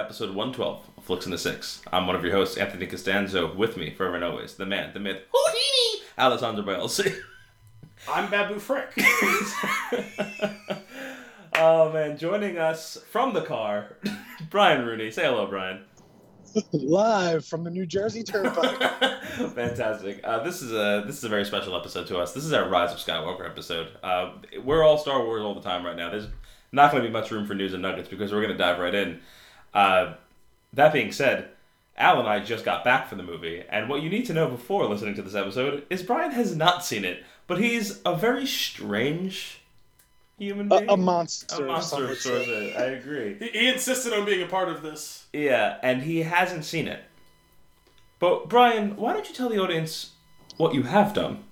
welcome to episode 112 of Flicks in the Six. I'm one of your hosts, Anthony Costanzo. With me, forever and always, the man, the myth, Houdini, Alessandro Bielsi. I'm Babu Frick. oh man, joining us from the car, Brian Rooney. Say hello, Brian. Live from the New Jersey Turnpike. Fantastic. Uh, this is a this is a very special episode to us. This is our Rise of Skywalker episode. Uh, we're all Star Wars all the time right now. There's not going to be much room for news and nuggets because we're going to dive right in. Uh, that being said, Al and I just got back from the movie, and what you need to know before listening to this episode is Brian has not seen it, but he's a very strange human being. a monster. A monster of some sorts. I agree. he, he insisted on being a part of this. Yeah, and he hasn't seen it. But Brian, why don't you tell the audience what you have done?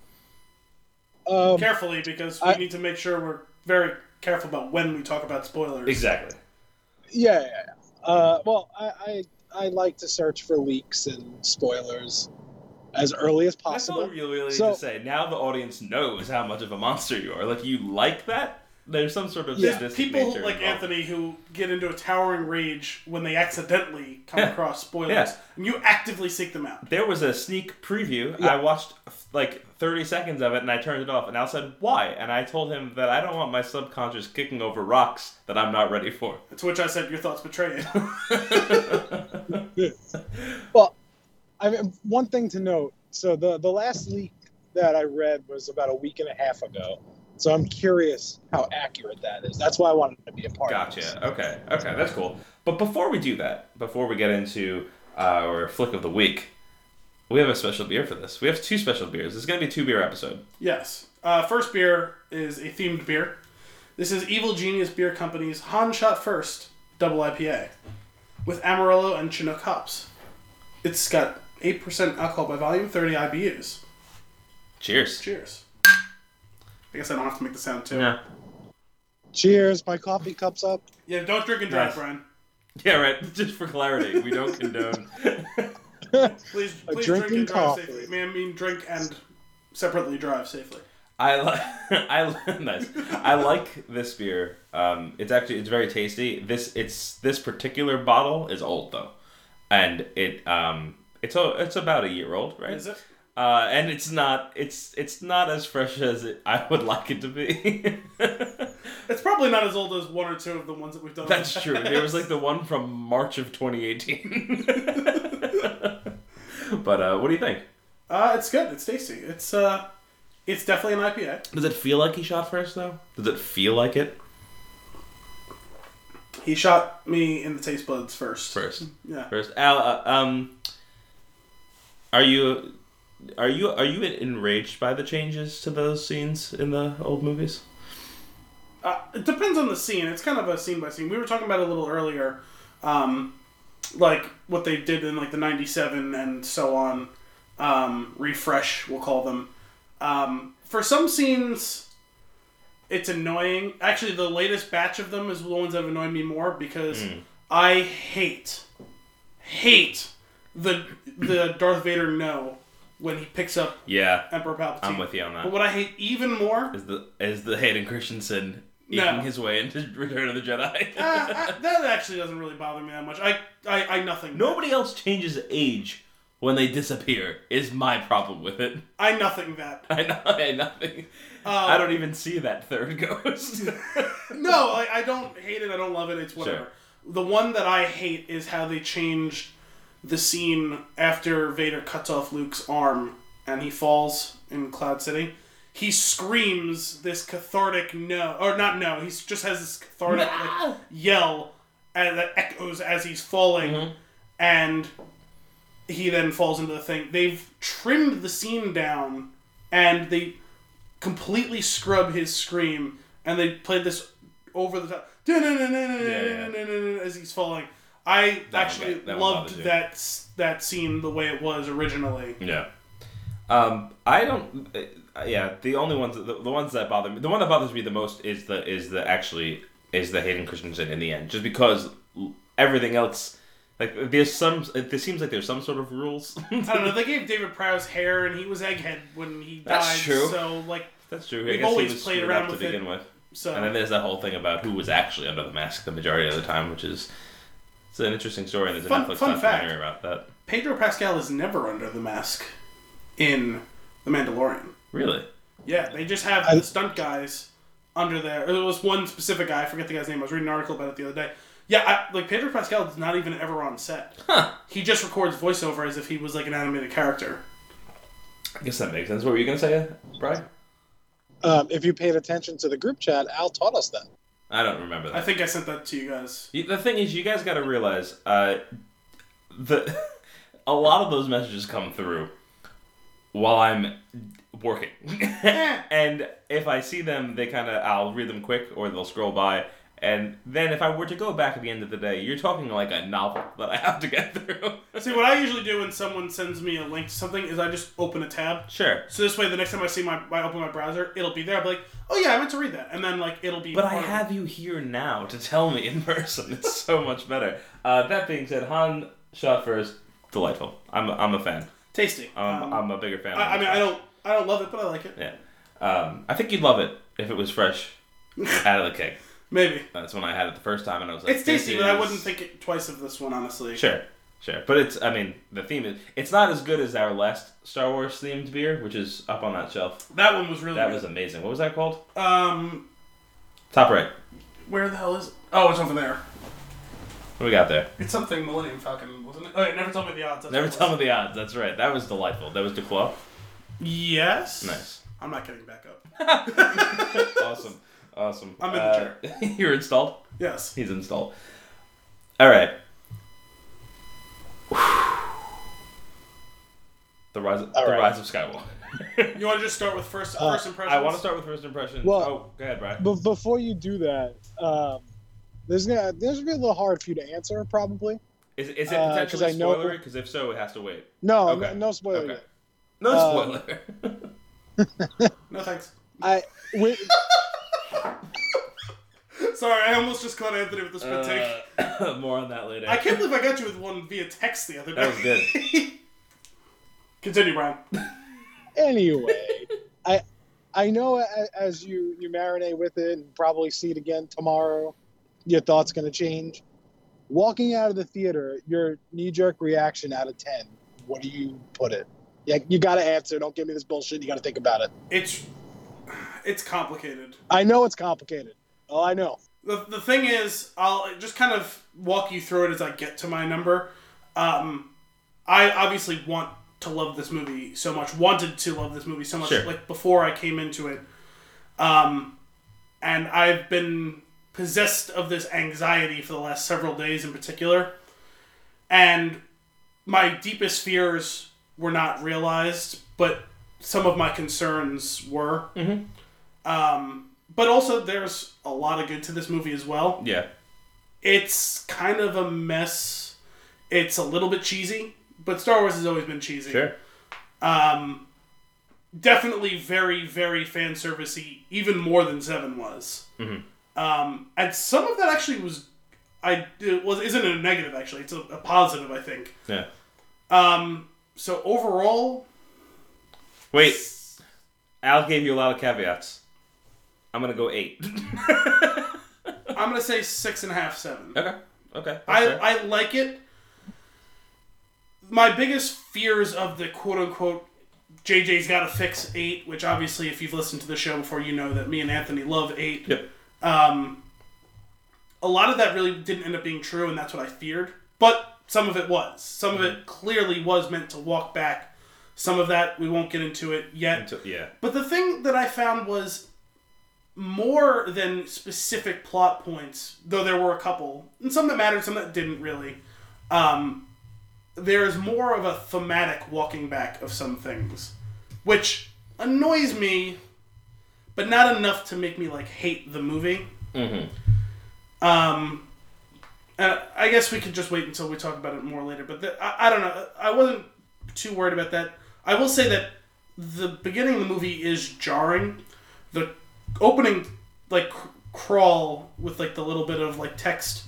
Um, Carefully, because we I- need to make sure we're very careful about when we talk about spoilers. Exactly. yeah, yeah, yeah. Uh, well, I, I I like to search for leaks and spoilers as early as possible. That's all you really need to say. Now the audience knows how much of a monster you are. Like you like that? There's some sort of Yeah. sadistic People nature like involved. Anthony who get into a towering rage when they accidentally come Yeah. across spoilers, Yeah. and you actively seek them out. There was a sneak preview. Yeah. I watched like 30 seconds of it and I turned it off. And Al said, "Why?" And I told him that I don't want my subconscious kicking over rocks that I'm not ready for. To which I said, "Your thoughts betray you." Well, I mean, one thing to note. So the the last leak that I read was about a week and a half ago. So I'm curious how accurate that is. That's why I wanted to be a part of this. Gotcha. Okay. Okay. That's cool. But before we do that, before we get into our flick of the week, we have a special beer for this. We have two special beers. It's going to be a two beer episode. yes. Uh, first beer is a themed beer. This is Evil Genius Beer Company's Han Shot First Double IPA with Amarillo and Chinook hops. It's got 8% alcohol by volume, 30 IBUs. Cheers. Cheers. I guess I don't have to make the sound too. Yeah. Cheers. My coffee cups up. Yeah, don't drink and drive, Nice. Brian. Yeah. Right. Just for clarity, we don't condone. Please, A please drink drinking and drive coffee. safely. I mean, I mean, drink and separately drive safely. I like. I nice. I like this beer. Um, it's actually it's very tasty. This it's this particular bottle is old though, and it um it's a, it's about a year old, right? Is it? Uh, and it's not it's it's not as fresh as it, I would like it to be. It's probably not as old as one or two of the ones that we've done. That's true. There was like the one from March of 2018. but uh, what do you think? Uh, it's good. It's tasty. It's uh, it's definitely an IPA. Does it feel like he shot first though? Does it feel like it He shot me in the taste buds first. first? Yeah. First, Al, uh, um, are you are you are you enraged by the changes to those scenes in the old movies? Uh, it depends on the scene. It's kind of a scene by scene. We were talking about it a little earlier, um, like what they did in like the '97 and so on. Um, refresh, we'll call them. Um, for some scenes, it's annoying. Actually, the latest batch of them is the ones that have annoyed me more because I hate, hate the the Darth Vader no when he picks up Yeah, Emperor Palpatine. I'm with you on that. But what I hate even more Is the is the Hayden Christensen eating No. his way into Return of the Jedi? uh, I, that actually doesn't really bother me that much. I, I, I nothing. Nobody else changes age when they disappear. Is my problem with it. I nothing that. I know. I nothing. Uh, I don't even see that third ghost. No, I, I don't hate it. I don't love it. It's whatever. Sure. The one that I hate is how they changed the scene after Vader cuts off Luke's arm and he falls in Cloud City. He screams this cathartic no, or not no. He just has this cathartic like, yell and that echoes as he's falling, Mhm. and he then falls into the thing. They've trimmed the scene down, and they completely scrub his scream, and they played this over the top as he's falling. I That actually one- that loved that that scene the way it was originally. Yeah. Um, I don't. Uh, yeah, the only ones, the, the ones that bother me, the one that bothers me the most is the is the actually is the Hayden Christensen in the end, just because everything else, like there's some, it, seems like there's some sort of rules. I don't know. They gave David Prowse hair, and he was Egghead when he That's died. true. So like, That's true. We've always played around up to it. begin with. so And then there's that whole thing about who was actually under the mask the majority of the time, which is It's an interesting story. and There's a Fun- Netflix fun documentary fact. about that. Pedro Pascal is never under the mask in The Mandalorian. Really? Yeah, they just have I- the stunt guys under there. There was one specific guy, I forget the guy's name. I was reading an article about it the other day. Yeah, I, like Pedro Pascal is not even ever on set. Huh. He just records voiceover as if he was like an animated character. I guess that makes sense. What were you gonna say, Brian? Um, if you paid attention to the group chat, Al taught us that. I don't remember that. I think I sent that to you guys. You- The thing is, you guys got to realize, uh, the a lot of those messages come through while I'm working, and if I see them, they kind of I'll read them quick or they'll scroll by, and then if I were to go back at the end of the day, you're talking like a novel that I have to get through. See, what I usually do when someone sends me a link to something is I just open a tab. sure, So this way, the next time I see my, I open my browser, it'll be there. I'll be like, oh yeah, I meant to read that, and then like it'll be. but I part of it. have you here now to tell me in person. It's so much better. Uh, that being said, Han shot first, delightful. I'm a, I'm a fan. tasty. I'm, Um, I'm a bigger fan. of I, I mean, I don't, I don't love it, but I like it. Yeah. Um, I think you'd love it if it was fresh out of the keg. Maybe That's when I had it the first time, and I was like, it's tasty, this but I wouldn't think it twice of this one, honestly. Sure, sure, but it's. I mean, the theme is. It's not as good as our last Star Wars themed beer, which is up on that shelf. That one was really. That good. was amazing. What was that called? Um, Top right. where the hell is it? Oh, it's over there. What do we got there? It's something Millennium Falcon, wasn't it? Oh, yeah, never tell me the odds. That's Never what tell me the odds. That's right. That was delightful. That was Declaw. Yes. Nice. I'm not getting back up. awesome. Awesome. I'm in the chair. You're installed. Yes. He's installed. All right. The rise, of, All the right. rise of Skywalker. You want to just start with first Uh, first impressions? I want to start with first impressions. Well- oh, go ahead, Brian. But before you do that, um, there's gonna there's gonna be a little hard for you to answer probably. Is, is it uh, 'cause potentially I know- spoilery? Because if so, it has to wait. No, Okay. no, no spoiler. Okay. yet. No Um, spoiler. No thanks. I we, Sorry, I almost just caught Anthony with the spit take. Uh, more on that later. I can't believe I got you with one via text the other day. That was good. Continue, Brian. anyway, I I know as you you marinate with it and probably see it again tomorrow, your thoughts gonna change. Walking out of the theater, your knee jerk reaction out of ten, what do you put it? Yeah, you gotta answer. Don't give me this bullshit. You gotta think about it. It's it's complicated. I know it's complicated. Oh, I know. The, the thing is, I'll just kind of walk you through it as I get to my number. Um, I obviously want to love this movie so much, wanted to love this movie so much, Sure. like before I came into it. Um, and I've been possessed of this anxiety for the last several days in particular. And my deepest fears were not realized, but some of my concerns were. Mhm. Um, but also, there's a lot of good to this movie as well. yeah. It's kind of a mess. It's a little bit cheesy, but Star Wars has always been cheesy. Sure. Um, definitely very, very fan servicey, even more than Seven was. Mhm. Um, and some of that actually was, I it was isn't a negative actually. It's a, a positive, I think. Yeah. Um, so overall, Wait. Al gave you a lot of caveats. I'm gonna go eight. I'm gonna say six and a half, seven. okay. Okay. I, fair. I like it. My biggest fears of the quote unquote JJ's got to fix eight, which obviously, if you've listened to the show before, you know that me and Anthony love eight. Yep. Um, a lot of that really didn't end up being true, and that's what I feared. But some of it was. Some of it clearly was meant to walk back. Some of that we won't get into it yet. Until- yeah. But the thing that I found was more than specific plot points, though there were a couple, and some that mattered, some that didn't really. Um, there is more of a thematic walking back of some things, which annoys me, but not enough to make me like hate the movie. Mm-hmm. Um, I guess we could just wait until we talk about it more later. But the, I, I don't know. I wasn't too worried about that. I will say that the beginning of the movie is jarring. The opening, like cr- crawl with like the little bit of like text.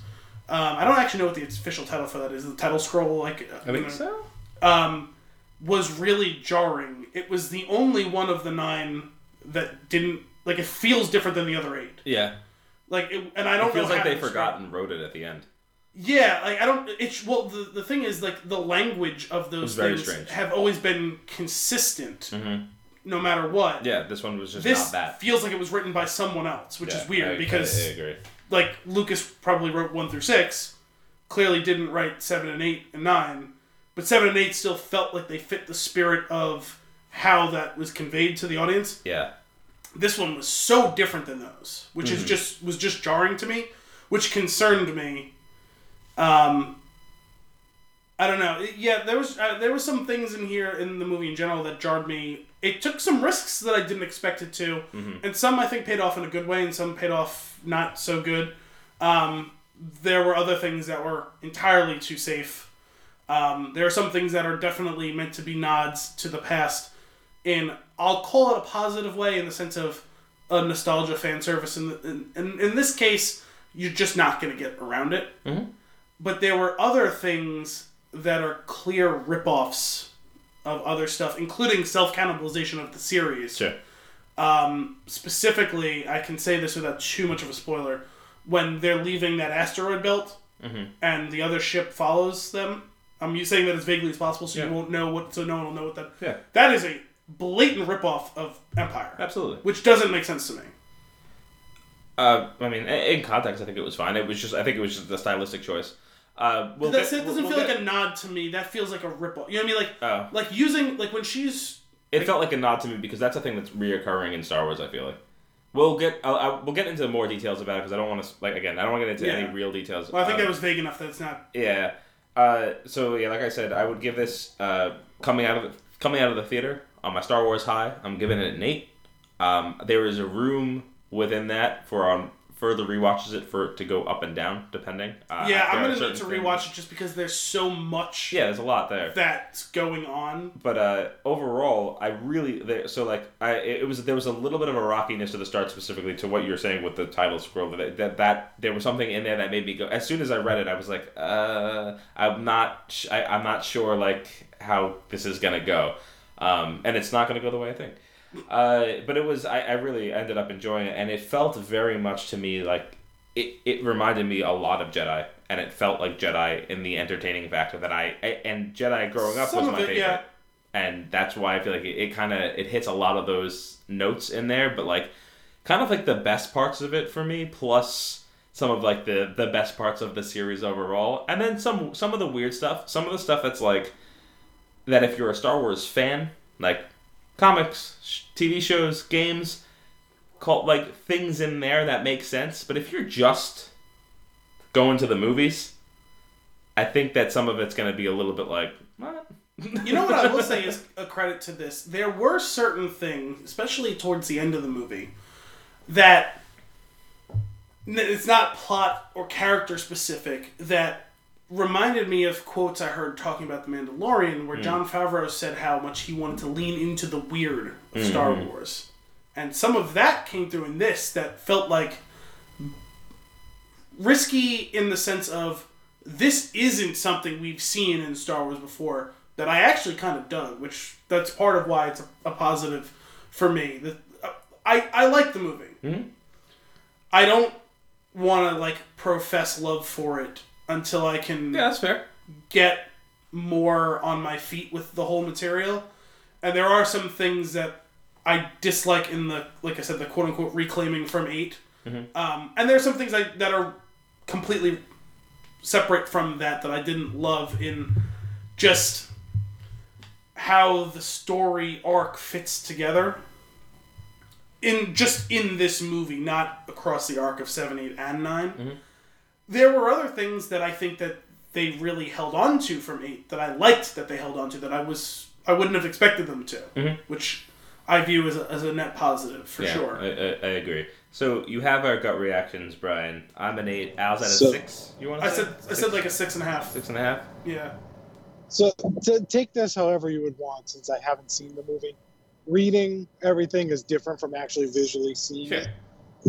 Um, I don't actually know what the official title for that is. The title scroll, like I think so. um, was really jarring. It was the only one of the nine that didn't like. It feels different than the other eight. Yeah. Like, it, and I don't It feels know like they forgot and wrote it at the end. Yeah, like I don't. It's well. The, the thing is, like the language of those things strange. have always been consistent, Mm-hmm. no matter what. Yeah, this one was just this not that. feels like it was written by someone else, which Yeah, is weird I- because I, I agree. like Lucas probably wrote one through six, clearly didn't write seven and eight and nine, but seven and eight still felt like they fit the spirit of how that was conveyed to the audience. Yeah. This one was so different than those, which is just was just jarring to me, which concerned me. Um, I don't know. Yeah, there was uh, there was some things in here in the movie in general that jarred me. It took some risks that I didn't expect it to, and some I think paid off in a good way, and some paid off not so good. Um, there were other things that were entirely too safe. Um, there are some things that are definitely meant to be nods to the past, in I'll call it a positive way in the sense of a nostalgia fan service. In, the, in, in, in this case, you're just not going to get around it. But there were other things that are clear rip-offs of other stuff, including self-cannibalization of the series. Sure. Um, specifically, I can say this without too much of a spoiler. When they're leaving that asteroid belt, and the other ship follows them, I'm you saying that as vaguely as possible, so Yeah. you won't know what, so no one will know what that. Yeah. That is a blatant ripoff of Empire, Absolutely. which doesn't make sense to me. Uh, I mean, in context, I think it was fine. It was just, I think it was just a stylistic choice. Uh, we'll That's, get- that doesn't we'll feel like a nod to me. That feels like a ripple. You know what I mean? Like, Oh. like using like when she's It felt like a nod to me because that's a thing that's reoccurring in Star Wars. I feel like we'll get I'll, I'll, we'll get into more details about it because I don't want to like again I don't want to get into Yeah. any real details. well, I think that was vague enough that it's not. yeah. Uh, so yeah, like I said, I would give this uh, coming out of the, coming out of the theater on my Star Wars high. I'm giving it an eight. Um, there is a room within that for on further rewatches it for it to go up and down depending. Uh, Yeah, I'm gonna need to things- rewatch it just because there's so much Yeah, there's a lot there. that's going on. but uh, overall, I really there, so like I it was there was a little bit of a rockiness to the start, specifically to what you were saying with the title scroll. That that, that there was something in there that made me go. As soon as I read it, I was like, uh, I'm not sh- I, I'm not sure like how this is gonna go, um, and it's not gonna go the way I think. Uh, but it was I, I really ended up enjoying it, and it felt very much to me like it, it reminded me a lot of Jedi, and it felt like Jedi in the entertaining factor that I, I and Jedi growing up Some was my it, favorite yeah. and that's why I feel like it, it kind of it hits a lot of those notes in there, but like kind of like the best parts of it for me, plus some of like the the best parts of the series overall, and then some some of the weird stuff, some of the stuff that's like that if you're a Star Wars fan, like comics, TV shows, games, called like things in there that make sense, but if you're just going to the movies, I think that some of it's going to be a little bit like what? You know what I will say is a credit to this. There were certain things, especially towards the end of the movie, that it's not plot or character specific that reminded me of quotes I heard talking about the Mandalorian, where hmm. Jon Favreau said how much he wanted to lean into the weird of Star hmm. Wars, and some of that came through in this that felt like risky in the sense of this isn't something we've seen in Star Wars before that I actually kind of dug, which that's part of why it's a, a positive for me. The, I I like the movie. Hmm? I don't want to like profess love for it until I can Yeah, that's fair. get more on my feet with the whole material. And there are some things that I dislike in the, like I said, the quote unquote reclaiming from 8 Um, and there are some things I, that are completely separate from that that I didn't love in just how the story arc fits together. In just in this movie, not across the arc of seven, eight, and 9 there were other things that I think that they really held on to from eight that I liked that they held on to that I was I wouldn't have expected them to, mm-hmm. which I view as a, as a net positive for yeah, sure. I, I, I agree. So you have our gut reactions, Brian. I'm an eight. Al's at a So- six. You want I to? said I said like a six and a half. six and a half. Yeah, So to take this however you would want, since I haven't seen the movie, reading everything is different from actually visually seeing Sure. it.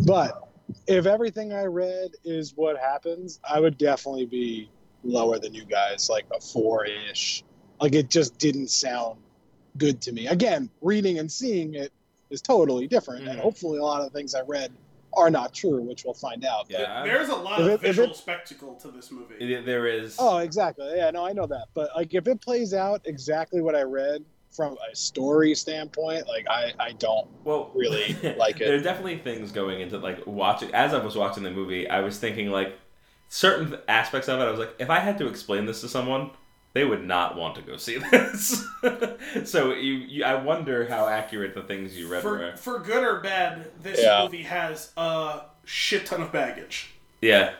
But if everything I read is what happens, I would definitely be lower than you guys, like a four ish. Like it just didn't sound good to me. Again, reading and seeing it is totally different, and Mhm. hopefully a lot of the things I read are not true, which we'll find out. Yeah, There's a lot If of it- visual it- spectacle to this movie. It- there is. Oh, exactly. Yeah, no, I know that. But like, if it plays out exactly what I read from a story standpoint, like I, I don't well, really like it. There are definitely things going into like watching. As I was watching the movie, I was thinking like certain aspects of it. I was like, if I had to explain this to someone, they would not want to go see this. so you, you, I wonder how accurate the things you read for, were. for good or bad, this Yeah. movie has a shit ton of baggage. Yeah,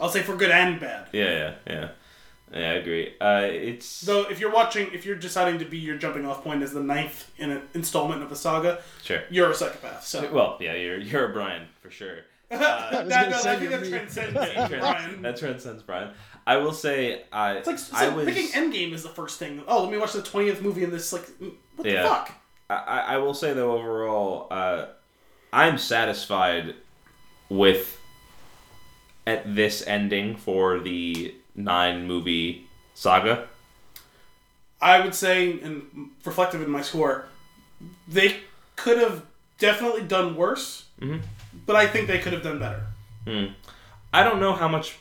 I'll say for good and bad. yeah, yeah, yeah. Yeah, I agree. Uh, it's So if you're watching, if you're deciding to be your jumping off point as the ninth in an installment of the saga, sure. you're a psychopath. So Well, yeah, you're you're a Brian for sure. I that, no, gonna I say think that transcends Brian. that transcends Brian. I will say, uh, It's like, it's I like was. picking Endgame is the first thing. Oh, let me watch the twentieth movie in this. Like, what Yeah. the fuck? I, I will say though overall, uh, I'm satisfied with at this ending for the nine movie saga. I would say, and reflective in my score, they could have definitely done worse, Mhm. but I think they could have done better. I don't know how much.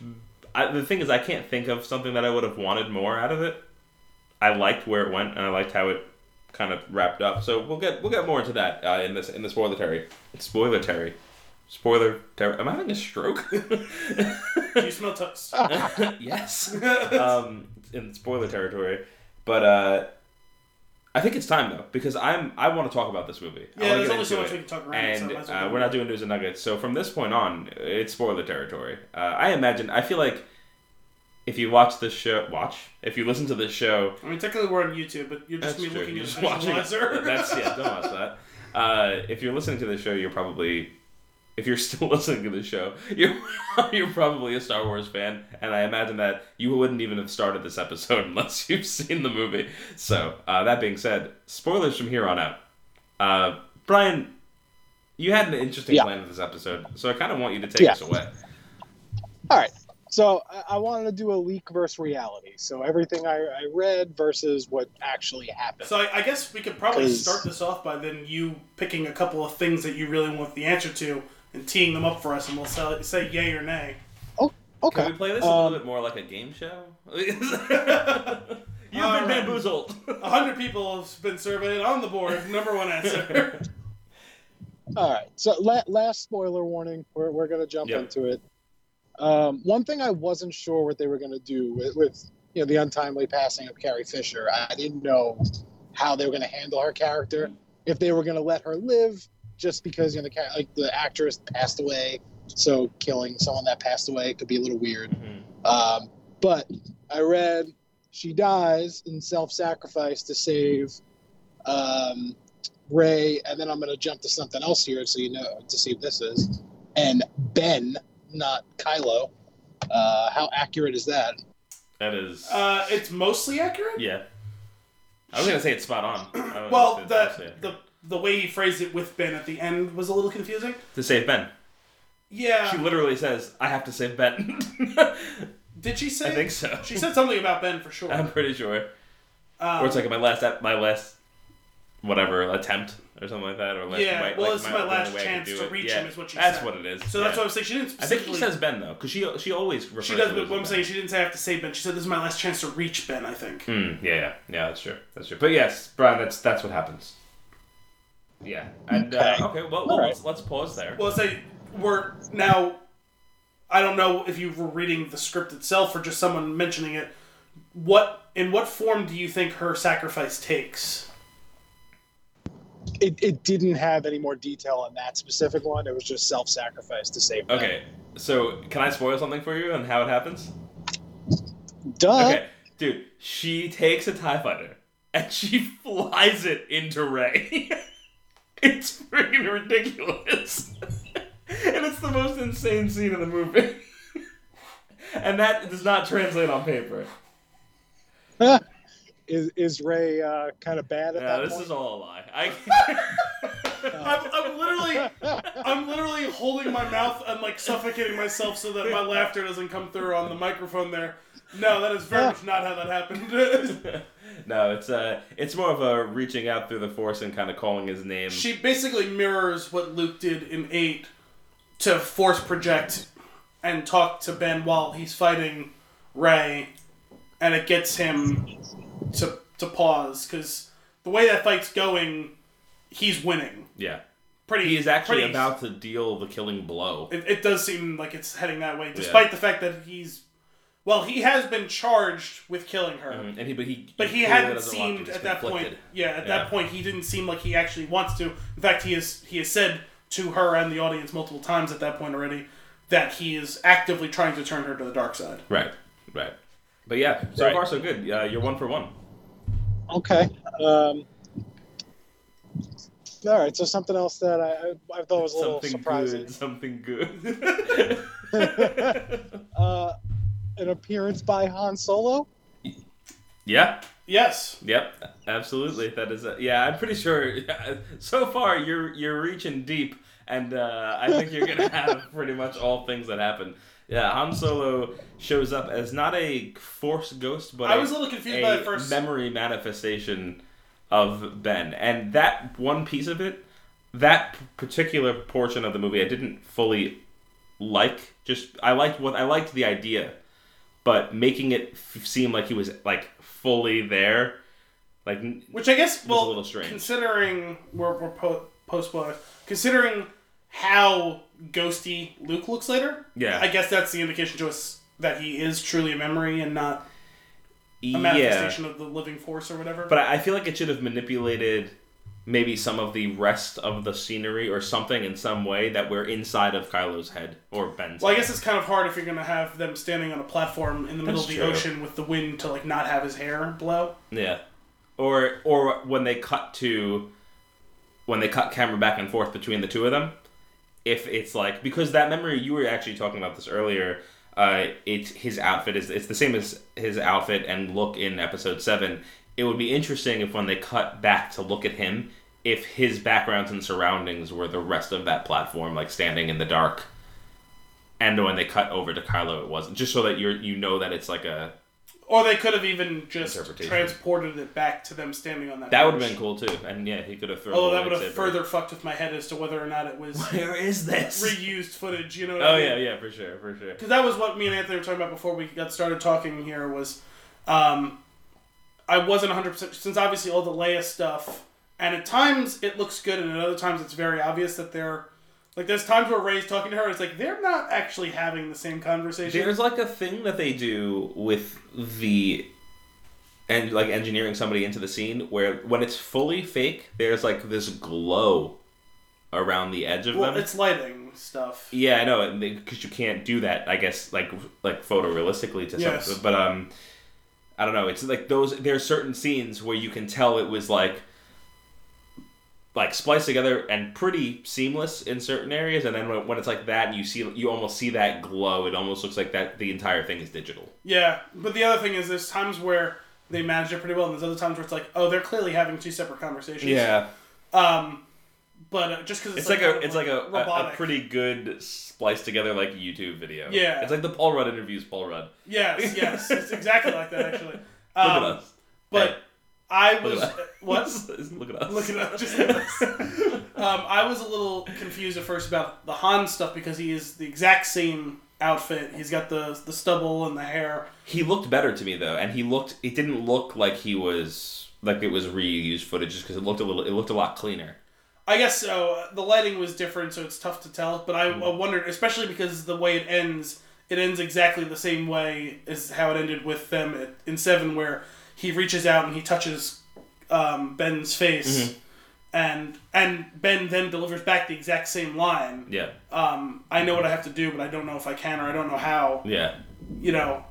I, the thing is, I can't think of something that I would have wanted more out of it. I liked where it went, and I liked how it kind of wrapped up. So we'll get we'll get more into that uh, in this in the spoiler terry. Spoiler terry. Spoiler terry. Am I having a stroke? Do you smell toast? yes. um, in spoiler territory, but uh, I think it's time though because I'm I want to talk about this movie. Yeah, wanna there's only so much we can talk around it, so and might as well uh, we're not doing news and nuggets. So from this point on, it's spoiler territory. Uh, I imagine. I feel like if you watch this show, watch if you listen to this show. I mean, technically we're on YouTube, but you're just me looking at watching. visualizer. That's yeah. Don't watch that. Uh, if you're listening to the show, you're probably if you're still listening to the show, you're you're probably a Star Wars fan, and I imagine that you wouldn't even have started this episode unless you've seen the movie. So uh, that being said, spoilers from here on out. Uh, Brian, you had an interesting Yeah. plan for this episode, so I kind of want you to take Yeah. us away. All right. So I, I wanted to do a leak versus reality. So everything I, I read versus what actually happened. So I, I guess we could probably 'Cause- start this off by then you picking a couple of things that you really want the answer to and teeing them up for us, and we'll say, say yay or nay. okay. Can we play this a Um, little bit more like a game show? You've been All right. bamboozled. A hundred people have been surveyed on the board. Number one answer. All right. So la- last spoiler warning. We're, we're going to jump Yep. into it. Um, one thing I wasn't sure what they were going to do with, with you know the untimely passing of Carrie Fisher. I didn't know how they were going to handle her character. If they were going to let her live just because you know the like the actress passed away, so killing someone that passed away could be a little weird. Mhm. Um, but I read she dies in self-sacrifice to save um, Rey, and then I'm going to jump to something else here, so you know to see what this is. And Ben, not Kylo. Uh, how accurate is that? That is. Uh, it's mostly accurate. Yeah. I was gonna say it's spot on. I don't know Well, if the, accurate. the the way he phrased it with Ben at the end was a little confusing. to save Ben. Yeah. She literally says, "I have to save Ben." Did she say? I think so. She said something about Ben for sure. I'm pretty sure. Um, or it's like my last, my last, whatever attempt or something like that, or last, Yeah, way- well, like it's my last only way chance to it. reach Yeah, him is what she said. That's said. what it is. so that's what I'm saying. She didn't I think specifically. she says Ben though, because she she always refers She does, to but what I'm Ben. saying, she didn't say I have to say Ben. She said this is my last chance to reach Ben. I think. Hmm, yeah, yeah, yeah. That's true. That's true. But yes, Brian, that's that's what happens. Yeah. And Okay. uh, okay, well, well All right. let's let's pause there. Well, say we're now. I don't know if you were reading the script itself or just someone mentioning it. What in what form do you think her sacrifice takes? It, it didn't have any more detail on that specific one. It was just self-sacrifice to save. Ben. Okay, so can I spoil something for you and how it happens? Duh. Okay, dude, she takes a TIE fighter and she flies it into Rey. it's freaking ridiculous. and it's the most insane scene in the movie. and that does not translate on paper. Is is Rey uh, kind of bad at Yeah, that this point? is all a lie. I I'm, I'm literally, I'm literally holding my mouth and like suffocating myself so that my laughter doesn't come through on the microphone there. No, that is very much not how that happened. No, it's uh, it's more of a reaching out through the force and kind of calling his name. she basically mirrors what Luke did in eight to force project and talk to Ben while he's fighting Rey, and it gets him to to pause because the way that fight's going, he's winning. Yeah. Pretty. He is actually pretty- about to deal the killing blow. It, it does seem like it's heading that way, despite the fact that he's. Well, he has been charged with killing her, And he, but he, but he clearly hadn't doesn't want to, seemed at that point. Yeah, at Yeah. that point, he didn't seem like he actually wants to. In fact, he has he has said to her and the audience multiple times at that point already that he is actively trying to turn her to the dark side. Right, right. But yeah, so Right. far so good. Uh, you're one for one. Okay. Um, all right. So something else that I, I, I thought was a little Something surprising. good. Something good. Uh, an appearance by Han Solo. yeah. Yes, Yep. Absolutely. That is. A, yeah. I'm pretty sure. So far, you're you're reaching deep, and uh, I think you're gonna have pretty much all things that happen. Yeah. Han Solo shows up as not a Force ghost, but I was a little confused by a the first. memory manifestation of Ben, and that one piece of it, that p- particular portion of the movie, I didn't fully like. Just I liked what I liked the idea, but making it f- seem like he was like fully there, like Which I guess, is a little strange. considering we're, we're po- post spoilers, considering how ghosty Luke looks later, yeah, I guess that's the indication to us that he is truly a memory and not a yeah. manifestation of the living force or whatever. But I feel like it should have manipulated maybe some of the rest of the scenery or something in some way that we're inside of Kylo's head or Ben's. well, I guess it's kind of hard if you're gonna have them standing on a platform in the middle That's of the true. ocean with the wind to like not have his hair blow. Yeah. Or or when they cut to when they cut camera back and forth between the two of them, if it's like because that memory you were actually talking about this earlier, uh it's his outfit is it's the same as his outfit and look in episode 7. It would be interesting if when they cut back to look at him if his backgrounds and surroundings were the rest of that platform like standing in the dark. And when they cut over to Kylo, it wasn't. Just so that you're you know that it's like a Or they could have even just transported it back to them standing on that. that would have been cool too. And yeah, he could have thrown. Although that would have lightsaber. further fucked with my head as to whether or not it was Where is this? reused footage. You know? What Oh I mean? yeah, yeah, for sure, for sure. because that was what me and Anthony were talking about before we got started talking here was um, I wasn't 100% since obviously all the Leia stuff and at times it looks good and at other times it's very obvious that they're like there's times where Rey's talking to her it's like they're not actually having the same conversation There's like a thing that they do with the and like engineering somebody into the scene where when it's fully fake, there's like this glow around the edge of well them. it's lighting stuff Yeah, I know, because you can't do that. I guess like like photorealistically to Yes. some, but um, I don't know. It's like those. There are certain scenes where you can tell it was like like spliced together and pretty seamless in certain areas, and then when, when it's like that, and you see you almost see that glow. It almost looks like that the entire thing is digital. yeah but the other thing is there's times where they manage it pretty well and there's other times where it's like oh they're clearly having two separate conversations yeah um but uh, just because It's it's, like, kind a it's like a, a, a pretty good spliced together like YouTube video. Yeah. it's like the Paul Rudd interviews Paul Rudd. yes yes it's exactly like that actually Look um, at us. But Hey. I was what? Look at us. Look at us. Just us. um, I was a little confused at first about the Han stuff because he is the exact same outfit. He's got the the stubble and the hair. He looked better to me though, and he looked. It didn't look like he was like it was reused footage, just because it looked a little. It looked a lot cleaner. I guess so. Uh, The lighting was different, so it's tough to tell. But I, I wondered, especially because the way it ends, it ends exactly the same way as how it ended with them at, in Seven, where he reaches out and he touches um, Ben's face, and and Ben then delivers back the exact same line. Yeah, um, I know what I have to do, but I don't know if I can or I don't know how. yeah, You know,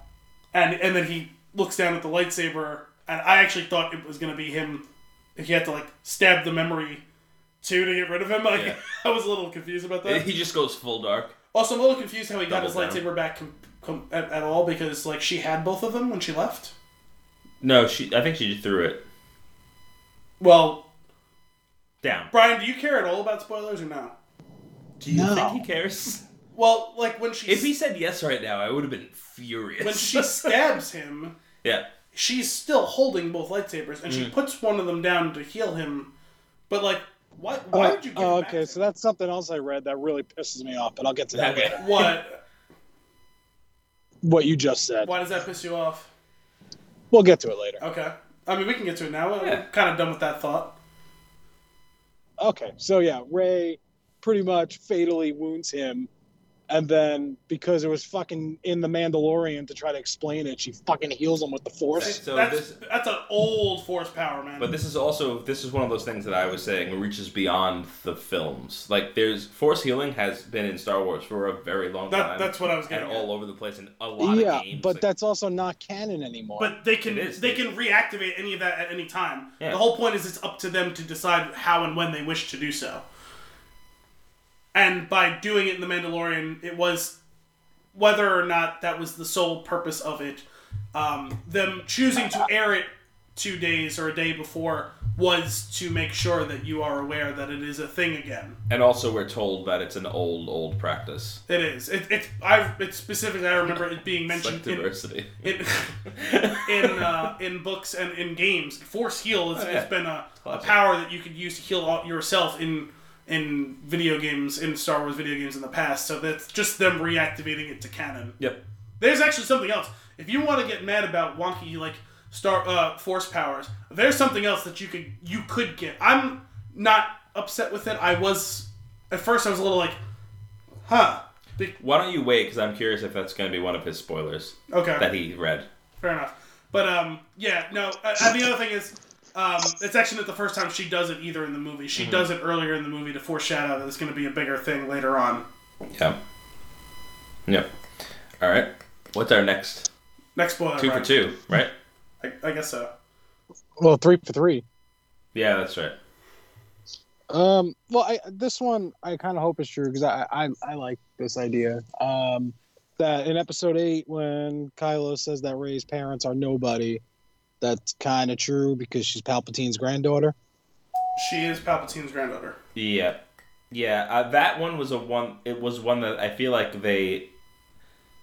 and and then he looks down at the lightsaber, and I actually thought it was gonna be him. If he had to like stab the memory too to get rid of him, like Yeah. I was a little confused about that. he just goes full dark. Also, I'm a little confused how he got his down. lightsaber back com- com- at, at all because like she had both of them when she left. No, she. I think she just threw it Well, down. Brian, do you care at all about spoilers or no? Do you No. think he cares? Well, like when she If he said yes right now, I would have been furious. when she stabs him. yeah, she's still holding both lightsabers and she Mm. puts one of them down to heal him but like Why? Why uh, would you? Oh, okay. So that's something else I read that really pisses me off, but I'll get to that later. What? What you just said. Why does that piss you off? We'll get to it later. Okay. I mean, we can get to it now. We're yeah. kind of done with that thought. Okay, so yeah, Rey pretty much fatally wounds him and then because it was fucking in the Mandalorian to try to explain it, she fucking heals him with the Force. So that's, this, that's an old Force power, man. But this is also this is one of those things that I was saying reaches beyond the films. Like there's Force healing has been in Star Wars for a very long that, time. That's what I was getting. And at. all over the place in a lot yeah, of games. but like, that's also not canon anymore. But they can they can reactivate any of that at any time. Yeah. The whole point is it's up to them to decide how and when they wish to do so. And by doing it in the Mandalorian, it was whether or not that was the sole purpose of it. Um, them choosing to air it two days or a day before was to make sure that you are aware that it is a thing again. And also, we're told that it's an old, old practice. It is. It, it I it specifically I remember it being mentioned like diversity in in in, uh, in, books and in games. Force heal has, oh, yeah. has been a, a, power that you could use to heal yourself in in video games in Star Wars video games in the past. So that's just them reactivating it to canon. Yep. There's actually something else. If you want to get mad about wonky like Star uh, Force powers, there's something else that you could you could get. I'm not upset with it. I was at first I was a little like, huh. Be- Why don't you wait? Because I'm curious if that's going to be one of his spoilers. Okay. That he read. Fair enough. But um, yeah, no. Uh, and the other thing is, um, it's actually not the first time she does it either in the movie. She mm-hmm. does it earlier in the movie to foreshadow that it's going to be a bigger thing later on. Yeah. Yep. All right. What's our next? Next spoiler. Two right? for two, right? I, I, guess so. Well, three for three. Yeah, that's right. Um. Well, I, this one I kind of hope is true because I, I I like this idea. Um, that in episode eight when Kylo says that Rey's parents are nobody, that's kind of true because she's Palpatine's granddaughter. She is Palpatine's granddaughter. Yeah, yeah. Uh, that one was a one. It was one that I feel like they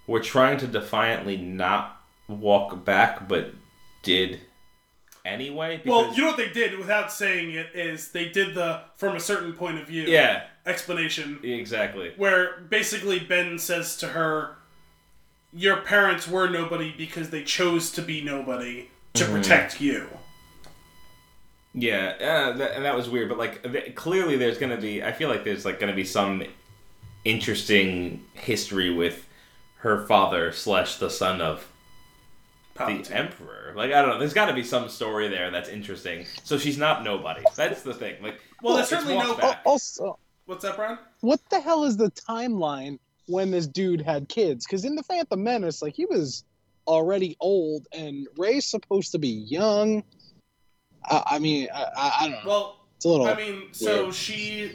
were trying to defiantly not walk back, but did anyway. Well, you know what they did without saying it is they did the from a certain point of view. Yeah. Explanation. Exactly. Where basically Ben says to her, "Your parents were nobody because they chose to be nobody." To mm-hmm. protect you. Yeah, uh, that, and that was weird. But like, th- clearly, there's gonna be. I feel like there's like gonna be some interesting history with her father slash the son of Palpatine. the emperor. Like, I don't know. There's got to be some story there that's interesting. So she's not nobody. That's the thing. Like, well, there's certainly no. Back. Also, what's up, Brian? What the hell is the timeline when this dude had kids? Because in the Phantom Menace, like he was already old, and Rey's supposed to be young. I, I mean, I, I, don't know. Well, it's a little. I mean, so weird. she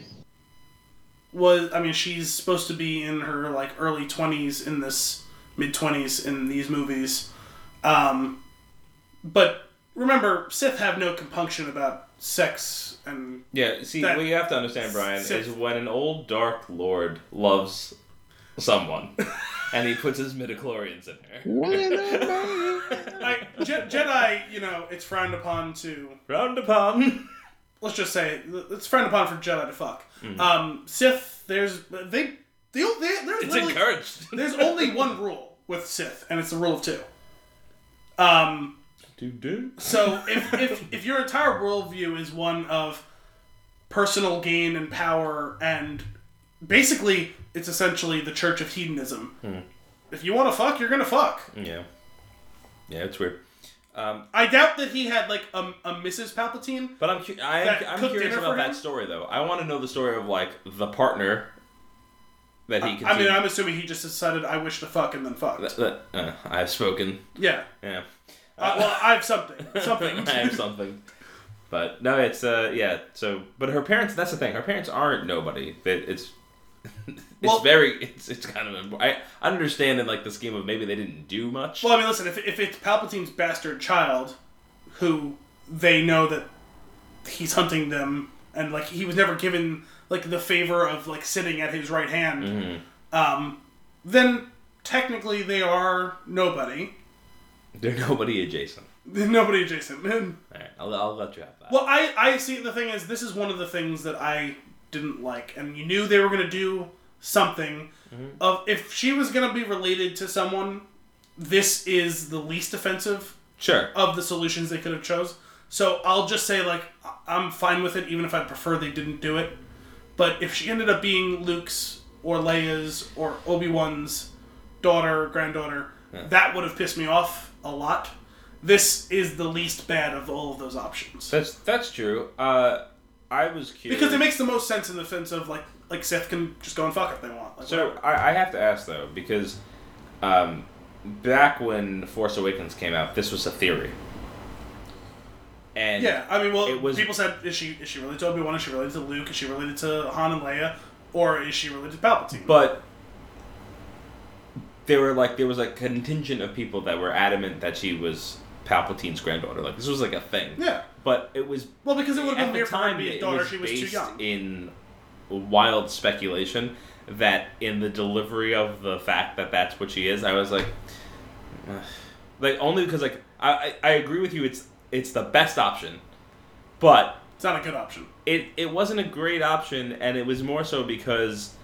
was. I mean, she's supposed to be in her like early twenties in this mid twenties in these movies, um, but remember, Sith have no compunction about sex and. Yeah, see, what you have to understand, Brian, Sith. is when an old Dark Lord loves someone. and he puts his midichlorians in there. like, Je- Jedi, you know, it's frowned upon to frowned upon. Let's just say it's frowned upon for Jedi to fuck. Mm. Um, Sith, there's they they, they there's it's encouraged. there's only one rule with Sith, and it's the rule of two. Um, so if, if if your entire worldview is one of personal gain and power and basically it's essentially the Church of Hedonism. Hmm. If you want to fuck, you're gonna fuck. Yeah, yeah, it's weird. Um, I doubt that he had like a, a Mrs. Palpatine. But I'm cu- I, am curious about that story though. I want to know the story of like the partner that he. I mean, I'm assuming he just decided I wish to fuck and then that, uh, I've spoken. Yeah. Yeah. Uh, well, I have something. Something. I have something. But no, it's uh yeah. So, but her parents. That's the thing. Her parents aren't nobody. That it's it's well, very it's it's kind of important. I understand in like the scheme of maybe they didn't do much. Well, I mean, listen, if if it's Palpatine's bastard child, who they know that he's hunting them, and like he was never given like the favor of like sitting at his right hand, mm-hmm. um, then technically they are nobody. They're nobody adjacent. Nobody adjacent. All right, I'll, I'll let you have that. Well, I, I see. The thing is, this is one of the things that I didn't like, and you knew they were going to do something. Mm-hmm. Of if she was going to be related to someone, this is the least offensive sure. of the solutions they could have chose. So I'll just say like I'm fine with it, even if I prefer they didn't do it. But if she ended up being Luke's or Leia's or Obi Wan's daughter, granddaughter, that would have pissed me off a lot. This is the least bad of all of those options That's that's true. Uh, I was curious because it makes the most sense in the sense of like like Sith can just go and fuck if they want. Like, So. I, I have to ask though because um, back when Force Awakens came out, this was a theory. And yeah, I mean, well, it was- people said is she is she related to Obi Wan? Is she related to Luke? Is she related to Han and Leia? Or is she related to Palpatine? but there were like there was a contingent of people that were adamant that she was Palpatine's granddaughter. Like this was like a thing. yeah, But it was well, because it would have been weird for her to time be it his daughter. was She was too young. in wild speculation that in the delivery of the fact that that's what she is, I was like, ugh. like only because like I, I I agree with you. It's it's the best option, but It's not a good option. it it wasn't a great option, and it was more so because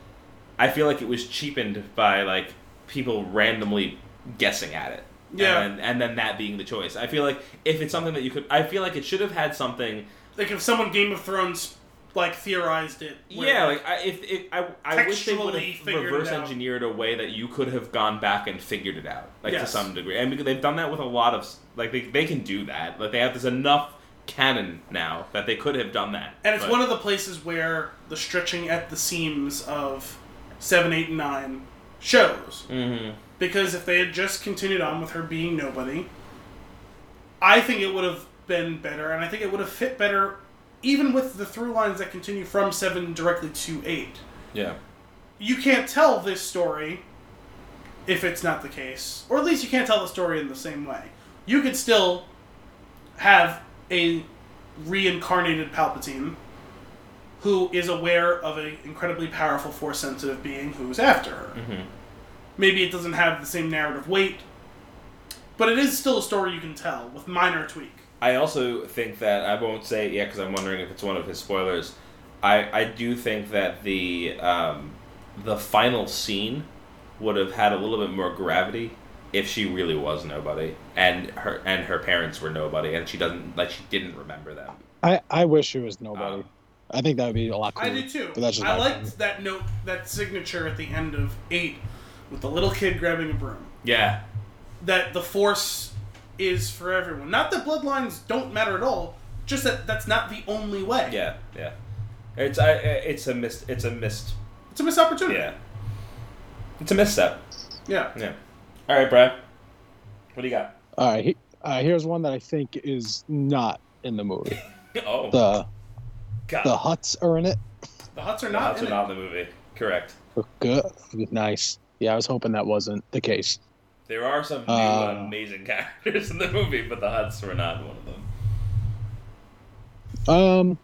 I feel like it was cheapened by like people randomly guessing at it. Yeah. And then, and then that being the choice. I feel like if it's something that you could, I feel like it should have had something. Like if someone Game of Thrones like theorized it. Yeah, like I, if it, I, I wish they would have reverse engineered a way that you could have gone back and figured it out, like to some degree. And because they've done that with a lot of, like they, they can do that. Like they have this enough canon now that they could have done that. and it's But- one of the places where the stretching at the seams of seven, eight, and nine shows. Mhm. Because if they had just continued on with her being nobody, I think it would have been better, and I think it would have fit better, even with the through lines that continue from seven directly to eight. Yeah. You can't tell this story if it's not the case, or at least you can't tell the story in the same way. You could still have a reincarnated Palpatine who is aware of an incredibly powerful force sensitive being who's after her. Mhm. Maybe it doesn't have the same narrative weight, but it is still a story you can tell with minor tweak. I also think that I won't say it yet because I'm wondering if it's one of his spoilers. I I do think that the um, the final scene would have had a little bit more gravity if she really was nobody and her and her parents were nobody and she doesn't like she didn't remember them. I, I wish she was nobody. Um, I think that would be a lot better. I cooler. did too. But that's just I my liked opinion. that note, that signature at the end of eight, with the little kid grabbing a broom. Yeah. That the force is for everyone. Not that bloodlines don't matter at all. Just that that's not the only way. Yeah. Yeah. It's I it's a missed it's a missed It's a missed opportunity. yeah. It's a misstep. Yeah. Yeah. All right, Brad. What do you got? All right, he, uh, here's one that I think is not in the movie. Oh, The God. the Hutts are in it. The Hutts are not. The Hutts in are it. not in the movie. Correct. Good, nice. Yeah, I was hoping that wasn't the case. There are some new Uh, amazing characters in the movie, but the Hutts were not one of them. Um,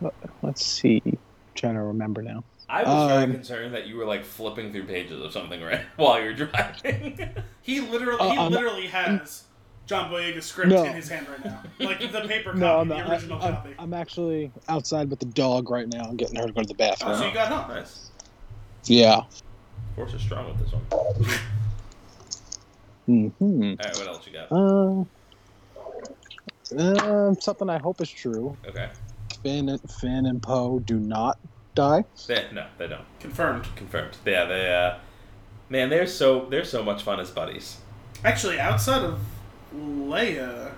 let- let's see. I'm trying to remember now. I was very Um, concerned that you were like flipping through pages of something right while you're driving. He literally, Uh, he I'm- literally has John Boyega's script No. in his hand right now, like the paper copy, No, I'm, the original I, copy. am actually outside with the dog right now. I'm getting her to go to the bathroom. Oh, so you got home. nice. Yeah. Force is strong with this one. hmm All right, what else you got? Uh, um, something I hope is true. Okay. Finn, and- Finn and Poe do not die. They, no, they don't. Confirmed. Confirmed. Yeah, they. Uh, man, they're so they're so much fun as buddies. Actually, outside of Leia,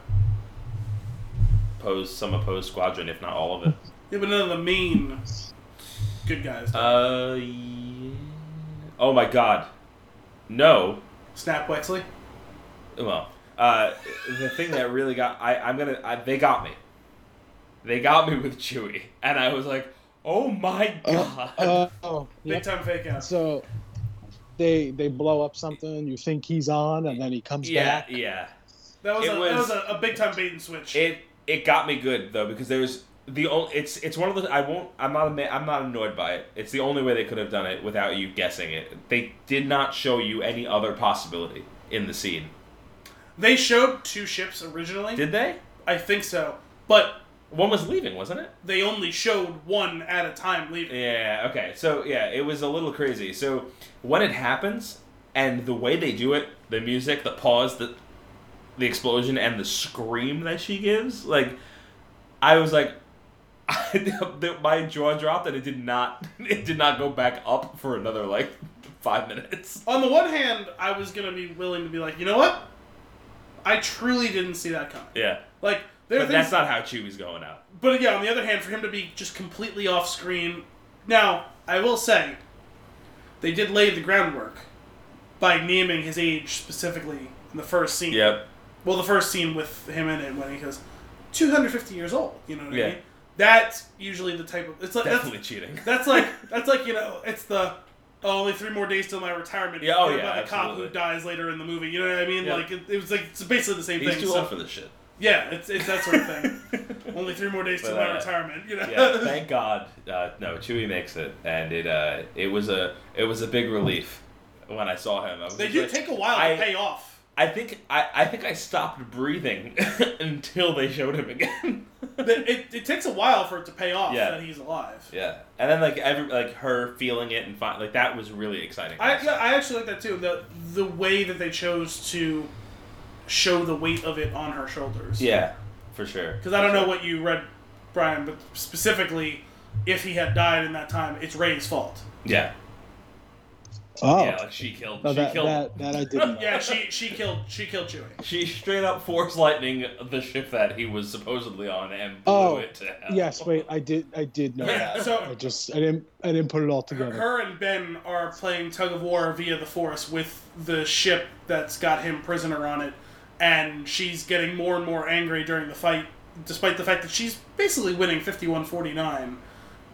Pose some opposed squadron, if not all of it. yeah, but none of the main good guys. Uh. Yeah. Oh my God. No. Snap Wexley. Well, uh, the thing that really got I I'm gonna I, they got me. They got me with Chewie, and I was like, oh my god. Uh, uh, oh, Big yep. time fake out. So they they blow up something. You think he's on, and then he comes yeah, back. yeah. yeah. That was, It a, was- that was a, a big time bait and switch. It it got me good though because there's the only it's it's one of the I won't I'm not I'm not annoyed by it. It's the only way they could have done it without you guessing it. They did not show you any other possibility in the scene. They showed two ships originally. Did they? I think so, but One was leaving, wasn't it? they only showed one at a time leaving. Yeah, okay. So, yeah, it was a little crazy. So, when it happens, and the way they do it, the music, the pause, the, the explosion, and the scream that she gives, like, I was like, my jaw dropped, and it did not, it did not go back up for another, like, five minutes. On the one hand, I was gonna be willing to be like, you know what? I truly didn't see that coming. Yeah. Like there But things, that's not how Chewie's going out. but yeah, on the other hand, for him to be just completely off screen. Now, I will say, they did lay the groundwork by naming his age specifically in the first scene. Yep. Well, the first scene with him in it when he goes, 250 years old. You know what Yeah. I mean? That's usually the type of. It's like that's, Definitely cheating. That's like that's like you know it's the oh, only three more days till my retirement. Yeah, oh, About yeah, the cop who dies later in the movie. You know what I mean? Yeah. Like it, it was like it's basically the same He's thing. too so- old for this shit. yeah, it's it's that sort of thing. only three more days till But, my uh, retirement. You know? yeah, thank God. Uh, no, Chewie makes it, and it uh, it was a it was a big relief when I saw him. I was they do like- take a while I- to pay off. I think I, I think I stopped breathing until they showed him again. it, it, it takes a while for it to pay off Yeah. that he's alive. yeah, and then like every like her feeling it and fi- like that was really exciting. I, yeah, I actually like that too. The the way that they chose to show the weight of it on her shoulders. yeah, for sure. Because I don't know what you read, Brian, but specifically, if he had died in that time, it's Rey's fault. Yeah, Oh, yeah, like she killed. Oh, she that, killed. that that I didn't. Yeah, she she killed she killed Chewie. She straight up force lightning the ship that he was supposedly on and blew Oh, it to hell. Yes, wait, I did I did know that. So- I just I didn't I didn't put it all together. Her and Ben are playing tug of war via the Force with the ship that's got him prisoner on it, and she's getting more and more angry during the fight, despite the fact that she's basically winning 51-49,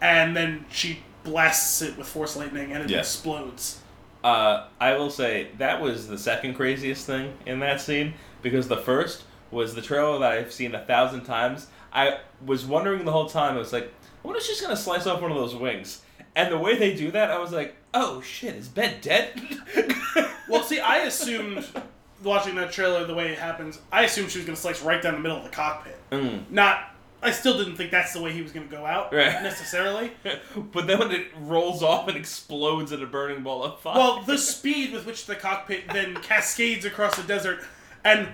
and then she blasts it with Force lightning and it Yeah. explodes. Uh, I will say that was the second craziest thing in that scene because the first was the trailer that I've seen a thousand times. I was wondering the whole time. I was like, I wonder if she's gonna slice off one of those wings. And the way they do that, I was like, oh shit, is Ben dead? Well, see, I assumed watching that trailer the way it happens, I assumed she was going to slice right down the middle of the cockpit. Mm. Not, I still didn't think that's the way he was going to go out Right. necessarily. but then when it rolls off and explodes in a burning ball of fire. Well, the speed with which the cockpit then cascades across the desert and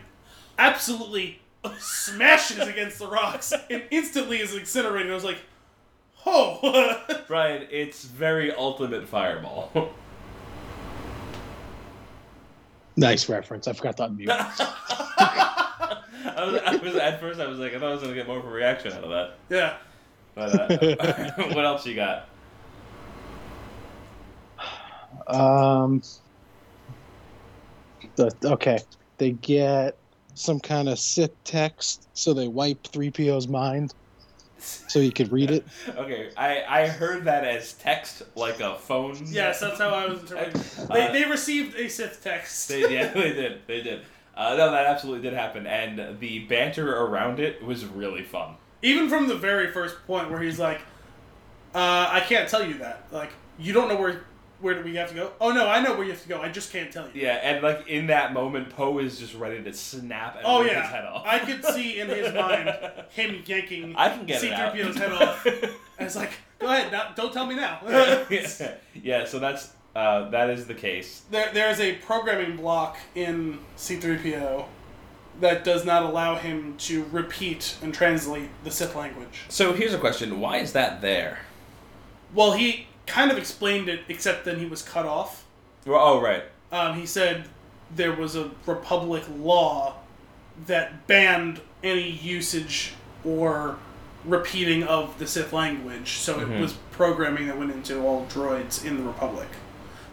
absolutely smashes against the rocks and instantly is incinerated. I was like, oh. Brian, it's very ultimate fireball. Nice reference. I forgot to unmute. I was, I was at first I was like I thought I was gonna get more of a reaction out of that. yeah. But uh, what else you got? Um. The, okay, they get some kind of Sith text, so they wipe 3PO's mind, so he could read it. Okay, I, I heard that as text, like a phone. Yes, that's how I was interpreting. Uh, They, they received a Sith text. They, yeah, they did. They did. Uh, no, that absolutely did happen, and the banter around it was really fun. Even from the very first point where he's like, uh, I can't tell you that. Like, you don't know where where do we have to go? Oh no, I know where you have to go. I just can't tell you. Yeah, and like in that moment, Poe is just ready to snap and Oh rip his head yeah, off. I could see in his mind him yanking I can get it. C-3PO's head off. And it's like, go ahead, now, don't tell me now. yeah. yeah, so that's uh, that is the case. there, there's a programming block in C-3PO that does not allow him to repeat and translate the Sith language. So here's a question: Why is that there? Well, he kind of explained it, except then he was cut off. Well, oh, right. Um, he said there was a Republic law that banned any usage or repeating of the Sith language, so Mhm. it was programming that went into all droids in the Republic.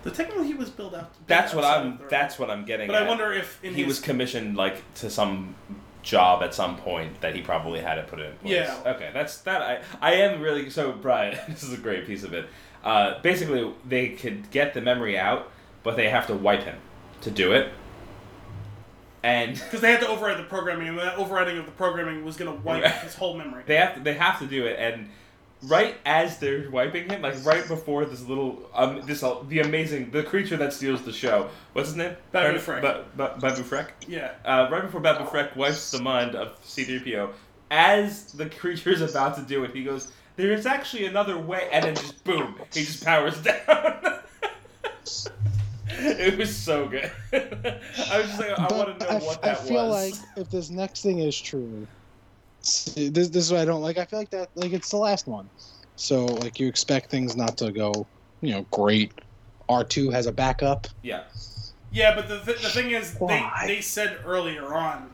The technology was built out. That's what I'm. That's what I'm getting. But at. I wonder if in he his was commissioned like to some job at some point that he probably had to put in place. Yeah. Okay, that's that. I I am really so Brian. This is a great piece of it. Uh, basically, they could get the memory out, but they have to wipe him to do it. And because they had to override the programming, and that overriding of the programming was going to wipe his whole memory. they have to they have to do it, and right as they're wiping him, like right before this little um this uh, the amazing the creature that steals the show. What's his name? Babu Frick. Ba- ba- Babu Frick. Yeah. Uh, right before Babu Frick wipes the mind of C-3PO, as the creature is about to do it, he goes, "There is actually another way," and then just boom, he just powers down. it was so good. I was just like, I want to know I, what that was. I feel was. like if this next thing is true, see, this this is what I don't like. I feel like that like it's the last one, so like you expect things not to go, you know, great. R two has a backup. yeah, Yeah, but the, th- the thing is, they, Why? they said earlier on,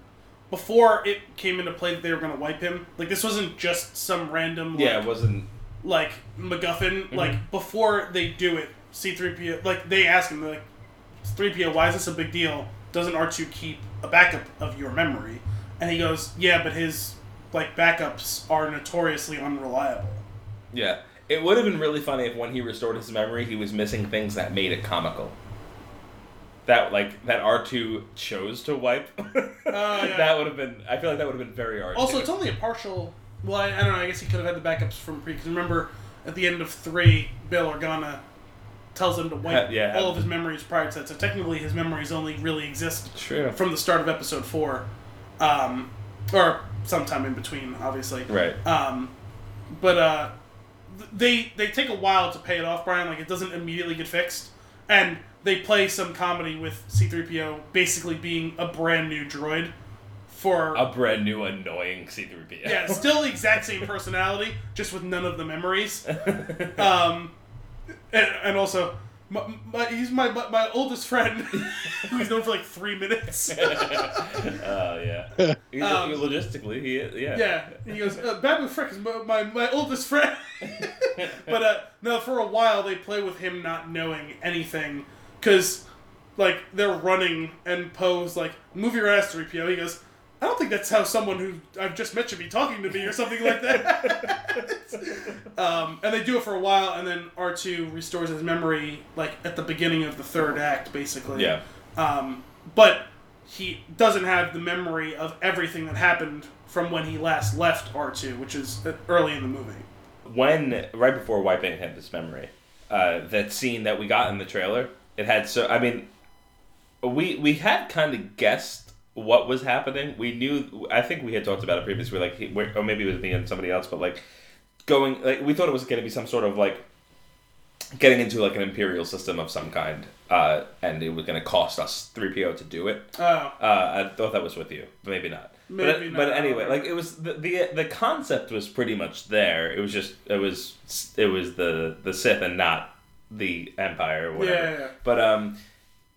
before it came into play that they were going to wipe him, like, this wasn't just some random, like, yeah, it wasn't. like MacGuffin. Mm-hmm. Like, before they do it, C3PO, like, they ask him, they're like, 3PO, why is this a big deal? Doesn't R2 keep a backup of your memory? And he goes, yeah, but his, like, backups are notoriously unreliable. Yeah, it would have been really funny if when he restored his memory, he was missing things that made it comical. That like that R two chose to wipe. yeah. That would have been. I feel like that would have been very R. Also, it's only a partial. Well, I, I don't know. I guess he could have had the backups from pre. Because remember, at the end of three, Bail Organa tells him to wipe Ha- yeah, all of his memories prior to that. So technically, his memories only really exist true. from the start of episode four, um, or sometime in between, obviously. Right. Um, but uh, they they take a while to pay it off, Brian. Like it doesn't immediately get fixed, and they play some comedy with C-3PO basically being a brand new droid for A brand new annoying C three PO. yeah, still the exact same personality, just with none of the memories. Um, and, and also, my, my, he's my, my my oldest friend, who he's known for like three minutes. Oh yeah. He's- Um, logistically, he yeah. Yeah, and he goes, uh, Babu Frick is my, my, my oldest friend. but uh, no, for a while they play with him not knowing anything, because like they're running and Poe's like, "Move your ass, 3PO." He goes, "I don't think that's how someone who I've just met should be talking to me," or something like that. um, and they do it for a while, and then R two restores his memory like at the beginning of the third act, basically. Yeah. Um, but he doesn't have the memory of everything that happened from when he last left R2, which is uh, early in the movie. when right before wiping had his memory, uh, that scene that we got in the trailer, it had so. I mean, we we had kind of guessed what was happening. We knew. I think we had talked about it previously. Like, he, or maybe it was me and somebody else, but like going like we thought it was going to be some sort of like getting into like an imperial system of some kind, uh, and it was going to cost us three PO to do it. Oh, Uh, I thought that was with you, but maybe not. Maybe but, but anyway, like it was the, the the concept was pretty much there. It was just it was it was the the Sith and not the Empire or whatever. Yeah. But um,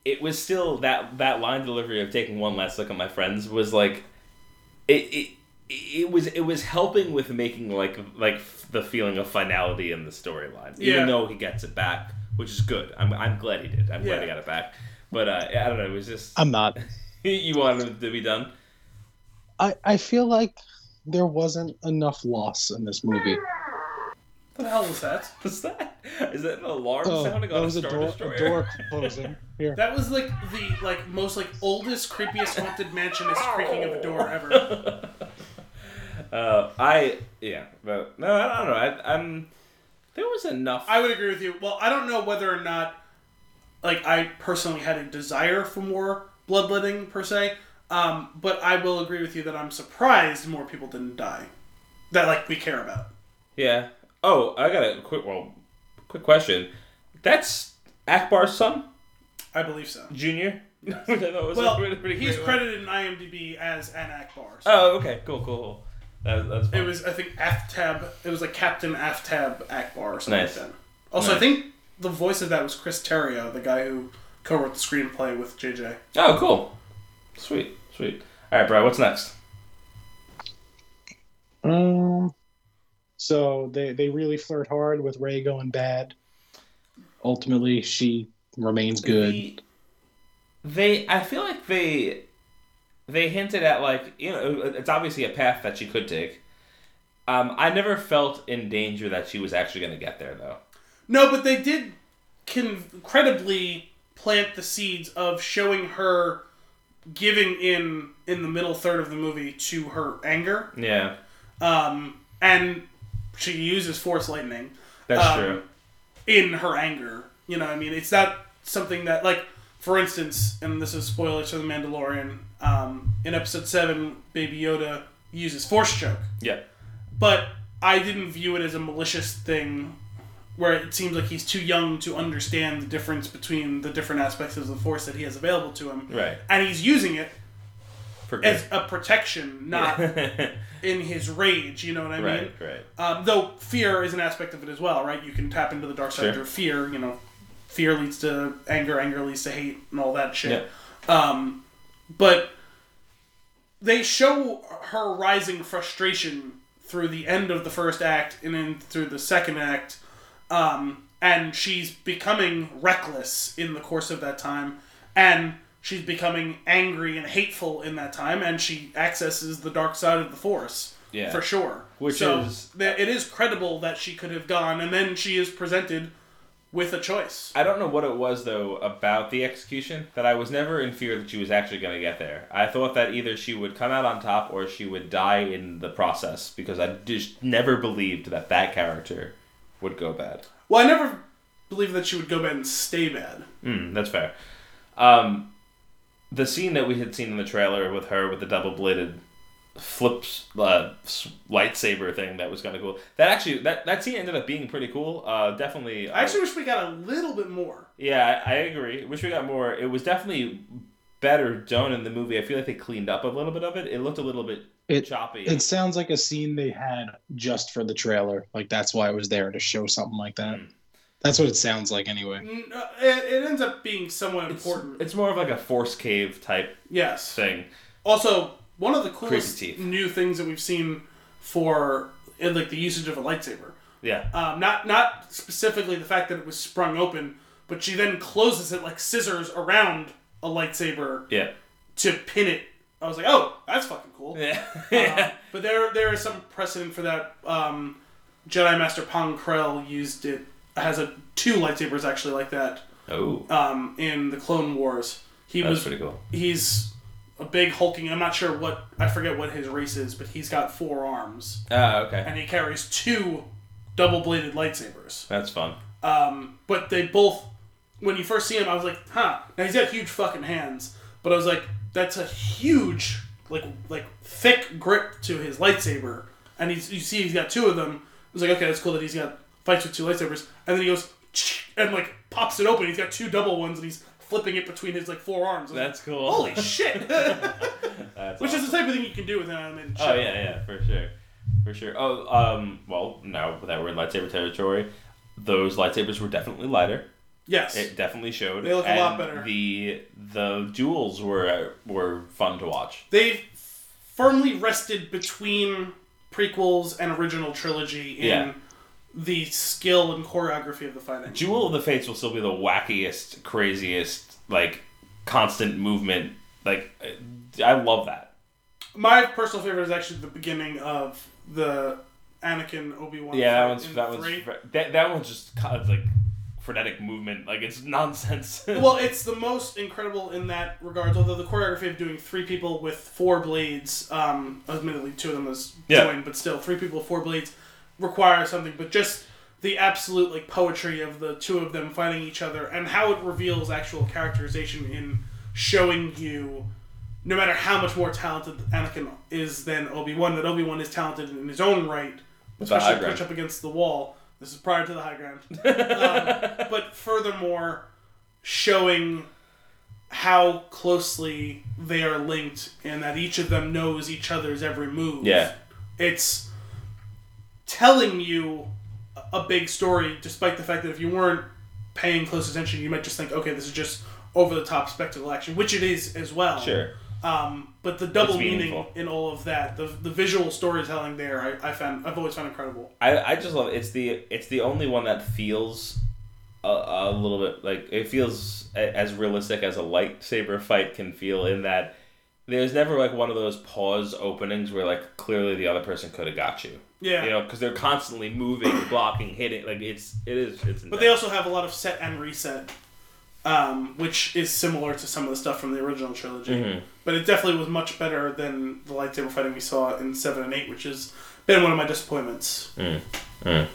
it was still that that line delivery of taking one last look at my friends was like, it it it was it was helping with making like like the feeling of finality in the storyline. Yeah. Even though he gets it back, which is good. I'm I'm glad he did. I'm glad he got it back. But uh, I don't know. It was just I'm not. you wanted it to be done. I I feel like there wasn't enough loss in this movie. What the hell was that? What's that? Is that an alarm Oh, sounding on a was a Star door, Destroyer? a door closing. Here. That was like the like most like oldest, creepiest haunted mansionist creaking of a door ever. Uh, I yeah, but no, I don't know. I, I'm there was enough. I would agree with you. Well, I don't know whether or not like I personally had a desire for more bloodletting per se. Um, but I will agree with you that I'm surprised more people didn't die. That like we care about. yeah. Oh, I got a quick well, quick question. That's Ackbar's son, I believe so. Junior. Which I thought was Well, pretty, pretty he's great one. credited in IMDb as an Ackbar. So Oh, okay, cool, cool. cool. That, that's fine. It was, I think, Aftab. It was like Captain Aftab Ackbar or something Nice. like that. Also, Nice. I think the voice of that was Chris Terrio, the guy who co-wrote the screenplay with JJ. Oh, cool. Sweet, sweet. All right, Brian. What's next? Um, so they they really flirt hard with Rey going bad. Ultimately, she remains good. The- they, I feel like they, they hinted at like you know it's obviously a path that she could take. Um, I never felt in danger that she was actually going to get there though. No, but they did credibly plant the seeds of showing her giving in in the middle third of the movie to her anger. Yeah, Um, and she uses force lightning. That's um, true. In her anger, you know, I mean, it's not something that like, for instance, and this is spoilers for the Mandalorian. Um, in episode seven, Baby Yoda uses force choke, Yeah. but I didn't view it as a malicious thing. Where it seems like he's too young to understand the difference between the different aspects of the force that he has available to him, Right. and he's using it as a protection, not in his rage. You know what I mean? Right. Um, though fear is an aspect of it as well, right? You can tap into the dark side Sure. through fear. You know, fear leads to anger, anger leads to hate, and all that shit. Yeah. Um, but they show her rising frustration through the end of the first act and then through the second act, um, and she's becoming reckless in the course of that time, and she's becoming angry and hateful in that time, and she accesses the dark side of the force Yeah. for sure. Which so is- th- it is credible that she could have gone, and then she is presented with a choice. I don't know what it was though about the execution that I was never in fear that she was actually going to get there. I thought that either she would come out on top or she would die in the process because I just never believed that that character would go bad. Well, I never believed that she would go bad and stay bad. Mm, that's fair. Um, the scene that we had seen in the trailer with her with the double bladed flips uh, lightsaber thing that was kind of cool. That actually that that scene ended up being pretty cool. Uh, definitely. I actually wish we got a little bit more. Yeah, I, I agree. Wish we got more. It was definitely better done in the movie. I feel like they cleaned up a little bit of it. It looked a little bit It- choppy. It sounds like a scene they had just for the trailer. Like that's why it was there to show something like that. Mm. That's what it sounds like anyway. Uh, It, it ends up being somewhat it's, important. it's more of like a force cave type yes. thing. Also, one of the coolest Creepy teeth. new things that we've seen for in, like the usage of a lightsaber. Yeah. Um, not not specifically the fact that it was sprung open, but she then closes it like scissors around a lightsaber Yeah. to pin it. I was like, oh, that's fucking cool. Yeah. Um, but there there is some precedent for that. Um, Jedi Master Pong Krell used it has a two lightsabers actually like that oh, um, in the Clone Wars. He that's was pretty cool. he's a big hulking. I'm not sure what I forget what his race is, but he's got four arms Ah, okay. and he carries two double bladed lightsabers. That's fun. Um, but they both, when you first see him, I was like, huh. Now he's got huge fucking hands, but I was like, that's a huge, like, like thick grip to his lightsaber, and he's you see he's got two of them. I was like, okay, that's cool that he's got fights with two lightsabers, and then he goes and like pops it open. He's got two double ones, and he's flipping it between his like four arms. I was like, That's cool. Holy shit! That's Which awesome. is the type of thing you can do with an animated show. Oh yeah, yeah, for sure, for sure. Oh, um, well, now that we're in lightsaber territory, those lightsabers were definitely lighter. Yes. It definitely showed. They look a lot better. The the duels were were fun to watch. they firmly rested between prequels and original trilogy in Yeah. The skill and choreography of the fighting. Duel of the Fates will still be the wackiest, craziest, like constant movement. Like, I love that. My personal favorite is actually the beginning of the Anakin Obi Wan. Yeah, that one's that one's that that one's just kind of like frenetic movement. Like it's nonsense. well, it's the most incredible in that regards. Although the choreography of doing three people with four blades, um, admittedly two of them was Yeah. joined, but still three people with four blades requires something. But just the absolute like poetry of the two of them fighting each other and how it reveals actual characterization in showing you. No matter how much more talented Anakin is than Obi Wan, that Obi Wan is talented in his own right, With the high especially push up against the wall. This is prior to the high ground um, but furthermore, showing how closely they are linked and that each of them knows each other's every move. Yeah. It's telling you a- big story, despite the fact that if you weren't paying close attention, you might just think, okay, this is just over the top spectacle action, which it is as well. sure. Um, but the double meaning in all of that, the, the visual storytelling there, I, I found I've always found incredible. I, I just love it. it's the it's the only one that feels a, a little bit like it feels a- as realistic as a lightsaber fight can feel in that there's never like one of those pause openings where like clearly the other person could have got you Yeah. you know because they're constantly moving blocking hitting like it's it is it's But they also have a lot of set and reset, um, which is similar to some of the stuff from the original trilogy. Mhm. But it definitely was much better than the lightsaber fighting we saw in seven and eight, which has been one of my disappointments. Mm. Mm.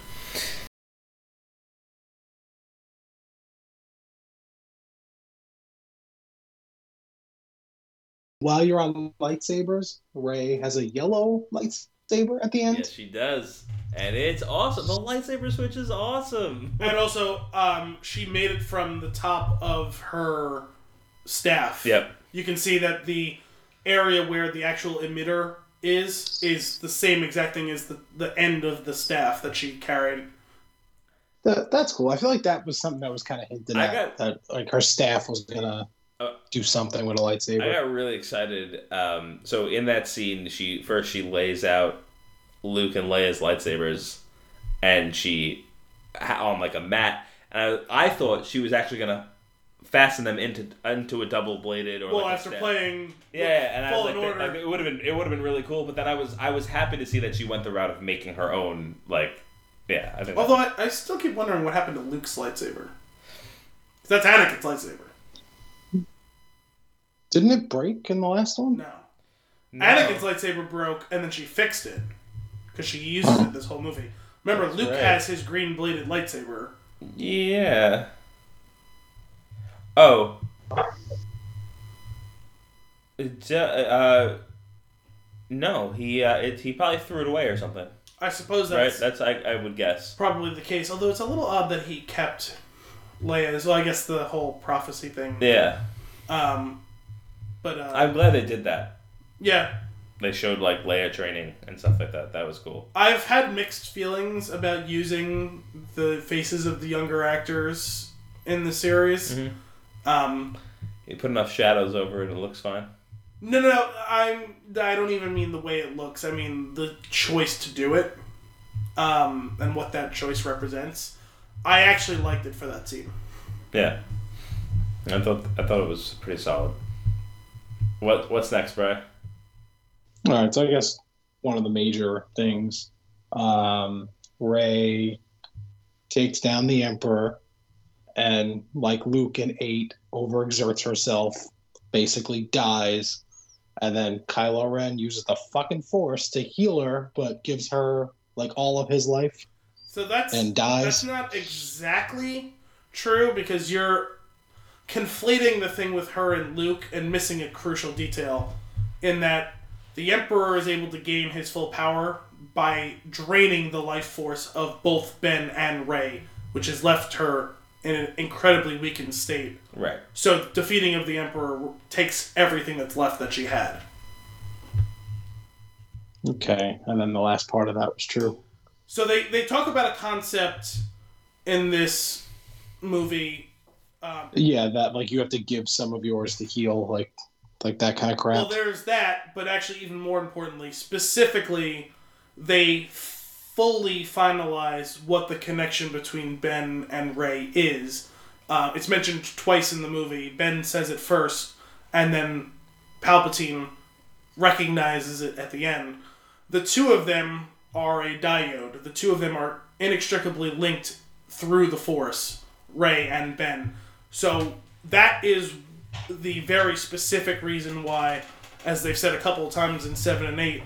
While you're on lightsabers, Rey has a yellow lightsaber at the end. Yes, she does. And it's awesome. The lightsaber switch is awesome. And also, um, she made it from the top of her staff. Yep. You can see that the area where the actual emitter is is the same exact thing as the, the end of the staff that she carried. That, that's cool. I feel like that was something that was kind of hinted I at. got- that like her staff was gonna Uh, do something with a lightsaber. I got really excited. Um, so in that scene, she first she lays out Luke and Leia's lightsabers, and she on like a mat. And I, I thought she was actually gonna fasten them into into a double bladed or Well, like after staff. playing Yeah, and I was Fallen like, Order. like, it would have been it would have been really cool. But then I was I was happy to see that she went the route of making her own like yeah. I think Although I, I still keep wondering what happened to Luke's lightsaber That's Anakin's lightsaber. Didn't it break in the last one? No. No. Anakin's lightsaber broke, and then she fixed it because she uses it this whole movie. Remember, That's Luke right. has his green bladed lightsaber. Yeah. Oh. Uh, uh, no, he uh, it, he probably threw it away or something. I suppose that's Right? that's That's I, I would guess. probably the case. Although it's a little odd that he kept Leia's. Well, I guess the whole prophecy thing. Yeah, Um, but uh, I'm glad they did that. yeah, They showed like Leia training and stuff like that. That was cool. I've had mixed feelings about using the faces of the younger actors in the series. Mhm. Um, You put enough shadows over it, it looks fine. no, no, no. I'm. I don't even mean the way it looks. I mean the choice to do it, um, and what that choice represents. I actually liked it for that scene. Yeah, I thought I thought it was pretty solid. What what's next, Bry? All right, so I guess one of the major things, um, Rey takes down the Emperor, and like Luke in Eight, overexerts herself, basically dies, and then Kylo Ren uses the fucking Force to heal her, but gives her like all of his life So that's and dies. That's not exactly true because you're conflating the thing with her and Luke and missing a crucial detail in that the Emperor is able to gain his full power by draining the life force of both Ben and Rey, which has left her in an incredibly weakened state. Right. So defeating of the Emperor takes everything that's left that she had. Okay, and then the last part of that was true. So they, they talk about a concept in this movie um, Yeah, that like you have to give some of yours to heal, like like that kind of crap. Well, there's that, but actually, even more importantly, specifically, they fully finalize what the connection between Ben and Rey is. Uh, it's mentioned twice in the movie. Ben says it first, and then Palpatine recognizes it at the end. The two of them are a dyad. The two of them are inextricably linked through the Force, Rey and Ben. So that is the very specific reason why, as they've said a couple of times in 7 and 8,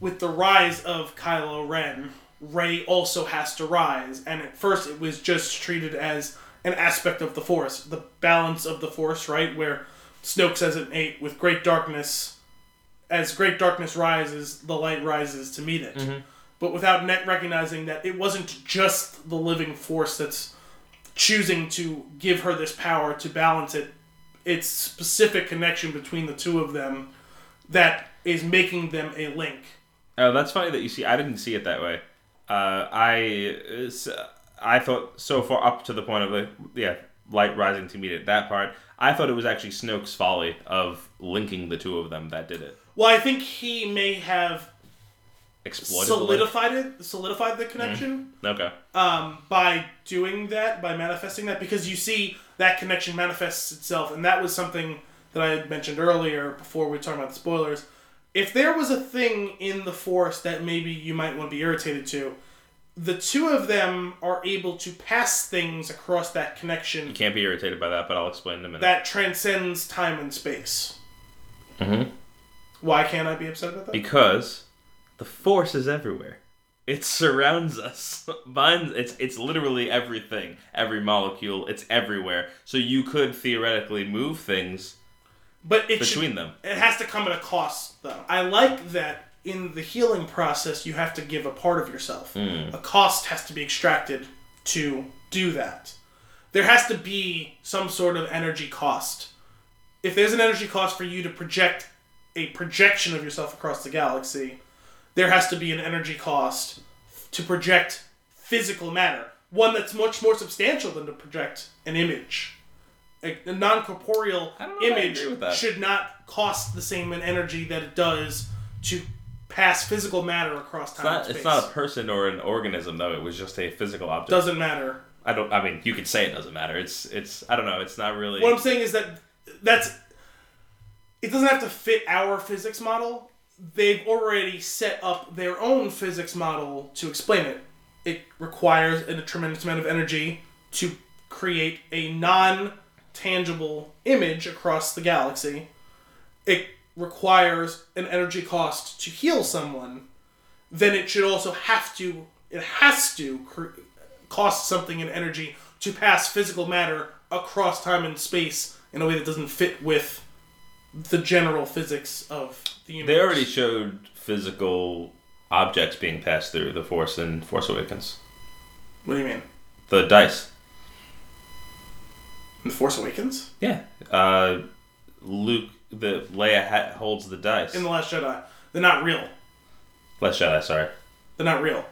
with the rise of Kylo Ren, Rey also has to rise. And at first it was just treated as an aspect of the Force, the balance of the Force, right? Where Snoke says in 8, with great darkness, as great darkness rises, the light rises to meet it. Mm-hmm. But without net recognizing that it wasn't just the living Force that's choosing to give her this power to balance it it's specific connection between the two of them that is making them a link. Oh, that's funny that you see. I didn't see it that way. Uh, I I thought so far up to the point of the yeah light rising to meet it. That part I thought it was actually Snoke's folly of linking the two of them that did it. Well, I think he may have Exploited solidified it, solidified the connection Okay. um, by doing that, by manifesting that, because you see that connection manifests itself, and that was something that I had mentioned earlier before we were talking about the spoilers. If there was a thing in the Force that maybe you might want to be irritated to, the two of them are able to pass things across that connection You can't be irritated by that, but I'll explain in a minute. that transcends time and space. Mhm. Why can't I be upset about that? because the Force is everywhere. It surrounds us. Binds. It's it's literally everything. Every molecule. It's everywhere. So you could theoretically move things but it between should, them. It has to come at a cost, though. I like that in the healing process, you have to give a part of yourself. Mm. A cost has to be extracted to do that. There has to be some sort of energy cost. If there's an energy cost for you to project a projection of yourself across the galaxy, there has to be an energy cost to project physical matter. One that's much more substantial than to project an image. A, a non corporeal I don't know if I image agree with that. should not cost the same in energy that it does to pass physical matter across It's time not. and space. It's not a person or an organism though. It was just a physical object. doesn't matter. I don't. I mean, you could say it doesn't matter. It's. It's. I don't know. It's not really. What I'm saying is that that's it doesn't have to fit our physics model. They've already set up their own physics model to explain it. It requires a tremendous amount of energy to create a non-tangible image across the galaxy. It requires an energy cost to heal someone. Then it should also have to it has to cr- cost something in energy to pass physical matter across time and space in a way that doesn't fit with the general physics of the. They already showed physical objects being passed through the Force in Force Awakens. What do you mean? The dice. In the Force Awakens? Yeah. Uh, Luke, the Leia ha- holds the dice. In the Last Jedi, they're not real. Last Jedi. Sorry. They're not real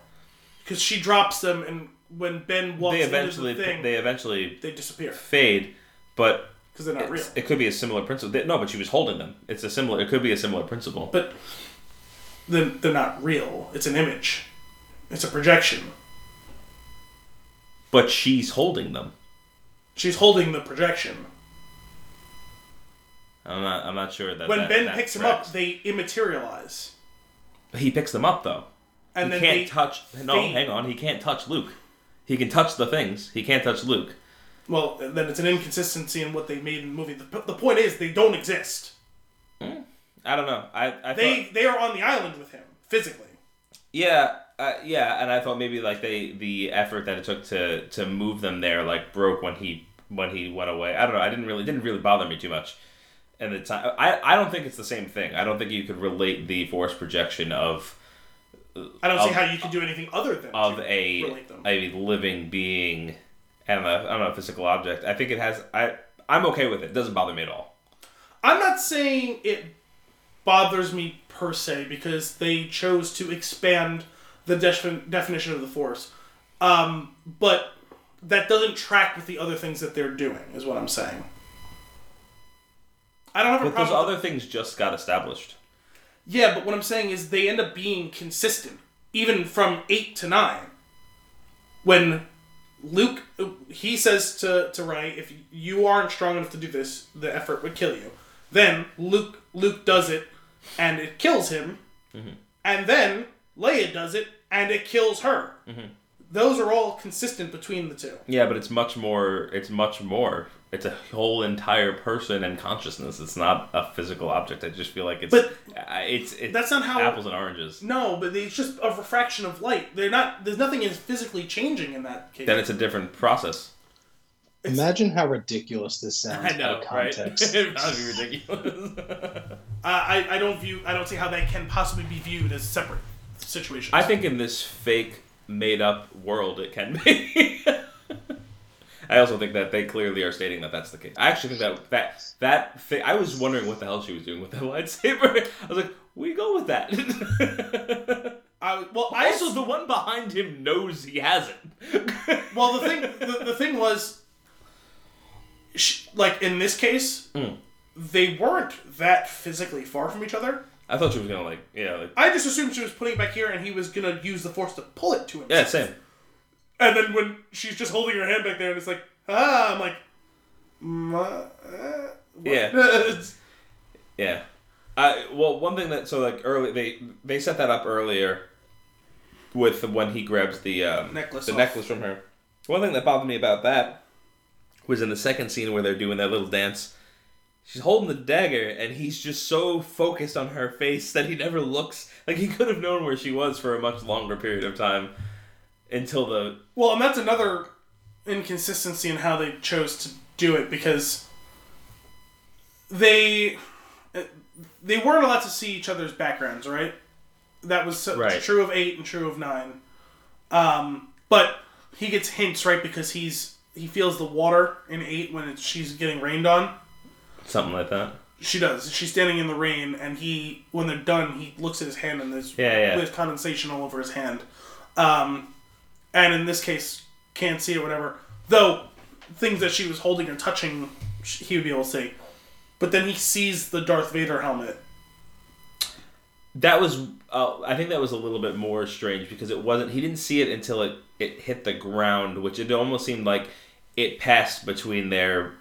because she drops them, and when Ben walks They into eventually. the thing, They eventually they disappear fade, but because they're not real. it could be a similar principle. No, but she was holding them. It's a similar. It could be a similar principle. But then they're not real. It's an image. It's a projection. But she's holding them. She's holding the projection. I'm not. I'm not sure that. When that- Ben that picks them up, they immaterialize. he picks them up though. And he then can't they touch. No, hang on. He can't touch Luke. He can touch the things. He can't touch Luke. Well, then it's an inconsistency in what they made in the movie. The, the point is, they don't exist. I don't know. I. I They thought, they are on the island with him physically. yeah. Uh, yeah, and I thought maybe like they the effort that it took to to move them there like broke when he when he went away. I don't know. I didn't really didn't really bother me too much. And the time I I don't think it's the same thing. I don't think you could relate the force projection of I don't see how you can do anything other than of a relate them. a living being and a I don't know a physical object. I think it has I I'm okay with it. It doesn't bother me at all. I'm not saying it bothers me per se because they chose to expand the defin- definition of the force, um, but that doesn't track with the other things that they're doing. Is what I'm saying. I don't have a But those other things just got established. Yeah, but what I'm saying is they end up being consistent, even from eight to nine. When Luke, he says to to Rey, "If you aren't strong enough to do this, the effort would kill you." Then Luke Luke does it, and it kills him. Mm-hmm. And then Leia does it, and it kills her. Mm-hmm. Those are all consistent between the two. Yeah, but it's much more. It's much more. It's a whole entire person and consciousness. It's not a physical object. I just feel like it's. But uh, it's, it's that's not how- apples and oranges. No, but it's just a refraction of light. They're not. There's nothing is physically changing in that case. Then it's a different process. Imagine how ridiculous this sounds I know, out of right? context. That'd be ridiculous. I, uh, I I don't view I don't see how that can possibly be viewed as separate situations. I think in this fake, made-up world, it can be. I also think that they clearly are stating that that's the case. I actually think that that that thing. I was wondering what the hell she was doing with that lightsaber. I was like, we go with that. I, well, I also, the one behind him knows he has it. well the thing the, the thing was, sh- like in this case, Mm. they weren't that physically far from each other. I thought she was gonna like, yeah, like, I just assumed she was putting it back here, and he was gonna use the force to pull it to him. yeah, same. And then when she's just holding her hand back there, and it's like, ah, I'm like, uh, what? Yeah. Yeah. I well, one thing that so like early they they set that up earlier with when he grabs the um, Necklace the off. necklace from her. One thing that bothered me about that was in the second scene where they're doing that little dance. she's holding the dagger, and he's just so focused on her face that he never looks like he could have known where she was for a much longer period of time until the. Well, and that's another inconsistency in how they chose to do it because they they weren't allowed to see each other's backgrounds, right? That was so, Right. true of eight and true of nine. Um, but he gets hints, right? Because he's he feels the water in eight when it's, she's getting rained on. Something like that. She does. She's standing in the rain, and he, when they're done, he looks at his hand, and there's Yeah, yeah. there's condensation all over his hand. Um, and in this case, can't see it, whatever. Though things that she was holding or touching, he would be able to see. But then he sees the Darth Vader helmet. That was, uh, I think that was a little bit more strange because it wasn't. He didn't see it until it it hit the ground, which it almost seemed like it passed between their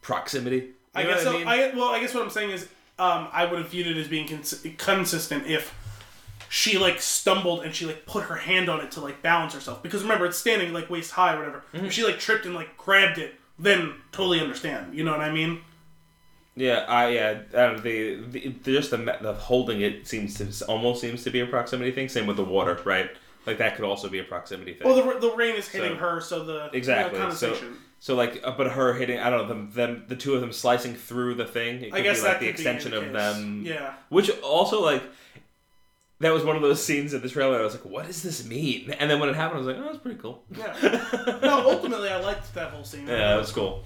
proximity. You I guess so. mean? I well, I guess what I'm saying is, um, I would have viewed it as being cons- consistent if she like stumbled and she like put her hand on it to like balance herself. Because remember, it's standing like waist high or whatever. Mm-hmm. If she like tripped and like grabbed it, then totally understand. You know what I mean? Yeah, I yeah, I the, the just the, the holding it seems to almost seems to be a proximity thing. Same with the water, right? Like that could also be a proximity thing. Well, the, the rain is hitting So- her, so the exactly. You know, so, so like, uh, but her hitting, I don't know, them, them, the two of them slicing through the thing. It could I guess be like that the extension be of the them. Yeah. Which also like. That was one of those scenes in the trailer. I was like, "What does this mean?" And then when it happened, I was like, "Oh, that's pretty cool." Yeah. no, ultimately, I liked that whole scene. Yeah, that was cool.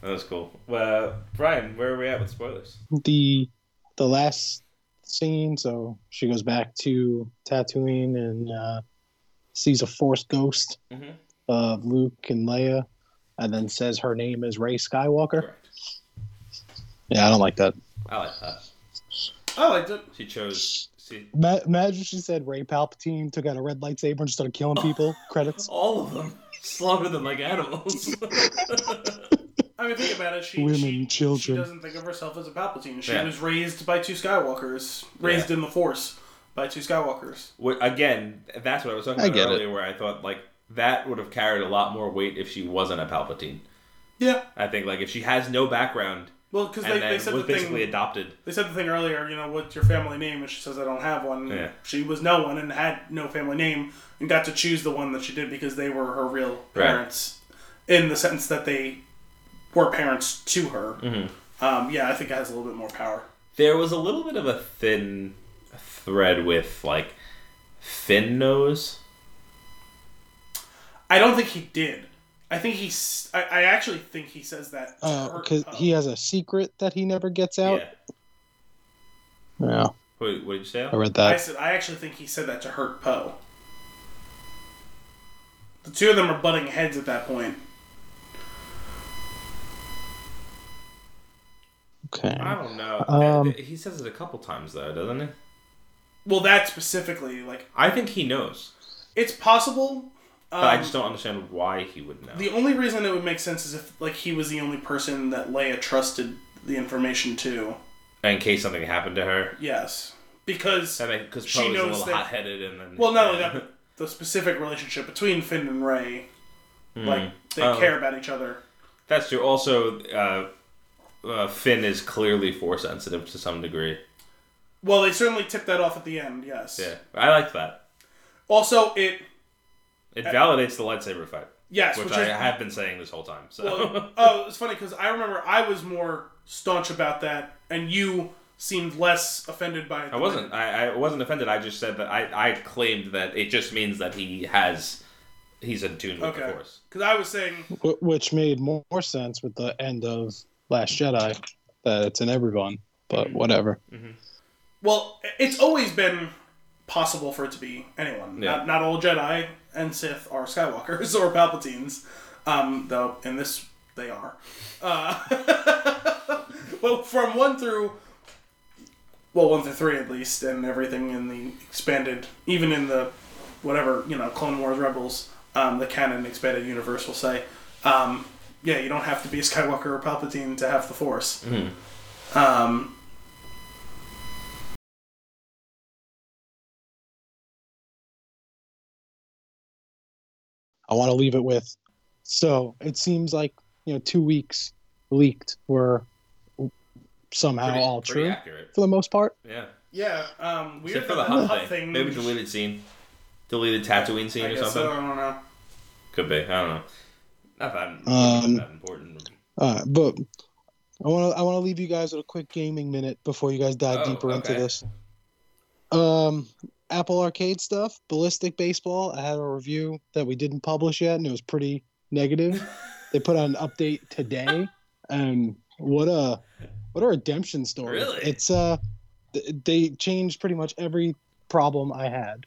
That was cool. Well, Brian, where are we at with spoilers? the the last scene so she goes back to Tatooine and uh, sees a force ghost Mhm. of Luke and Leia and then says her name is Rey Skywalker. Correct. Yeah, I don't like that. I like that. I liked it. She chose. She, Ma- imagine she said Rey Palpatine took out a red lightsaber and started killing people. Credits. all of them slaughter them like animals. I mean, think about it. She, Women, she, children. She doesn't think of herself as a Palpatine. She Yeah. was raised by two Skywalkers, raised Yeah. in the Force by two Skywalkers. Wh- Again, that's what I was talking about get it. earlier, where I thought like that would have carried a lot more weight if she wasn't a Palpatine. Yeah. I think like if she has no background Well, because they, they said was the basically thing. adopted. They said the thing earlier. You know, what's your family name? And she says, "I don't have one." Yeah. She was no one and had no family name, and got to choose the one that she did because they were her real Right. parents, in the sense that they were parents to her. Mhm. Um, yeah, I think it has a little bit more power. There was a little bit of a thin thread with like Finn nose. I don't think he did. I think he's. I, I actually think he says that. to Uh, because he has a secret that he never gets out. Yeah. Yeah, Wait, what did you say? I read that. I that. said I actually think he said that to hurt Poe. The two of them are butting heads at that point. Okay. I don't know. Um, he says it a couple times though, doesn't he? Well, that specifically, like, I think he knows, it's possible. Um, but I just don't understand why he would know. The only reason it would make sense is if, like, he was the only person that Leia trusted the information to. In case something happened to her, Yes, because because She Poe's a knows little that- hot-headed, and then well, not only that, the specific relationship between Finn and Rey, like, they Oh. care about each other. That's true. Also, uh, uh, Finn is clearly force sensitive to some degree. Well, they certainly tipped that off at the end. Yes. Yeah, I like that. Also, it It validates the lightsaber fight, yes, which which, I is have been saying this whole time. So Well, oh, it's funny because I remember I was more staunch about that, and you seemed less offended by it. I wasn't. I, I wasn't offended. I just said that I, I claimed that it just means that he has he's in tune with the Okay. force. Because I was saying, Wh- Which made more more sense with the end of Last Jedi, that it's in everyone. But mm-hmm. whatever. Mm-hmm. well, it's always been possible for it to be anyone. Yeah. Not, not all Jedi and Sith are Skywalkers or Palpatines, um, though in this they are. Uh, well, from one through. Well, one through three at least, and everything in the expanded, even in the whatever you know, Clone Wars Rebels, um, the canon expanded universe will say, um, yeah, you don't have to be a Skywalker or Palpatine to have the Force. Um, I want to leave it with. So it seems like you know two weeks leaked were somehow Pretty- all pretty true accurate. for the most part. Yeah. Yeah, um, weird Except for the that Hutt Hutt thing. Maybe deleted scene. Deleted Tatooine scene I or guess something. so, I don't know. Could be. I don't know. Not that, Um, not that important. All right, but I want to I want to leave you guys with a quick gaming minute before you guys dive Oh, deeper into this. Um, Apple Arcade stuff, Ballistic Baseball. I had a review that we didn't publish yet, and it was pretty negative. they put out an update today, and what a what a redemption story! Really? It's uh, they changed pretty much every problem I had.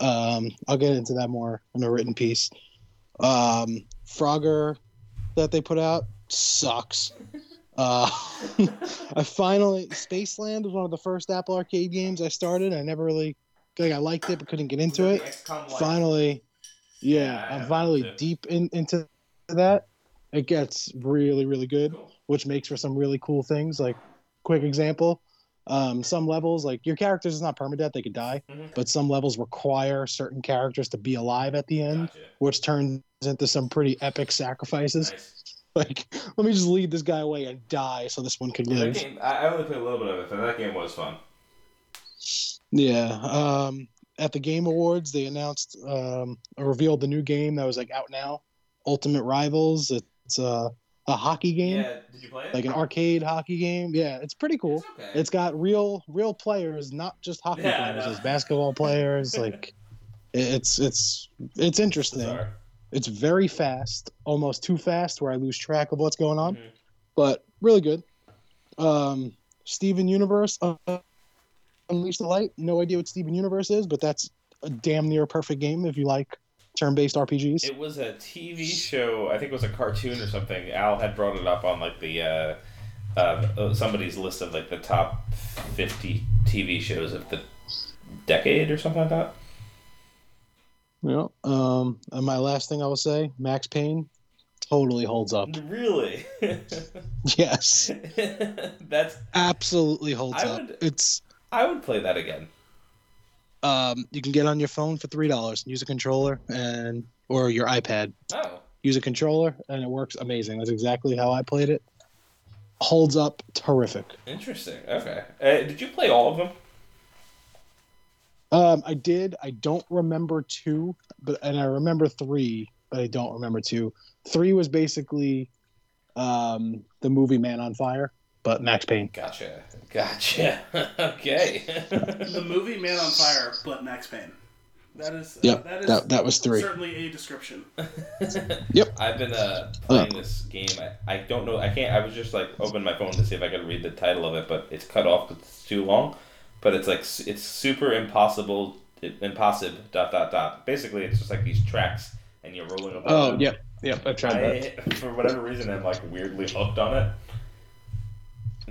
Um, I'll get into that more in a written piece. Um, Frogger that they put out sucks. Uh, I finally Spaceland was one of the first Apple Arcade games I started. I never really like I liked it but couldn't get into it. Finally, yeah, I'm finally deep in, into that. It gets really really good, which makes for some really cool things. Like quick example, um, some levels like your characters is not permadeath; they could die, Mhm. but some levels require certain characters to be alive at the end, Gotcha. which turns into some pretty epic sacrifices. Nice. Like, let me just lead this guy away and die so this one could Yeah, that live. game, I, I only played a little bit of it, but that game was fun. Yeah. Um, at the Game Awards, they announced, um, revealed the new game that was like out now, Ultimate Rivals. It's uh, a hockey game, Yeah, did you play it? like an arcade hockey game. Yeah, it's pretty cool. It's okay. It's got real, real players, not just hockey Yeah, players. It's basketball players. Like, it's it's it's interesting. Bizarre. It's very fast, almost too fast, where I lose track of what's going on. Mhm. But really good. Um, Steven Universe, uh, Unleash the Light. No idea what Steven Universe is, but that's a damn near perfect game if you like turn-based RPGs. It was a TV show. I think it was a cartoon or something. Al had brought it up on like the uh, uh, somebody's list of like the top fifty TV shows of the decade or something like that. yeah. Um, and my last thing I will say, Max Payne, totally holds up. Really? Yes, That's. absolutely holds up. It's I would play that again. um, you can get on your phone for three dollars, and use a controller, and or your iPad. Oh, use a controller and it works amazing. That's exactly how I played it. Holds up terrific. interesting. Okay. Uh, did you play all of them? Um, I did. I don't remember two, but and I remember three, but I don't remember two. Three was basically um, the movie Man on Fire, but Max Payne. Gotcha. Gotcha. okay. The movie Man on Fire, but Max Payne. That is Yep, that is that that was three. certainly a description. Yep. I've been uh, playing this game. I, I don't know. I can't. I was just like open my phone to see if I could read the title of it, but it's cut off because it's too long. But it's like it's super impossible. Impossible. Dot dot dot. Basically, it's just like these tracks, and you're rolling about. Oh, them. yep, yep. I tried that. For whatever reason, I'm like weirdly hooked on it.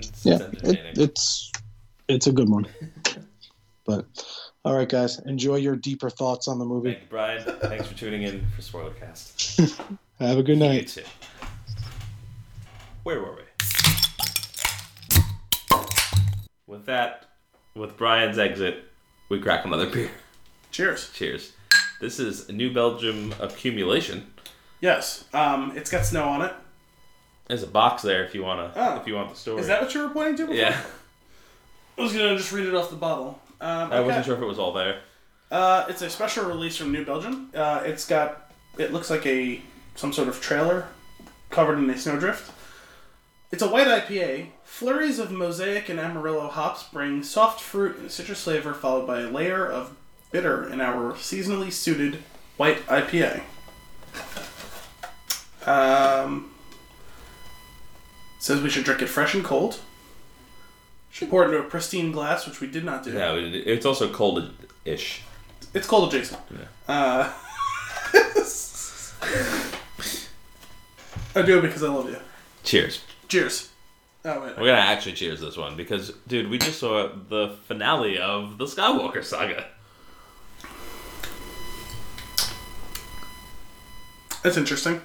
It's, Yeah, it's it, it's it's a good one. But all right, guys, enjoy your deeper thoughts on the movie. Thank you, Brian. Thanks for tuning in for Spoilercast. Have a good You night. too. Where were we? With that, with Brian's exit, we crack another beer. Cheers. Cheers. This is New Belgium accumulation. Yes. Um, it's got snow on it. There's a box there if you wanna Oh. if you want the story. Is that what you were pointing to? Before? Yeah, I was gonna just read it off the bottle. Um, I wasn't sure if it was all there. Uh, it's a special release from New Belgium. Uh, it's got it looks like a some sort of trailer covered in a snowdrift. It's a white IPA. Flurries of mosaic and amarillo hops bring soft fruit and citrus flavor, followed by a layer of bitter in our seasonally suited white IPA. Um, says we should drink it fresh and cold. Should pour it into a pristine glass, which we did not do. No, it- it's also cold-ish. It's cold adjacent. Uh, I do it because I love you. Cheers. Cheers. Oh wait. We're gonna actually cheers this one because, dude, we just saw the finale of the Skywalker saga. That's interesting.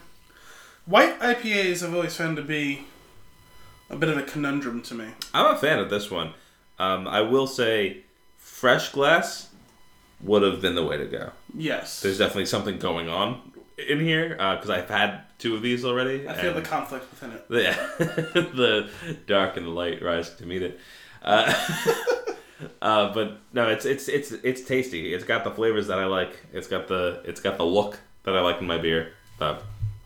White IPAs I've always found to be a bit of a conundrum to me. I'm a fan of this one. Um, I will say, fresh glass would have been the way to go. Yes. There's definitely something going on in here because uh, I've had two of these already. I feel the conflict within it. Yeah, the dark and the light rise to meet it. Uh, uh, but no, it's it's it's it's tasty. It's got the flavors that I like. It's got the it's got the look that I like in my beer. Uh,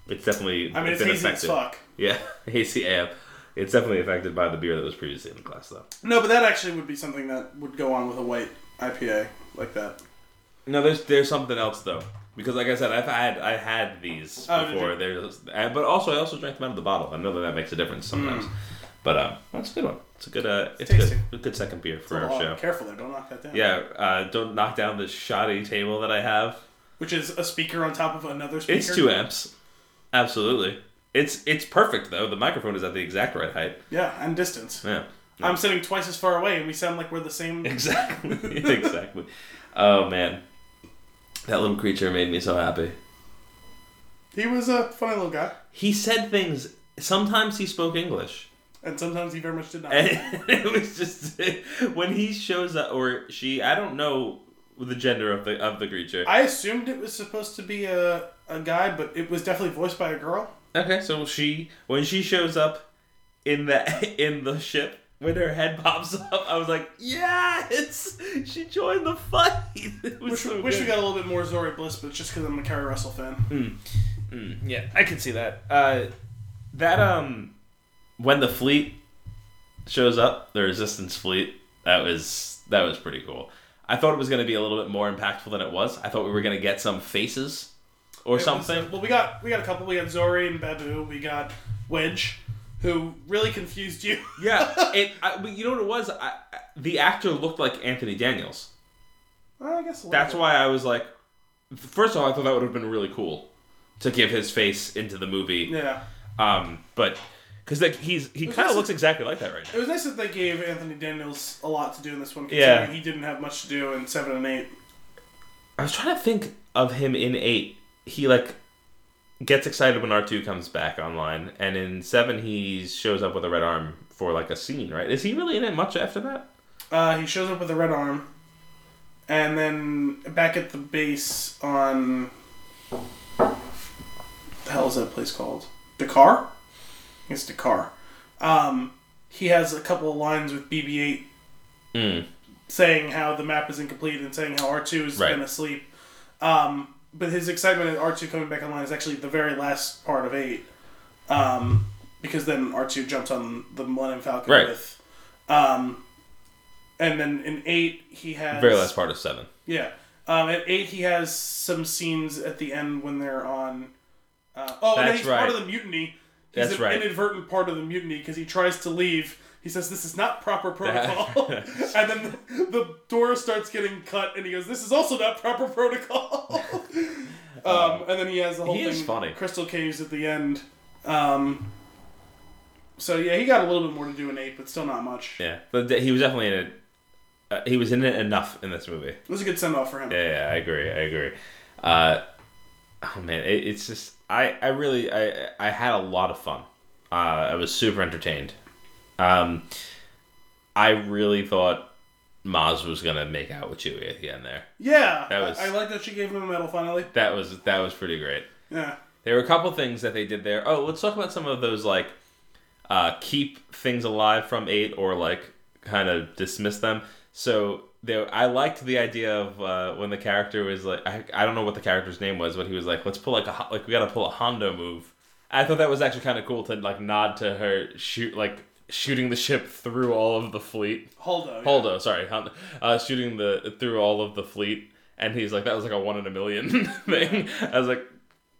it's definitely. I mean, it's, hazy affected. as fuck. Yeah, hazy AM. It's definitely affected by the beer that was previously in the glass, though. No, but that actually would be something that would go on with a white IPA like that. No, there's there's something else though. Because like I said, I've had I had these oh, before. There's, but also I also drank them out of the bottle. I know that that makes a difference sometimes. Mm. But um, that's a good one. It's a good uh, it's, it's good, a good second beer for our show. Careful there, don't knock that down. Yeah, uh, don't knock down the shoddy table that I have. Which is a speaker on top of another speaker. It's two amps. Absolutely. It's it's perfect though. The microphone is at the exact right height. Yeah, and distance. Yeah. I'm sitting twice as far away, and we sound like we're the same. Exactly. exactly. Oh man, that little creature made me so happy. He was a funny little guy. He said things. Sometimes he spoke English. And sometimes he very much did not. And it was just when he shows up, or she. I don't know the gender of the of the creature. I assumed it was supposed to be a a guy, but it was definitely voiced by a girl. Okay, so she when she shows up in the in the ship when her head pops up, I was like, yes, she joined the fight. wish, so wish we got a little bit more Zorii Bliss, but it's just because I'm a Keri Russell fan. Mm. Mm, yeah, I can see that. Uh, that um, when the fleet shows up, the Resistance fleet, that was that was pretty cool. I thought it was going to be a little bit more impactful than it was. I thought we were going to get some faces or it something. Was, uh, well, we got we got a couple. We got Zorii and Babu. We got Wedge who really confused you. yeah, it. I, you know what it was? I, the actor looked like Anthony Daniels. Well, I guess that's why I was like, first of all, I thought that would have been really cool to give his face into the movie. Yeah. Um, but because like he's he kind of looks exactly like that right now. It was nice that they gave Anthony Daniels a lot to do in this one. Yeah. He didn't have much to do in seven and eight. I was trying to think of him in eight. He like gets excited when R two comes back online, and in seven he shows up with a red arm for like a scene. Right? Is he really in it much after that? Uh, he shows up with a red arm, and then back at the base on the hell is that place called? D'Qar. It's D'Qar. Um, he has a couple of lines with BB-8 mm. saying how the map is incomplete and saying how R two has right. been asleep. Um, but his excitement at R two coming back online is actually the very last part of eight, um, because then R two jumps on the Millennium Falcon right. with, um, and then in eight he has very last part of seven. Yeah, um, at eight he has some scenes at the end when they're on. Uh, oh, That's and he's right. part of the mutiny. He's That's an right. inadvertent part of the mutiny because he tries to leave he says this is not proper protocol. And then the, the, door starts getting cut and he goes this is also not proper protocol. Um, and then he has the whole he thing funny. crystal caves at the end. Um, so yeah he got a little bit more to do in eight but still not much. Yeah but he was definitely in it uh, he was in it enough in this movie. It was a good send-off for him. Yeah, yeah i agree i agree. Uh, oh man it, it's just i i really i i had a lot of fun. Uh, i was super entertained um, I really thought Maz was gonna make out with Chewie at the end there. Yeah, that was. I, I like that she gave him a medal finally. That was that was pretty great. Yeah. There were a couple things that they did there. Oh, let's talk about some of those like uh, keep things alive from eight or like kind of dismiss them. So there, I liked the idea of uh, when the character was like, I, I don't know what the character's name was, but he was like, let's pull like a like we got to pull a Hondo move. I thought that was actually kind of cool to like nod to her shoot like shooting the ship through all of the fleet. Holdo. Holdo, yeah. sorry, uh, shooting the through all of the fleet, and he's like, that was like a one in a million thing. I was like,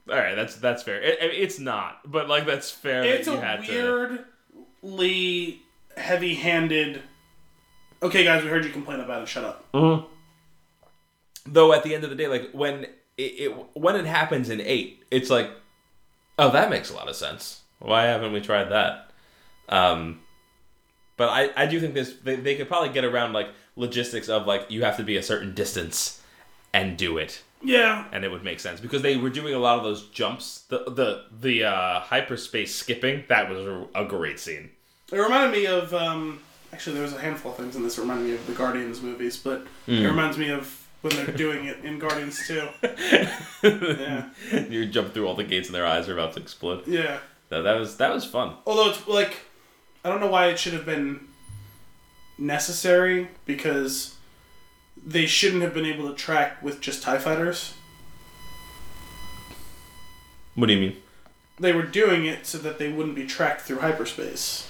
all right, that's that's fair. It, it's not, but like that's fair. It's that a weirdly to... heavy-handed. Okay, guys, we heard you complain about it. Shut up. Mm-hmm. Though at the end of the day, like when it, it when it happens in eight, it's like, oh, that makes a lot of sense. Why haven't we tried that? Um, but I, I do think this they, they could probably get around like logistics of like you have to be a certain distance and do it. Yeah. And it would make sense because they were doing a lot of those jumps. The the the uh, hyperspace skipping that was a, a great scene. It reminded me of um, actually there was a handful of things in this that reminded me of the Guardians movies, but mm. it hmm. reminds me of when they're doing it in Guardians 2. yeah. You jump through all the gates and their eyes are about to explode. Yeah. No, that was that was fun. Although it's like I don't know why it should have been necessary because they shouldn't have been able to track with just TIE fighters. What do you mean? They were doing it so that they wouldn't be tracked through hyperspace.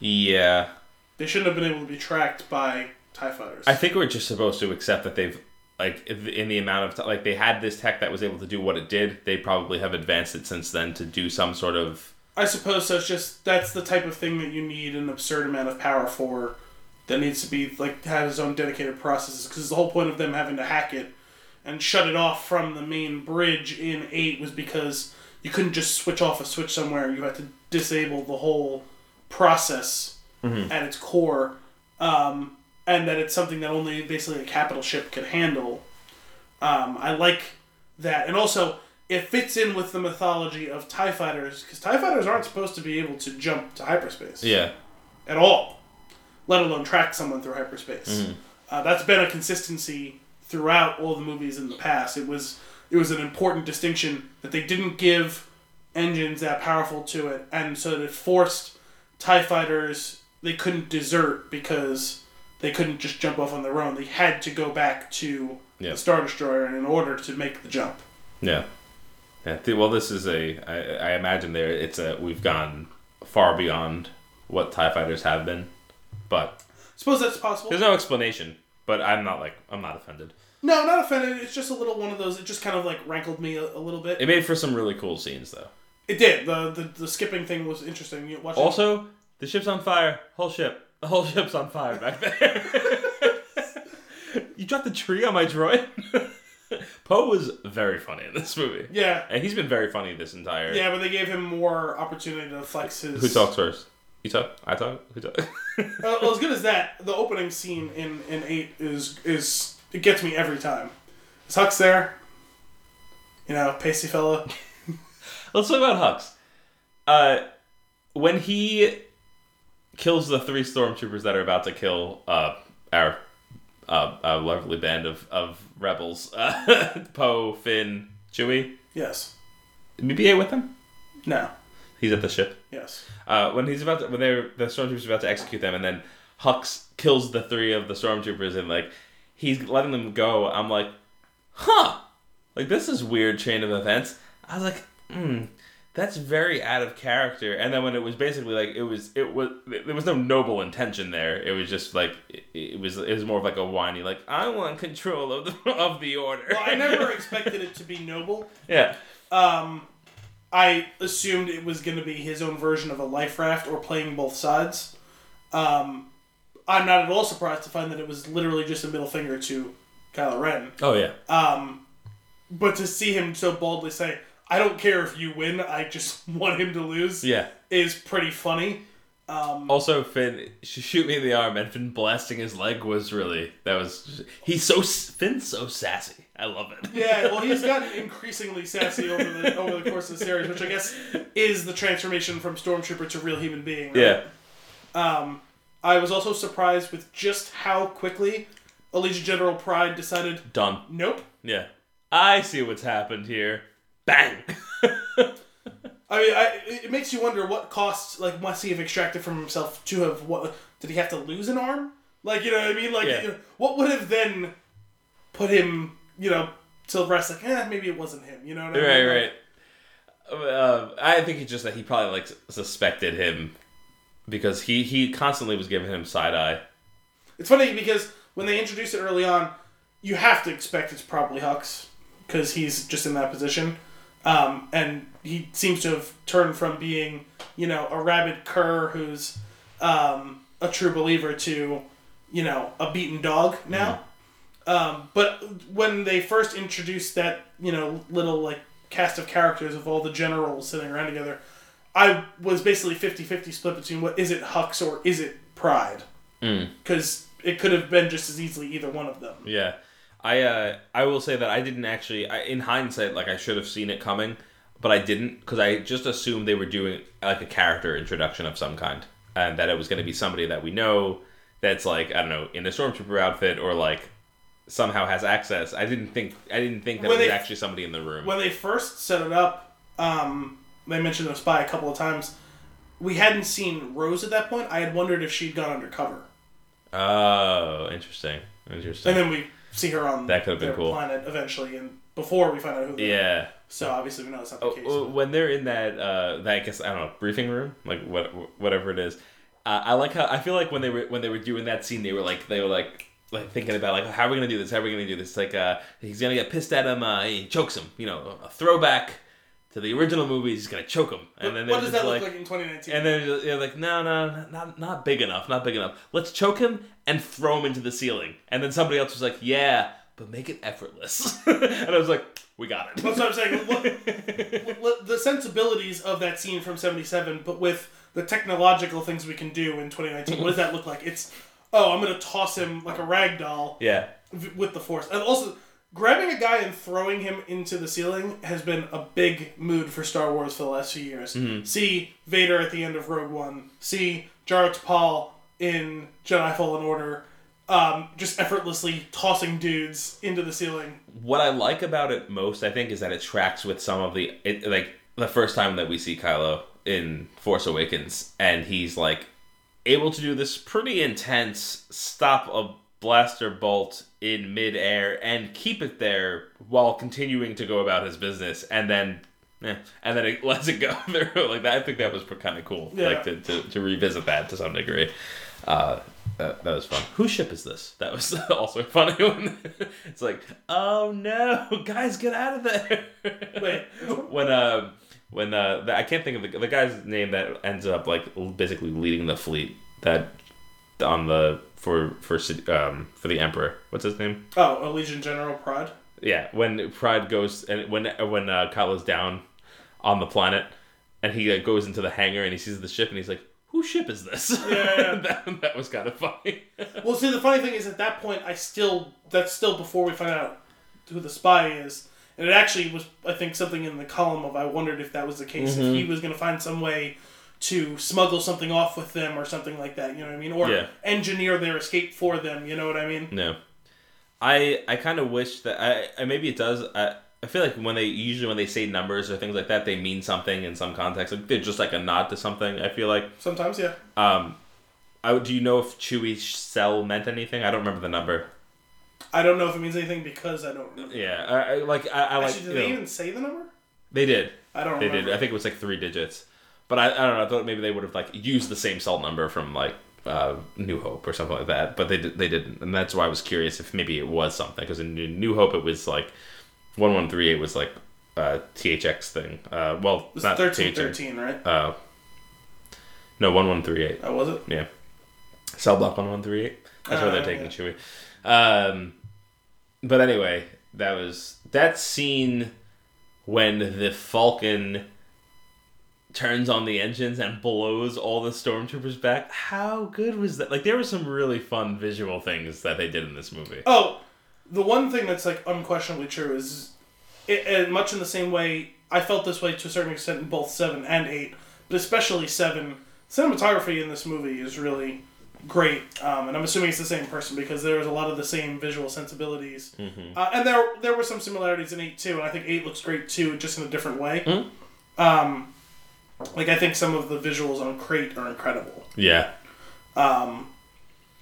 Yeah. They shouldn't have been able to be tracked by TIE fighters. I think we're just supposed to accept that they've like in the amount of t- like they had this tech that was able to do what it did. They probably have advanced it since then to do some sort of I suppose so. It's just that's the type of thing that you need an absurd amount of power for. That needs to be like have its own dedicated processes because the whole point of them having to hack it and shut it off from the main bridge in eight was because you couldn't just switch off a switch somewhere. You had to disable the whole process Mhm. at its core, um, and that it's something that only basically a capital ship could handle. Um, I like that, and also it fits in with the mythology of Tie fighters because Tie fighters aren't supposed to be able to jump to hyperspace yeah. at all, let alone track someone through hyperspace. Uh, that's been a consistency throughout all the movies in the past. It was it was an important distinction that they didn't give engines that powerful to it, and so that it forced Tie fighters they couldn't desert because they couldn't just jump off on their own. They had to go back to Yeah. the Star Destroyer in order to make the jump. Yeah. Yeah. th- Well, this is a. I, I imagine there. It's a. We've gone far beyond what Tie Fighters have been, but Suppose that's possible. there's no explanation. But I'm not like I'm not offended. No, not offended. It's just a little one of those. It just kind of like rankled me a, a little bit. It made for some really cool scenes, though. It did. The the, the skipping thing was interesting. You watching Also, the ship's on fire. Whole ship. The whole ship's on fire back there. you dropped the tree on my droid. Poe was very funny in this movie, Yeah, and he's been very funny this entire. yeah, but they gave him more opportunity to flex his. Who talks first? You talk. I talk. Who talk? Uh, well, as good as that, the opening scene in in eight is is it gets me every time. Is Hux there? You know, pasty fella. Let's talk about Hux. Uh, when he kills the three stormtroopers that are about to kill uh, our uh, uh, lovely band of, of rebels, uh, Poe, Finn, Chewie, Yes. BB-8 with him. No. He's at the ship. Yes. Uh, when he's about to, when they're the stormtroopers are about to execute them, and then Hux kills the three of the stormtroopers, and like he's letting them go. I'm like, huh, like this is weird chain of events. I was like, hmm, that's very out of character. And then when it was basically like it was it was there was no noble intention there. It was just like it, it was it was more of like a whiny like I want control of the of the order. Well, I never expected it to be noble. yeah. Um, I assumed it was going to be his own version of a life raft or playing both sides. Um, I'm not at all surprised to find that it was literally just a middle finger to Kylo Ren. Oh yeah. Um, but to see him so boldly say, "I don't care if you win, I just want him to lose," Yeah. is pretty funny. Um, Also, Finn sh- shoot me in the arm, and Finn blasting his leg was really that was he's so Finn's so sassy. I love it. yeah, well, he's gotten increasingly sassy over the over the course of the series, which I guess is the transformation from stormtrooper to real human being. Right? yeah. Um, I was also surprised with just how quickly Allegiant General Pryde decided, Done. nope. Yeah. I see what's happened here. Bang. I mean, I, it makes you wonder what costs, like, must he have extracted from himself to have what? Did he have to lose an arm? Like, you know what I mean? Like, Yeah. you know, what would have then put him, you know, to rest? Like, eh, maybe it wasn't him. You know what I right, mean? right. Uh, I think it's just that he probably like suspected him because he he constantly was giving him side eye. It's funny because when they introduce it early on, you have to expect it's probably Hux because he's just in that position. Um, and he seems to have turned from being, you know, a rabid cur who's um, a true believer to, you know, a beaten dog now. Um, but when they first introduced that, you know, little like cast of characters of all the generals sitting around together, I was basically 50-50 split between what is it Hux or is it Pryde Mm. because it could have been just as easily either one of them. Yeah, I uh, I will say that I didn't actually. I, in hindsight, like I should have seen it coming, but I didn't because I just assumed they were doing like a character introduction of some kind, and that it was going to be somebody that we know that's like I don't know in a stormtrooper outfit or like somehow has access. I didn't think I didn't think that When was they- actually somebody in the room. when they first set it up, um, they mentioned a spy a couple of times. We hadn't seen Rose at that point. I had wondered if she'd gone undercover, oh, interesting, interesting. and then we see her on That could've been their cool. planet eventually, and before we find out who. They are. yeah. So obviously we know it's not the Oh, case. oh, when they're in that, uh, that I guess I don't know briefing room, like what whatever it is. Uh, I like how I feel like when they were when they were doing that scene, they were like they were like like thinking about like how are we gonna do this? How are we gonna do this? Like uh, he's gonna get pissed at him. Uh, he chokes him. You know, a throwback to the original movie. He's gonna choke him, and then what does that like, look like in 2019? and then they're like, no, no, not not big enough, not big enough. Let's choke him and throw him into the ceiling. And then somebody else was like, yeah, but make it effortless. and I was like, we got it. That's what I'm saying. Look, look, the sensibilities of that scene from 77, but with the technological things we can do in 2019, what does that look like? It's, oh, I'm to toss him like a rag doll yeah. v- with the force. And also, grabbing a guy and throwing him into the ceiling has been a big mood for Star Wars for the last few years. See Vader at the end of Rogue One. See Jar Paul in Jedi Fallen Order. Um, just effortlessly tossing dudes into the ceiling. what I like about it most, I think, is that it tracks with some of the it, like the first time that we see Kylo in Force Awakens, and he's like able to do this pretty intense stop a blaster bolt in midair and keep it there while continuing to go about his business, and then. Eh, and then it lets it go like that. I think that was kind of cool, Yeah. like to, to, to revisit that to some degree. Uh, that, that was fun. Whose ship is this? That was also funny it's like, oh no, guys, get out of there. Wait. when uh, when uh, the, I can't think of the, the guy's name that ends up like basically leading the fleet that on the for for um for the emperor. What's his name? Oh, Allegiant General Pryde. Yeah, when Pryde goes and when when uh, Kylo's down on the planet and he uh, goes into the hangar and he sees the ship and he's like, "Whose ship is this?" Yeah, yeah. that, that was kind of funny. Well, see, the funny thing is, at that point, I still that's still before we find out who the spy is, and it actually was, I think, something in the column of I wondered if that was the case, if he was going to find some way to smuggle something off with them or something like that. You know what I mean? Or Yeah. engineer their escape for them. You know what I mean? No, I I kind of wish that I, I maybe it does. I, I feel like when they usually when they say numbers or things like that, they mean something in some context. Like they're just like a nod to something. I feel like. Sometimes, yeah. Um, I, do you know if Chewie's cell meant anything? I don't remember the number. I don't know if it means anything because I don't remember. Yeah, I, I like I, I like. Did they know- even say the number? they did. I don't They remember. did. I think it was like three digits. But I, I don't know. I thought maybe they would have like used the same salt number from like uh, New Hope or something like that. But they did, they didn't, and that's why I was curious if maybe it was something because in New Hope it was like one one three eight was like uh, THX thing. Uh, well, It was not thirteen thirteen, right? Uh, no, one one three eight. Oh, was it? Yeah, cell block one one three eight. That's where Ah, they're taking Chewie. Um, but anyway, that was that scene when the Falcon turns on the engines and blows all the stormtroopers back. How good was that? Like there were some really fun visual things that they did in this movie. Oh, the one thing that's like unquestionably true is, it, and much in the same way, I felt this way to a certain extent in both seven and eight, but especially seven. Cinematography in this movie is really great, um, and I'm assuming it's the same person because there's a lot of the same visual sensibilities, uh, and there there were some similarities in eight too, and I think eight looks great too, just in a different way. Um, like I think some of the visuals on Crait are incredible. Yeah. Um,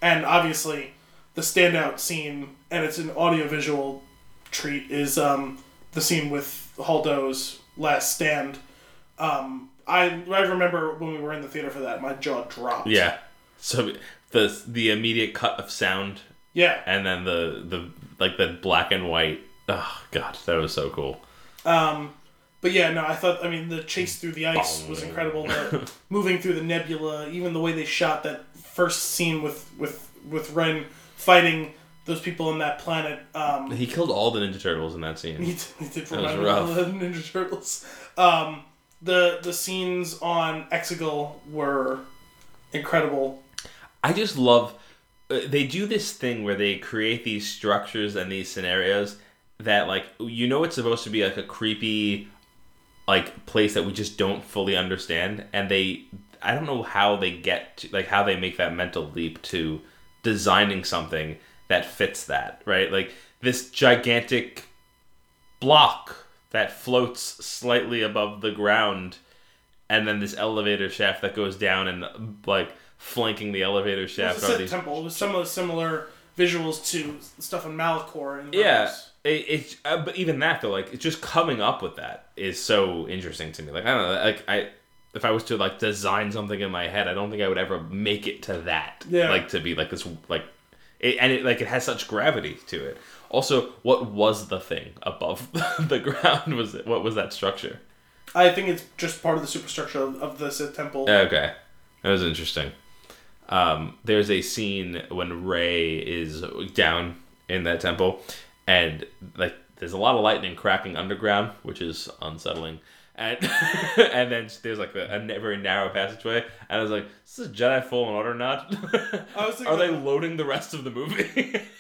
and obviously, the standout scene, and it's an audiovisual treat, is um, the scene with Holdo's last stand. Um, I, I remember when we were in the theater for that, my jaw dropped. Yeah. So the the immediate cut of sound Yeah. and then the the like the black and white. Oh god, that was so cool. Um, but yeah, no, I thought, I mean, the chase through the ice was incredible. The moving through the nebula, even the way they shot that first scene with, with, with Ren fighting those people on that planet. Um, He killed all the Ninja Turtles in that scene. He did, he did was remind me rough. of the Ninja Turtles. Um, the the scenes on Exegol were incredible. I just love uh, they do this thing where they create these structures and these scenarios that like you know it's supposed to be like a creepy like place that we just don't fully understand and they I don't know how they get to, like how they make that mental leap to designing something that fits that, right? Like this gigantic block that floats slightly above the ground and then this elevator shaft that goes down and like flanking the elevator shaft. It's a these... temple with some of the similar visuals to stuff in Malachor. And yeah, it's uh, but even that though, like it's just coming up with that is so interesting to me. Like I don't know, like I if I was to like design something in my head, I don't think I would ever make it to that. Yeah, like to be like this like. It, and it like it has such gravity to it. Also, what was the thing above the ground? Was it what was that structure? I think it's just part of the superstructure of, of the Sith temple. Okay, that was interesting. Um, there's a scene when Rey is down in that temple, and like there's a lot of lightning cracking underground, which is unsettling and and then there's like a, a, very narrow passageway, and I was like, "Is this Jedi Fallen Order not? Are they loading the rest of the movie?"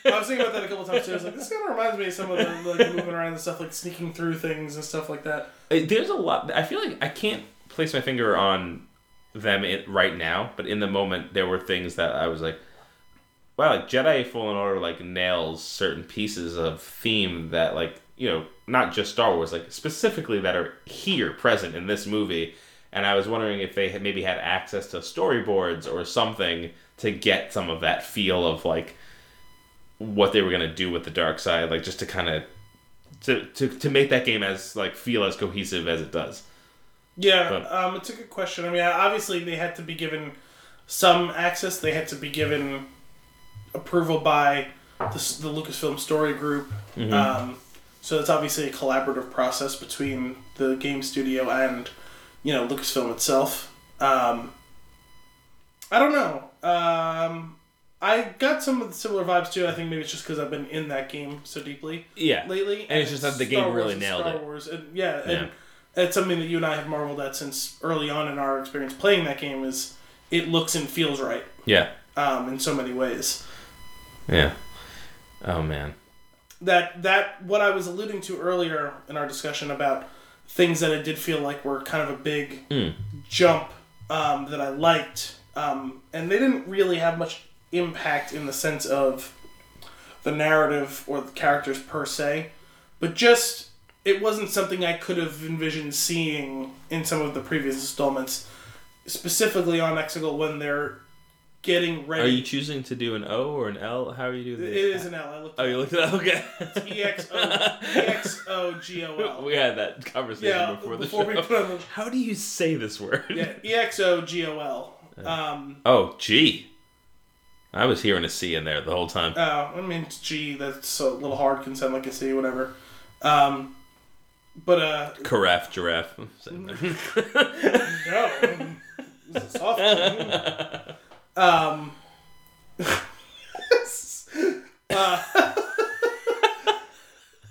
I was thinking about that a couple times too. I was like, "This kind of reminds me of some of the like moving around and stuff, like sneaking through things and stuff like that." There's a lot. I feel like I can't place my finger on them right now, but in the moment, there were things that I was like, "Wow!" Like Jedi Fallen Order like nails certain pieces of theme that like you know not just Star Wars, like specifically that are here present in this movie. And I was wondering if they had maybe had access to storyboards or something to get some of that feel of like what they were gonna do with the dark side, like just to kind of to, to to make that game as like feel as cohesive as it does. Yeah, but, um, it's a good question. I mean, obviously they had to be given some access. They had to be given approval by the, the Lucasfilm Story Group. Mm-hmm. Um, so it's obviously a collaborative process between the game studio and you know Lucasfilm itself. Um, I don't know. Um, I got some of the similar vibes too. I think maybe it's just because I've been in that game so deeply. Yeah. Lately, and, and it's just that the game really nailed Star it. Wars, and yeah, yeah. and it's something that you and I have marveled at since early on in our experience playing that game. Is it looks and feels right? Yeah. Um, in so many ways. Yeah. Oh man that that what I was alluding to earlier in our discussion about things that it did feel like were kind of a big mm. jump um, that I liked, um, and they didn't really have much impact in the sense of the narrative or the characters per se, but just it wasn't something I could have envisioned seeing in some of the previous installments, specifically on Exegol when they're getting ready. Are you choosing to do an O or an L? How are you doing? This? It is an L. I looked. Oh, you looked at that. Okay. E X O E X O G O L. We had that conversation yeah, before the before show. We put on the... How do you say this word? Yeah, E X O G O L. Um, oh, G. I was hearing a C in there the whole time. Oh, I mean G. That's a little hard. Can sound like a C. Whatever. Um, but uh. Carafe, giraffe. no. This is soft. Um, uh,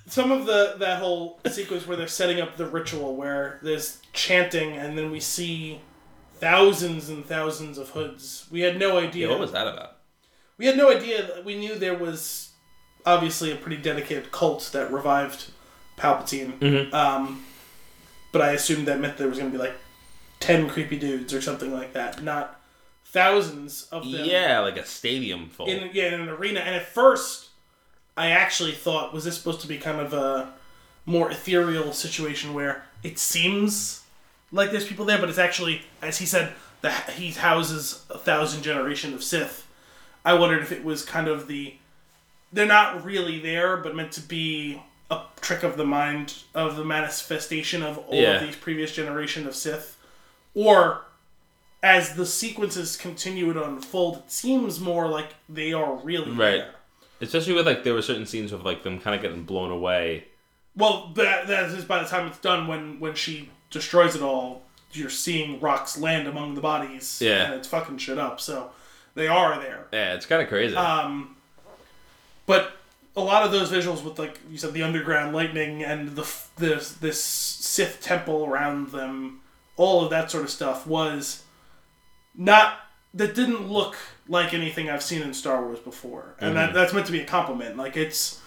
some of the that whole sequence where they're setting up the ritual, where there's chanting, and then we see thousands and thousands of hoods. We had no idea. Yeah, what was that about? We had no idea. We knew there was obviously a pretty dedicated cult that revived Palpatine. Mm-hmm. Um, but I assumed that meant there was going to be like ten creepy dudes or something like that, not thousands of them. Yeah, like a stadium full. In, yeah, in an arena. And at first, I actually thought, was this supposed to be kind of a more ethereal situation where it seems like there's people there, but it's actually, as he said, that he houses a thousand generation of Sith. I wondered if it was kind of the they're not really there, but meant to be a trick of the mind of the manifestation of all yeah. of these previous generation of Sith, or as the sequences continue to unfold, it seems more like they are really right. There. Especially with like there were certain scenes of like them kind of getting blown away. Well, that that is by the time it's done when when she destroys it all, you're seeing rocks land among the bodies. Yeah, and it's fucking shit up. So they are there. Yeah, it's kind of crazy. Um, but a lot of those visuals with like you said the underground lightning and the this this Sith temple around them, all of that sort of stuff was not that didn't look like anything I've seen in Star Wars before, and mm-hmm. that that's meant to be a compliment. Like it's,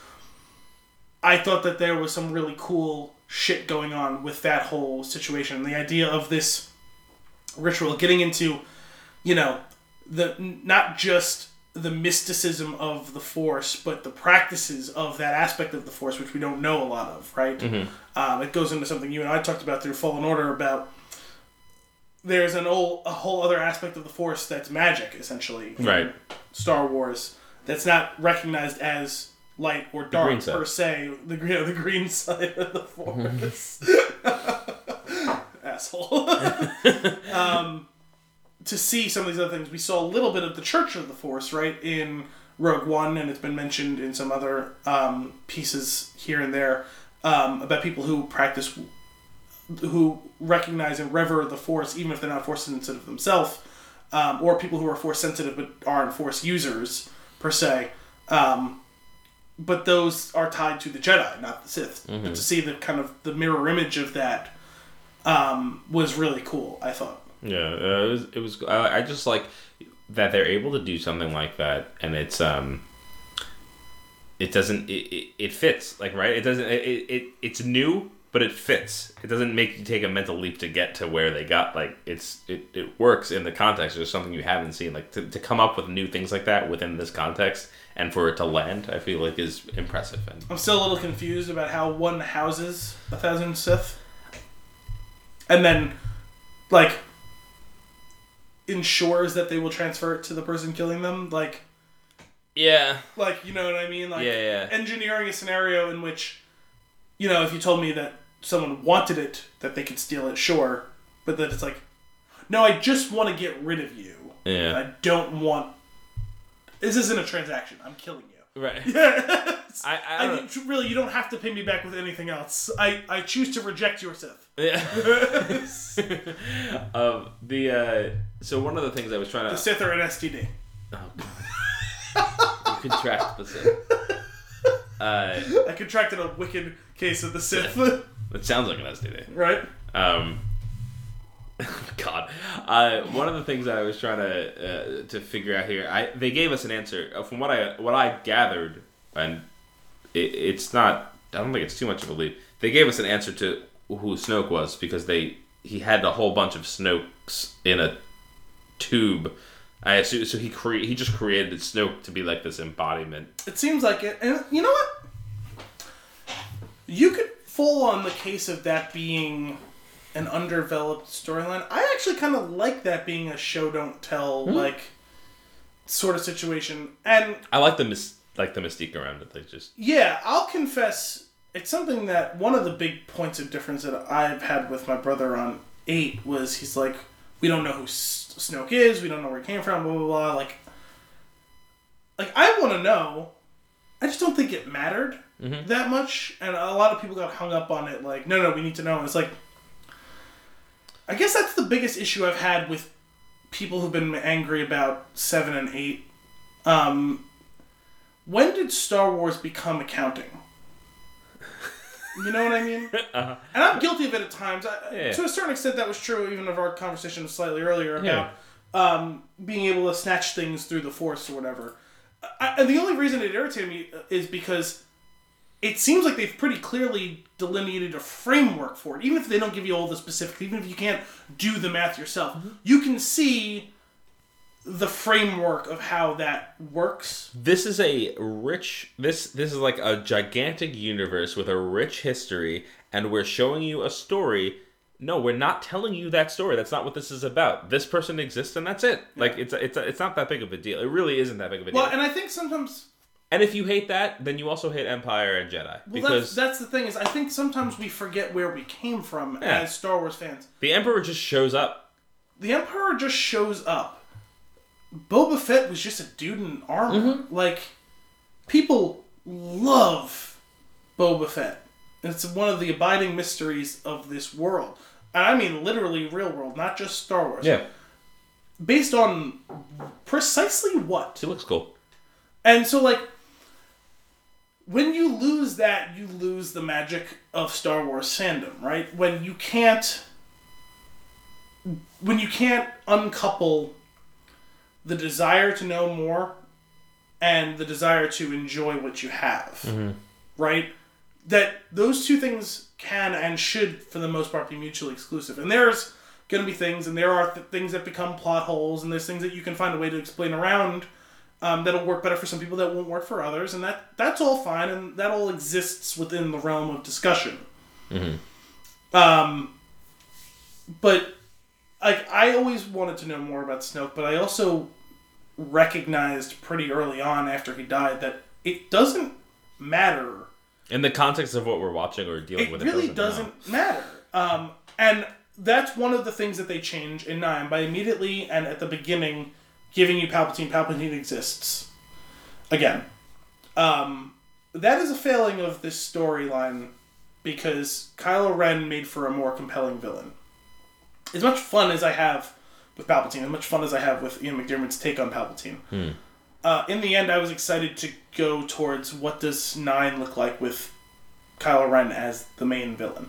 I thought that there was some really cool shit going on with that whole situation. The idea of this ritual getting into, you know, the not just the mysticism of the Force, but the practices of that aspect of the Force, which we don't know a lot of, right? Mm-hmm. Um, it goes into something you and I talked about through Fallen Order about. There's an old, a whole other aspect of the Force that's magic, essentially. Right. Star Wars that's not recognized as light or dark per se. The green, the green side of the Force. Asshole. um, to see some of these other things, we saw a little bit of the Church of the Force, right, in Rogue One, and it's been mentioned in some other um, pieces here and there um, about people who practice, who recognize and revere the Force, even if they're not Force sensitive themselves, um, or people who are Force sensitive but aren't Force users per se. Um, but those are tied to the Jedi, not the Sith. But to see the kind of the mirror image of that um, was really cool. I thought. Yeah, uh, it was. It was. Uh, I just like that they're able to do something like that, and it's um. It doesn't. It, it, it fits like right. It doesn't. It, it it's new, but it fits. It doesn't make you take a mental leap to get to where they got. Like it's it, it works in the context. There's something you haven't seen. Like to, to come up with new things like that within this context and for it to land, I feel like is impressive. And I'm still a little confused about how one houses a thousand Sith, and then, like, ensures that they will transfer it to the person killing them. Like, yeah, like you know what I mean? Like, Yeah, yeah. engineering a scenario in which, you know, if you told me that someone wanted it, that they could steal it, sure, but that it's like, no, I just want to get rid of you. yeah, I don't want. This isn't a transaction. I'm killing you. right. I, I, I don't. really, you don't have to pay me back with anything else. I, I choose to reject your Sith. Yeah. um, the uh, so one of the things I was trying The to Sith are an STD. oh, God. you contract the Sith. Uh, I contracted a wicked case of the Sith, it sounds like an STD. right? Um, God, uh, one of the things that I was trying to uh, to figure out here, I they gave us an answer Uh, from what I what I gathered, and it, it's not. I don't think it's too much of a leap. They gave us an answer to who Snoke was because they he had a whole bunch of Snokes in a tube. I assume so. He cre- he just created Snoke to be like this embodiment. It seems like it. And you know what? You could fall on the case of that being an undeveloped storyline. I actually kind of like that being a show don't tell hmm. like sort of situation. And I like the mis- like the mystique around it. They just Yeah, I'll confess, it's something that one of the big points of difference that I've had with my brother on eight was he's like, we don't know who S- Snoke is, we don't know where he came from, blah blah blah. Like, like I want to know. I just don't think it mattered that much, and a lot of people got hung up on it. Like, no, no, we need to know. And it's like, I guess that's the biggest issue I've had with people who've been angry about seven and eight. Um, when did Star Wars become accounting? You know what I mean? uh, And I'm guilty of it at times. I, Yeah. To a certain extent, that was true even of our conversation slightly earlier about um, being able to snatch things through the Force or whatever. I, and the only reason it irritated me is because it seems like they've pretty clearly delineated a framework for it. Even if they don't give you all the specifics, even if you can't do the math yourself, mm-hmm. you can see the framework of how that works. this is a rich this this is like a gigantic universe with a rich history and we're showing you a story. No we're not telling you that story. That's not what this is about. This person exists and that's it. Like it's it's it's not that big of a deal. It really isn't that big of a deal. Well, and I think sometimes and if you hate that then you also hate empire and jedi Well, because that's, that's the thing is I think sometimes we forget where we came from Yeah. as Star Wars fans. the emperor just shows up The Emperor just shows up. Boba Fett was just a dude in armor. Mm-hmm. Like people love Boba Fett. It's one of the abiding mysteries of this world. And I mean literally real world, not just Star Wars. yeah Based on precisely what? he looks cool And so, like, when you lose that, you lose the magic of Star Wars fandom, right? When you can't, when you can't uncouple the desire to know more and the desire to enjoy what you have, mm-hmm. right? That those two things can and should, for the most part, be mutually exclusive. And there's going to be things, and there are th- things that become plot holes, and there's things that you can find a way to explain around Um, that'll work better for some people that won't work for others, and that that's all fine, and that all exists within the realm of discussion. Mm-hmm. Um, but like I always wanted to know more about Snoke, but I also recognized pretty early on after he died that it doesn't matter. In the context of what we're watching or dealing It with, really it doesn't, doesn't matter. Um, and that's one of the things that they change in nine by immediately and at the beginning giving you Palpatine. Palpatine exists again. Um, that is a failing of this storyline because Kylo Ren made for a more compelling villain. As much fun as I have with Palpatine, as much fun as I have with Ian McDiarmid's take on Palpatine, Hmm. uh, in the end, I was excited to go towards what does nine look like with Kylo Ren as the main villain,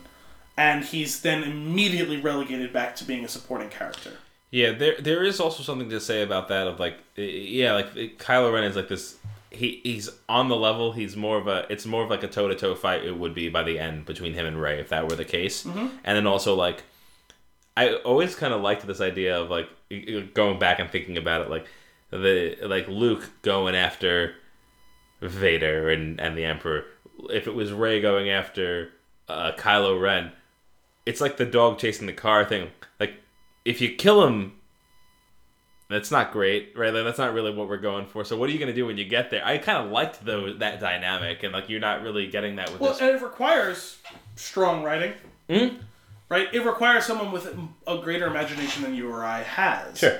and he's then immediately relegated back to being a supporting character. Yeah, there there is also something to say about that of like yeah, like Kylo Ren is like this he he's on the level, he's more of a it's more of like a toe to toe fight it would be by the end between him and Rey if that were the case. And then also like I always kind of liked this idea of like going back and thinking about it like the like Luke going after Vader and and the Emperor. If it was Rey going after uh, Kylo Ren, it's like the dog chasing the car thing. If you kill him, that's not great, right? Like, that's not really what we're going for. So what are you gonna do when you get there? I kind of liked that dynamic, and like you're not really getting that with Well, this. and it requires strong writing, Hmm? right? It requires someone with a greater imagination than you or I has Sure.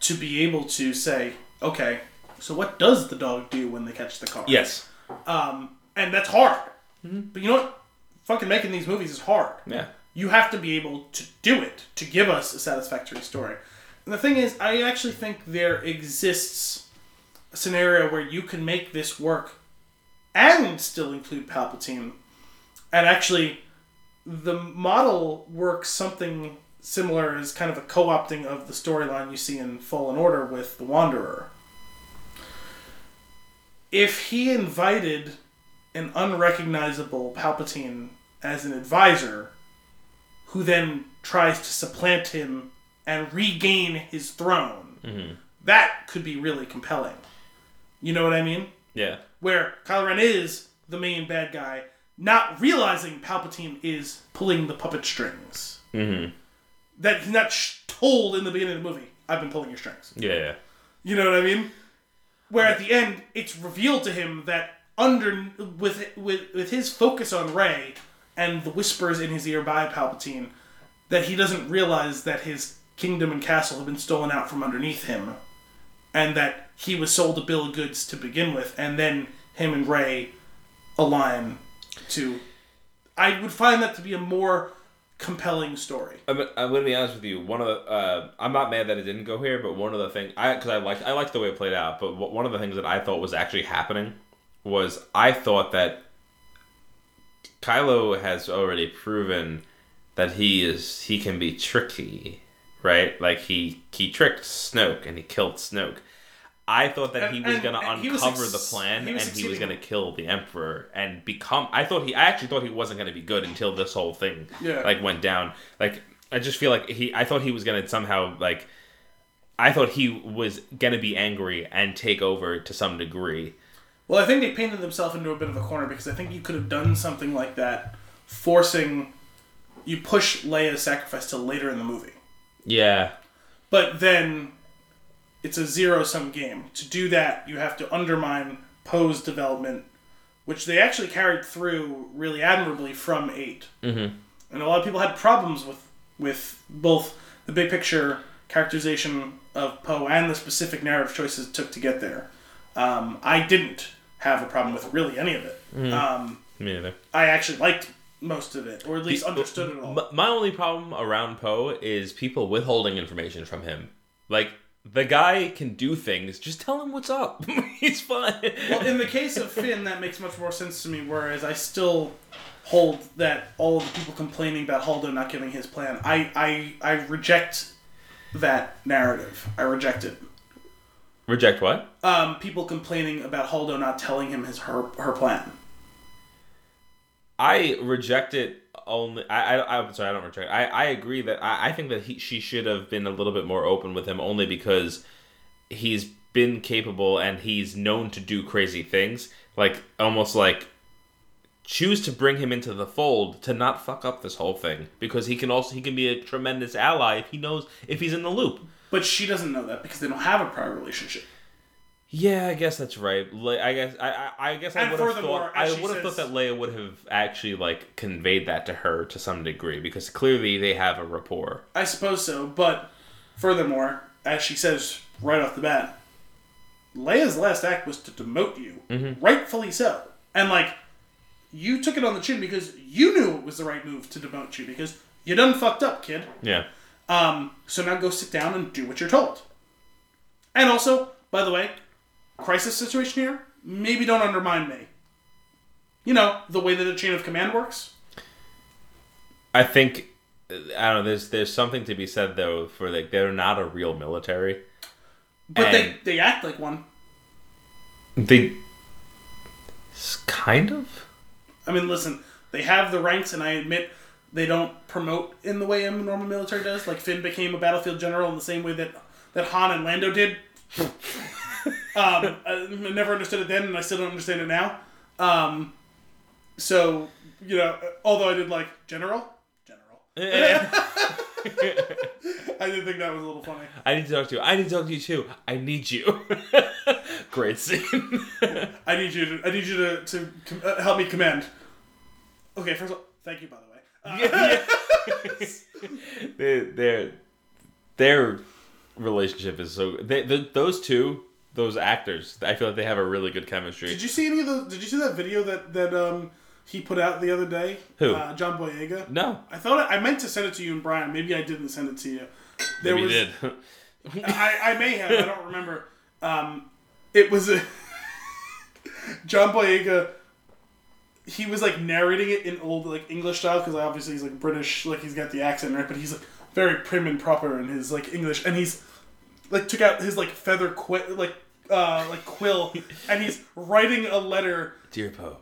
to be able to say, okay, so what does the dog do when they catch the car? Yes. Um, and that's hard. But you know what? Fucking making these movies is hard. Yeah. You have to be able to do it to give us a satisfactory story. And the thing is, I actually think there exists a scenario where you can make this work and still include Palpatine. And actually, the model works something similar as kind of a co opting of the storyline you see in Fallen Order with the Wanderer. If he invited an unrecognizable Palpatine as an advisor, who then tries to supplant him and regain his throne, that could be really compelling. You know what I mean? Yeah. Where Kylo Ren is the main bad guy, not realizing Palpatine is pulling the puppet strings. Mm-hmm. That he's not sh- told in the beginning of the movie, I've been pulling your strings. Yeah. Yeah. You know what I mean? Where at the end, it's revealed to him that under with with with his focus on Rey and the whispers in his ear by Palpatine, that he doesn't realize that his kingdom and castle have been stolen out from underneath him, and that he was sold a bill of goods to begin with, and then him and Rey align to. I would find that to be a more compelling story. I'm, I'm gonna be honest with you. One of the uh, I'm not mad that it didn't go here, but one of the things I because I liked I liked the way it played out. But one of the things that I thought was actually happening was I thought that Kylo has already proven that he is he can be tricky, right? Like he he tricked Snoke and he killed Snoke. I thought that he was going to and uncover ex- the plan he and he was going to kill the Emperor and become. I thought he. I actually thought he wasn't going to be good until this whole thing Yeah. like went down. Like I just feel like he. I thought he was going to somehow like. I thought he was going to be angry and take over to some degree. Well, I think they painted themselves into a bit of a corner because I think you could have done something like that, forcing you push Leia's sacrifice till later in the movie. Yeah. But then it's a zero sum game. To do that, you have to undermine Poe's development, which they actually carried through really admirably from 8. Mm-hmm. And a lot of people had problems with with both the big picture characterization of Poe and the specific narrative choices it took to get there. Um, I didn't have a problem with really any of it. Um, Me neither. I actually liked most of it, or at least understood it all. My only problem around Poe is people withholding information from him. Like the guy can do things. Just tell him what's up. He's fine. well, in the case of Finn, that makes much more sense to me. Whereas I still hold that all of the people complaining about Holdo not giving his plan, I I, I reject that narrative. I reject it. Reject what? Um, people complaining about Holdo not telling him his her her plan. I reject it only. I, I I'm sorry. I don't reject. I I agree that I, I think that he she should have been a little bit more open with him only because he's been capable and he's known to do crazy things, like almost like choose to bring him into the fold to not fuck up this whole thing because he can also he can be a tremendous ally if he knows if he's in the loop. But she doesn't know that because they don't have a prior relationship. Yeah, I guess that's right. Le- I guess I I, I guess I would have thought I would have thought that Leia would have actually like conveyed that to her to some degree because clearly they have a rapport. I suppose so, but furthermore, as she says right off the bat, Leia's last act was to demote you, Mm-hmm. rightfully so. And like, you took it on the chin because you knew it was the right move to demote you because you done fucked up, kid. Yeah. Um, so now go sit down and do what you're told. And also, by the way, crisis situation here, maybe don't undermine me. You know, the way that the chain of command works. I think I don't know. There's there's something to be said though for like they're not a real military. But they, they act like one. They kind of. I mean, listen, they have the ranks, and I admit they don't promote in the way a normal military does. Like Finn became a battlefield general in the same way that that Han and Lando did. um, I never understood it then, and I still don't understand it now. Um, so you know, although I did like general, general, I did think that was a little funny. I need to talk to you. I need to talk to you too. I need you. Great scene. I need you to, I need you to to uh, help me command. Okay, first of all, thank you by the way. Uh, their, their their relationship is so. They, the, those two, those actors, I feel like they have a really good chemistry. Did you see any of the? Did you see that video that that um he put out the other day? Who? Uh, John Boyega. no, I thought I, I meant to send it to you and Brian. Maybe I didn't send it to you. There maybe was, you did. I, I may have. I don't remember. Um, it was a John Boyega. He was like narrating it in old like English style because obviously he's like British, like he's got the accent right, but he's like very prim and proper in his like English, and he's like took out his like feather quill like uh like quill, and he's writing a letter Dear Poe.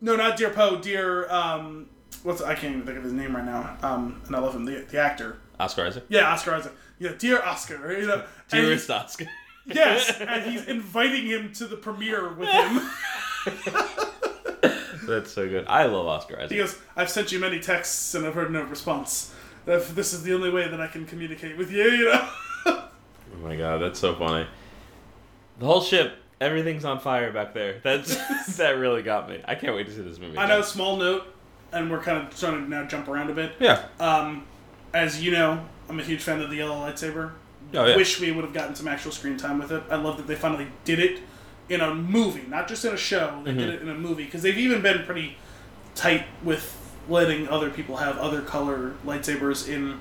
no, not dear Poe. Dear um, what's I can't even think of his name right now. Um, and I love him, the, the actor. Oscar Isaac. Yeah, Oscar Isaac. Yeah, dear Oscar. You know, Dearest Oscar. yes, and he's inviting him to the premiere with him. That's so good. I love Oscar Isaac. He goes, "I've sent you many texts and I've heard no response. If This is the only way that I can communicate with you." You know. Oh my god, that's so funny. The whole ship, everything's on fire back there. That's that really got me. I can't wait to see this movie. I know. Small note, and we're kind of trying to now jump around a bit. Yeah. Um, as you know, I'm a huge fan of the yellow lightsaber. Oh yeah. Wish we would have gotten some actual screen time with it. I love that they finally did it in a movie, not just in a show. They Mm-hmm. did it in a movie because they've even been pretty tight with letting other people have other color lightsabers in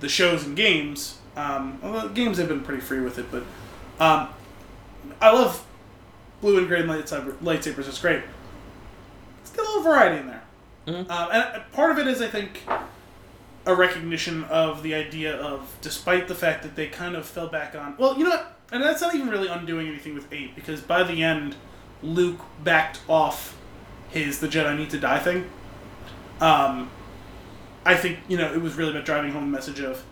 the shows and games. Um, the games have been pretty free with it, but um, I love blue and green lightsaber, lightsabers. It's great. It's got a little variety in there, Mhm. um, and part of it is, I think, a recognition of the idea of, despite the fact that they kind of fell back on. Well, you know what? And that's not even really undoing anything with eight because by the end, Luke backed off his "the Jedi need to die" thing. Um, I think you know it was really about driving home the message of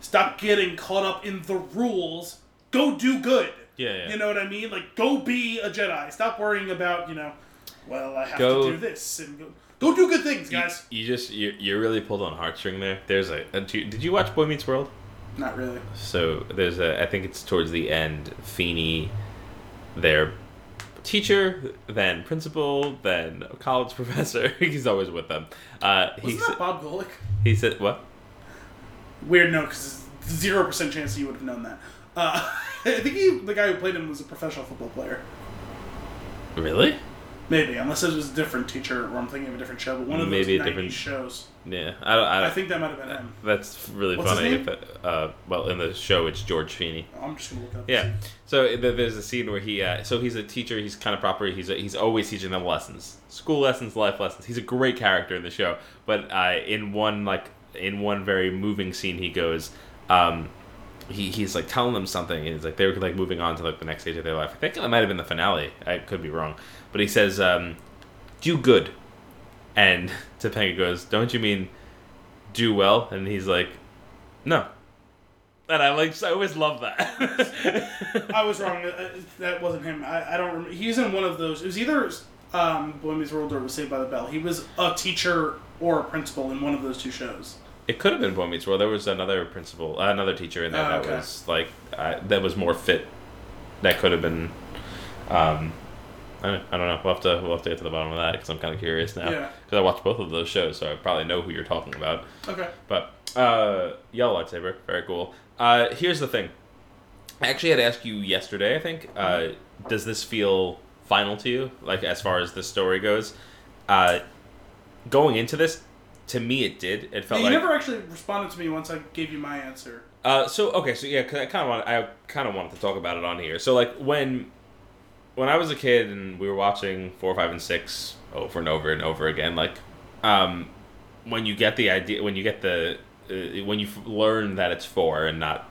stop getting caught up in the rules. Go do good. Yeah, yeah. You know what I mean? Like go be a Jedi. Stop worrying about you know. Well, I have Go- to do this and go. Go do good things, guys. you just you, you really pulled on heartstring there. There's a, a did you watch Boy Meets World? Not really. So there's a I think it's towards the end. Feeny, their teacher, then principal, then college professor. He's always with them. Uh, Wasn't that Bob Golick? he said what? Weird, no, because zero percent chance you would have known that. Uh, I think he, the guy who played him was a professional football player. Really? Maybe, unless it was a different teacher, or I'm thinking of a different show. But one of those Maybe a 90s different- shows. Yeah, I don't. I, I think that might have been him. that's really What's his funny. name? If uh, well, in the show, it's George Feeny. I'm just gonna look up. Yeah. So th- there's a scene where he, uh, so he's a teacher. He's kind of proper. He's he's always teaching them lessons, school lessons, life lessons. He's a great character in the show. But uh, in one like in one very moving scene, he goes, um, he he's like telling them something, and he's like they were like moving on to like the next stage of their life. I think it might have been the finale. I could be wrong, but he says, um, "Do good," and Topanga goes, "Don't you mean?" Do well, and he's like, no, And I like, I always love that. I was wrong. Uh, That wasn't him. I, I don't remember. He's in one of those. It was either um, Boy Meets World or was Saved by the Bell. He was a teacher or a principal in one of those two shows. it could have been Boy Meets World. There was another principal, uh, another teacher in there Oh, that okay. was like, uh, that was more fit. That could have been. Um, I don't, I don't know. We'll have to we'll have to get to the bottom of that because I'm kind of curious now. Yeah. Because I watched both of those shows, so I probably know who you're talking about. Okay. But uh, yellow lightsaber, very cool. Uh, here's the thing. I actually had asked you yesterday. I think. Uh, does this feel final to you? Like as far as the story goes, uh, going into this, to me it did. It felt you like. never actually responded to me once I gave you my answer. Uh, so okay, so yeah, 'cause I kind of want I kind of wanted to talk about it on here. So like when when I was a kid and we were watching four, five, and six over and over and over again, like um, when you get the idea, when you get the uh, when you learn that it's four and not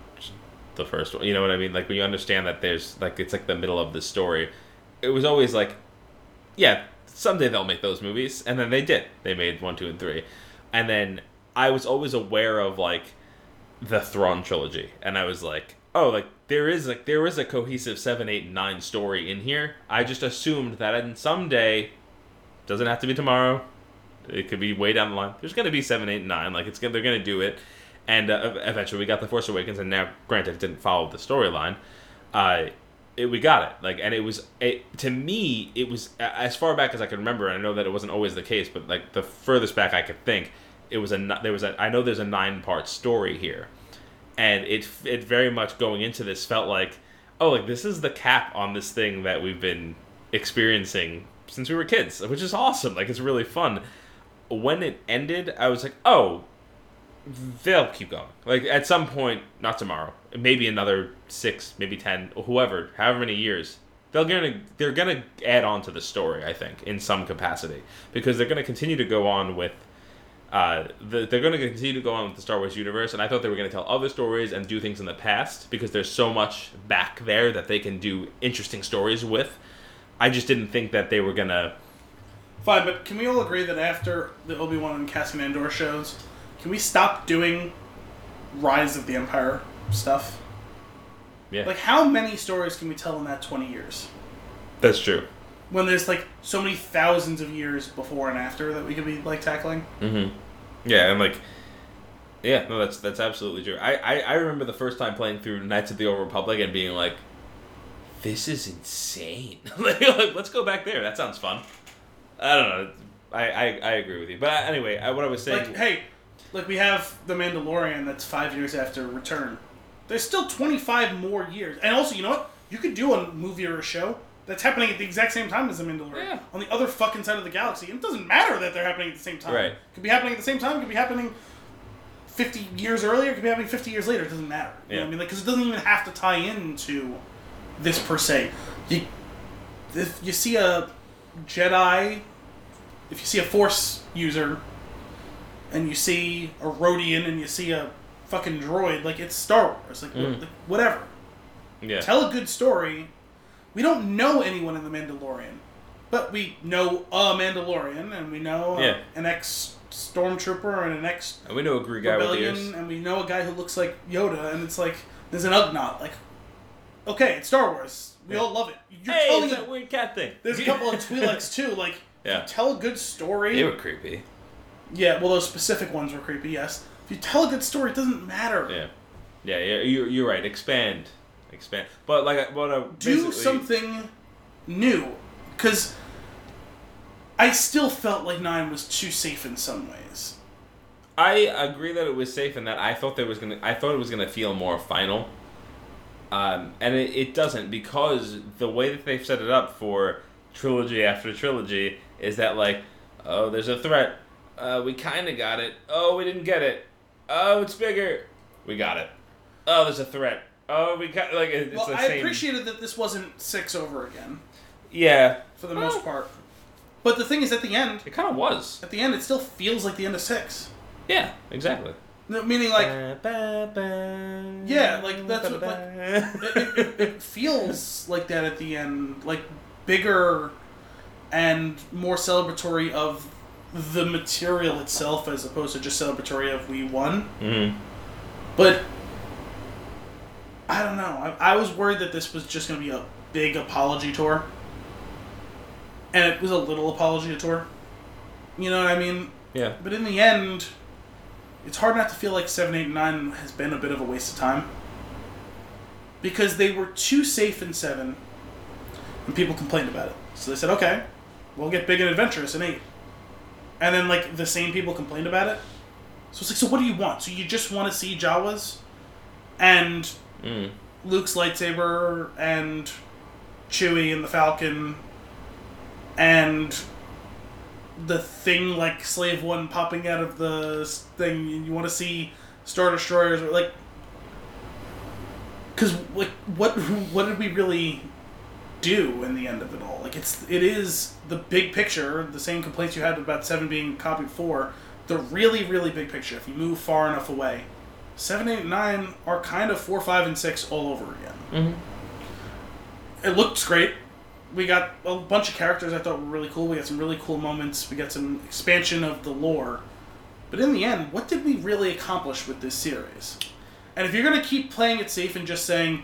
the first one, you know what I mean? Like when you understand that there's like it's like the middle of the story. It was always like, yeah, someday they'll make those movies, and then they did. They made one, two, and three, and then I was always aware of like the Thrawn trilogy, and I was like, oh, like there is like there is a cohesive seven, eight, and nine story in here. I just assumed that in someday, doesn't have to be tomorrow. It could be way down the line. There's gonna be seven, eight, and nine. Like it's gonna, they're gonna do it, and uh, eventually we got the Force Awakens, and now granted it didn't follow the storyline. Uh, it, we got it like and it was it, to me it was as far back as i can remember i know that it wasn't always the case but like the furthest back i could think it was a there was a i know there's a nine part story here and it it very much going into this felt like oh like this is the cap on this thing that we've been experiencing since we were kids which is awesome like it's really fun when it ended i was like oh they'll keep going. Like at some point, not tomorrow, maybe another six, maybe ten, or whoever, however many years, they're gonna they're gonna add on to the story. I think in some capacity because they're gonna continue to go on with. Uh, the, they're going to continue to go on with the Star Wars universe, and I thought they were going to tell other stories and do things in the past because there's so much back there that they can do interesting stories with. I just didn't think that they were gonna. Fine, but can we all agree that after the Obi Wan and Cassian Andor shows, can we stop doing Rise of the Empire stuff? Yeah, Like, how many stories can we tell in that twenty years? that's true. When there's like so many thousands of years before and after that we could be like tackling. Mm-hmm. Yeah, and like, yeah, no, that's that's absolutely true. I, I I remember the first time playing through Knights of the Old Republic and being like, this is insane. like, like, let's go back there. That sounds fun. I don't know. I I, I agree with you. But uh, anyway, I, what I was saying. Like, hey, like we have the Mandalorian that's five years after Return. There's still twenty five more years, and also, you know what? You could do a movie or a show that's happening at the exact same time as the Mandalorian Yeah. on the other fucking side of the galaxy. And it doesn't matter that they're happening at the same time. Right. Could be happening at the same time. It could be happening fifty years earlier. It could be happening fifty years later. It doesn't matter. You know what I mean? Like, because it doesn't even have to tie into this per se. You, if you see a Jedi, if you see a Force user, and you see a Rodian, and you see a fucking droid, like it's Star Wars, like, Mm. like whatever. yeah. Tell a good story. We don't know anyone in the Mandalorian, but we know a Mandalorian, and we know uh, Yeah. an ex stormtrooper and an ex and we know a Greek guy with rebellion, ears. and we know a guy who looks like Yoda, and it's like there's an Ugnaught. Like, okay, it's Star Wars. We Yeah. all love it. You're Hey, telling that weird cat thing. there's a couple of Twi'leks too. Like, Yeah. you tell a good story. They were creepy. Yeah, well, those specific ones were creepy. Yes, if you tell a good story, it doesn't matter. Yeah. Yeah, yeah, you're, you're right. Expand, expand. But like, what I Do something new, because I still felt like nine was too safe in some ways. I agree that it was safe and that I thought there was gonna. I thought it was gonna feel more final. Um, and it, it doesn't because the way that they've set it up for trilogy after trilogy is that like, oh, there's a threat. Uh, we kind of got it. Oh, we didn't get it. Oh, it's bigger. We got it. Oh, there's a threat. Oh, we got like it- it's well, the I same. appreciated that this wasn't six over again Yeah, for the most part. But the thing is, at the end, it kind of was. at the end, it still feels like the end of six. Yeah, exactly. No, Meaning, like, yeah, like, that's what, like, it, it, it feels like that at the end, like bigger and more celebratory of the material itself as opposed to just celebratory of we won. hmm But I don't know. I, I was worried that this was just going to be a big apology tour, and it was a little apology tour. You know what I mean? Yeah. But in the end, it's hard not to feel like seven, eight, nine has been a bit of a waste of time because they were too safe in seven, and people complained about it. So they said, "Okay, we'll get big and adventurous in eight. And then like the same people complained about it. So it's like, so what do you want? So you just want to see Jawas, and Mm. Luke's lightsaber and Chewie and the Falcon and the thing like Slave One popping out of the thing. You want to see Star Destroyers or like. Because like what what did we really do in the end of it all? Like it's it is the big picture. The same complaints you had about seven being copied four. The really really big picture. If you move far enough away, seven, eight, and nine are kind of four, five, and six all over again. Mm-hmm. It looks great. We got a bunch of characters I thought were really cool. We got some really cool moments. We got some expansion of the lore. But in the end, what did we really accomplish with this series? And if you're going to keep playing it safe and just saying,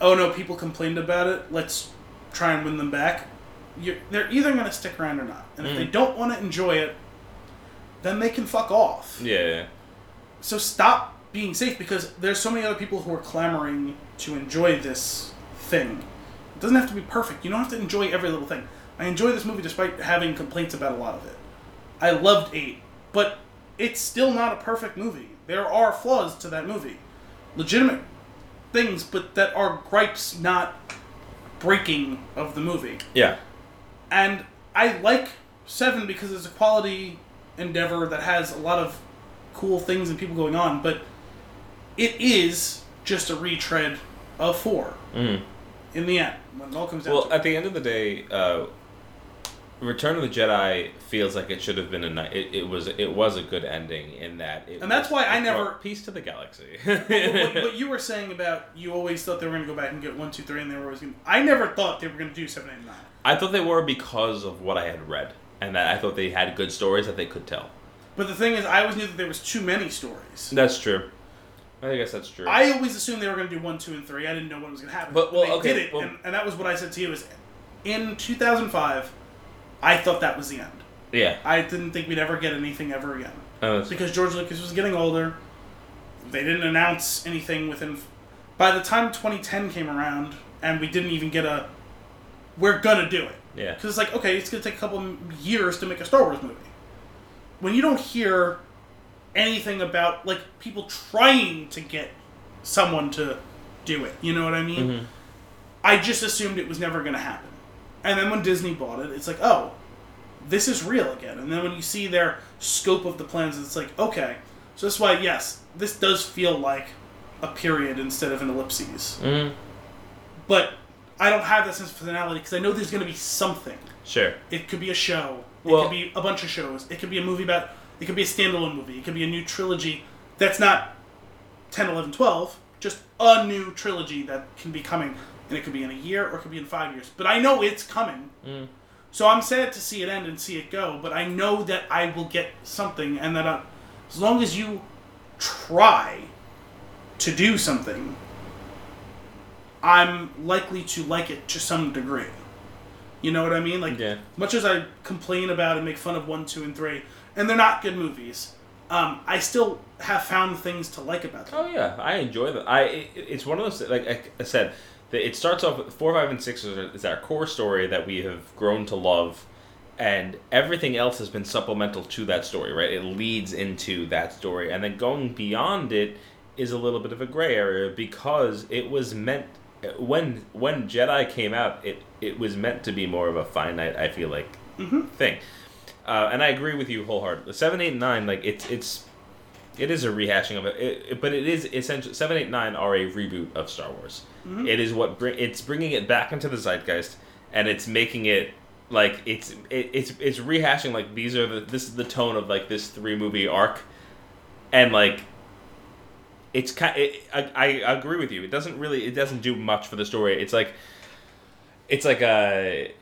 oh no, people complained about it, let's try and win them back, you're, they're either going to stick around or not. And if they Mm. don't want to enjoy it, then they can fuck off. Yeah. So stop being safe because there's so many other people who are clamoring to enjoy this thing. It doesn't have to be perfect. You don't have to enjoy every little thing. I enjoy this movie despite having complaints about a lot of it. I loved 8, but it's still not a perfect movie. There are flaws to that movie. Legitimate things, but that are gripes, not breaking of the movie. Yeah. And I like Seven because it's a quality endeavor that has a lot of cool things and people going on, but it is just a retread of four Mm. in the end when it all comes down Well, at the end of the day, uh, Return of the Jedi feels like it should have been a ni- it, it was it was a good ending in that it And that's was- why I never- peace to the galaxy. what, what- what you were saying about you always thought they were going to go back and get one, two, three, and they were always going. to... I never thought they were going to do seven, eight, nine. I thought they were because of what I had read, and that I thought they had good stories that they could tell. But the thing is, I always knew that there was too many stories. That's true. I guess that's true. I always assumed they were going to do one, two, and three. I didn't know what was going to happen. But, well, they okay, did it, well- and, and that was what I said to you. Is in 2005, I thought that was the end. yeah. I didn't think we'd ever get anything ever again oh, that's- because George Lucas was getting older. They didn't announce anything within. By the time 2010 came around, and we didn't even get a, we're gonna do it. yeah. Because it's like, okay, it's going to take a couple years to make a Star Wars movie. When you don't hear anything about, like, people trying to get someone to do it, you know what I mean? Mhm. I just assumed it was never going to happen. And then when Disney bought it, it's like, oh, this is real again. And then when you see their scope of the plans, it's like, okay. So that's why, yes, this does feel like a period instead of an ellipses. Mhm. But I don't have that sense of finality because I know there's going to be something. Sure. It could be a show. It Well- could be a bunch of shows. It could be a movie about. It could be a standalone movie. It could be a new trilogy that's not 10, 11, 12. Just a new trilogy that can be coming. And it could be in a year or it could be in five years. But I know it's coming. Mm. So I'm sad to see it end and see it go. But I know that I will get something. And that I, as long as you try to do something, I'm likely to like it to some degree. You know what I mean? Like, Yeah. much as I complain about and make fun of one, two, and three, and they're not good movies, um, I still have found things to like about them. Oh yeah, I enjoy them. I it, it's one of those like I, said, that it starts off with four, five, and six is, is our core story that we have grown to love, and everything else has been supplemental to that story. Right, it leads into that story, and then going beyond it is a little bit of a gray area because it was meant when when Jedi came out, it it was meant to be more of a finite. I feel like thing. Uh, and I agree with you wholeheartedly. Seven, eight, like it's it's it is a rehashing of it, it, but it is essentially seven, eight, nine are a reboot of Star Wars. It is what bring it's bringing it back into the zeitgeist, and it's making it like it's it, it's it's rehashing like these are the this is the tone of like this three movie arc, and like it's kind. It, I I agree with you. It doesn't really it doesn't do much for the story. It's like it's like a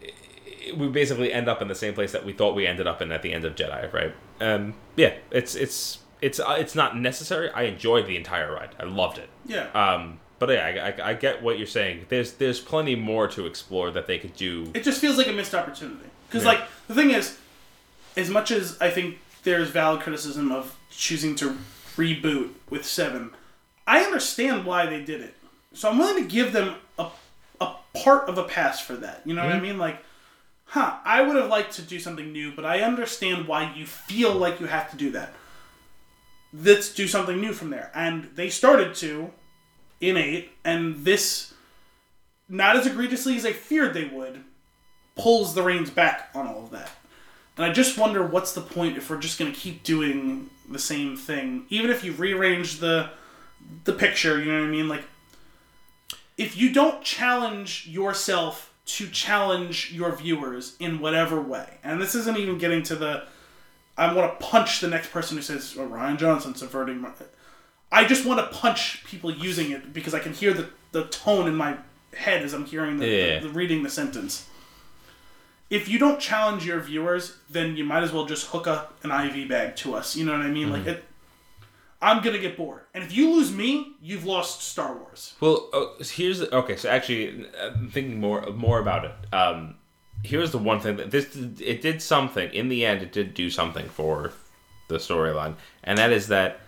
we basically end up in the same place that we thought we ended up in at the end of Jedi, right? Um, yeah, it's it's it's uh, it's not necessary. I enjoyed the entire ride. I loved it. Yeah. Um, but yeah, I, I, I get what you're saying. There's there's plenty more to explore that they could do. It just feels like a missed opportunity. Because Yeah. like the thing is, as much as I think there's valid criticism of choosing to reboot with Seven, I understand why they did it. So I'm willing to give them a a part of a pass for that. You know what I mhm. mean? Like, huh? I would have liked to do something new, but I understand why you feel like you have to do that. Let's do something new from there. And they started to in eight, and this, not as egregiously as I feared they would, pulls the reins back on all of that. And I just wonder what's the point if we're just going to keep doing the same thing, even if you rearrange the the picture. You know what I mean? Like, if you don't challenge yourself to challenge your viewers in whatever way, and this isn't even getting to the I want to punch the next person who says oh, Rian Johnson subverting. My... I just want to punch people using it because I can hear the, the tone in my head as I'm hearing the, Yeah. the, the reading the sentence. If you don't challenge your viewers, then you might as well just hook up an IV bag to us. You know what I mean? Like mm-hmm. it. I'm gonna get bored, and if you lose me, you've lost Star Wars. Well, uh, here's the, okay. So actually, uh, thinking more more about it. Um, here's the one thing that this it did something in the end. It did do something for the storyline, and that is that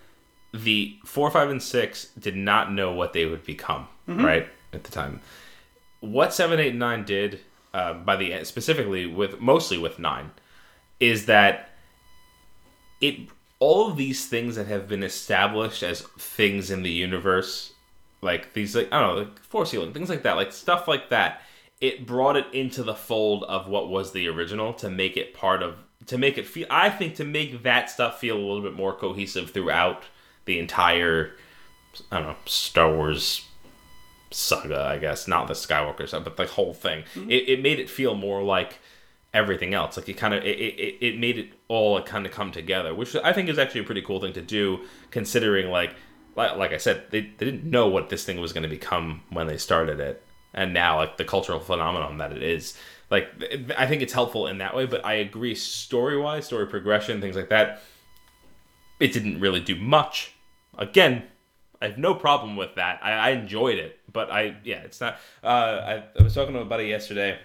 the four, five, and six did not know what they would become. Right at the time, what seven, eight, and nine did uh, by the end, specifically with mostly with nine, is that it all of these things that have been established as things in the universe like these like i don't know like force healing things like that like stuff like that it brought it into the fold of what was the original to make it part of to make it feel i think to make that stuff feel a little bit more cohesive throughout the entire i don't know star wars saga i guess. Not the skywalker stuff but the whole thing. Mm-hmm. It, it made it feel more like everything else. Like it kind of it, it, it made it all kind of come together, which I think is actually a pretty cool thing to do, considering like like, I said, they, they didn't know what this thing was going to become when they started it, and now like the cultural phenomenon that it is. Like I think it's helpful in that way, but I agree story wise, story progression, things like that. It didn't really do much. Again, I have no problem with that. I, I enjoyed it, but I yeah, it's not. Uh, I, I was talking to a buddy yesterday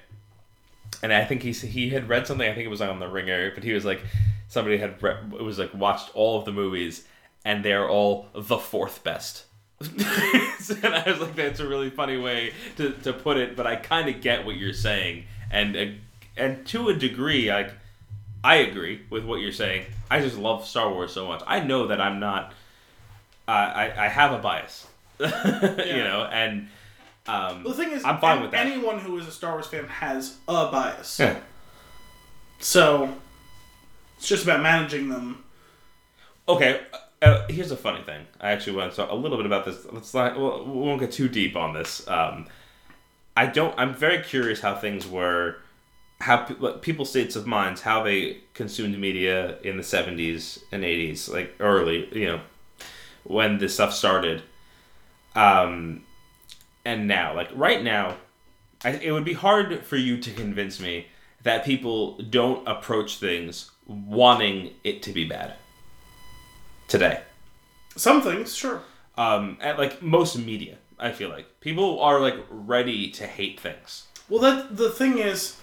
and I think he he had read something. I think it was on the Ringer, but he was like, somebody had re- it was like watched all of the movies, and they're all the fourth best. and I was like, that's a really funny way to, to put it, but I kind of get what you're saying, and and to a degree, like I agree with what you're saying. I just love Star Wars so much. I know that I'm not. Uh, I I have a bias, you know, and. Um, The thing is, I'm fine with that. Anyone who is a Star Wars fan has a bias. Yeah. So it's just about managing them. Okay, uh, here's a funny thing. I actually want to talk a little bit about this. Let's not. Well, we won't get too deep on this. Um, I don't. I'm very curious how things were, how pe- people's states of minds, how they consumed media in the 70s and 80s, like early, you know, when this stuff started. Um, and now, like right now, I, it would be hard for you to convince me that people don't approach things wanting it to be bad today. Some things, sure. Um, at like most media, I feel like people are like ready to hate things. Well, that the thing is,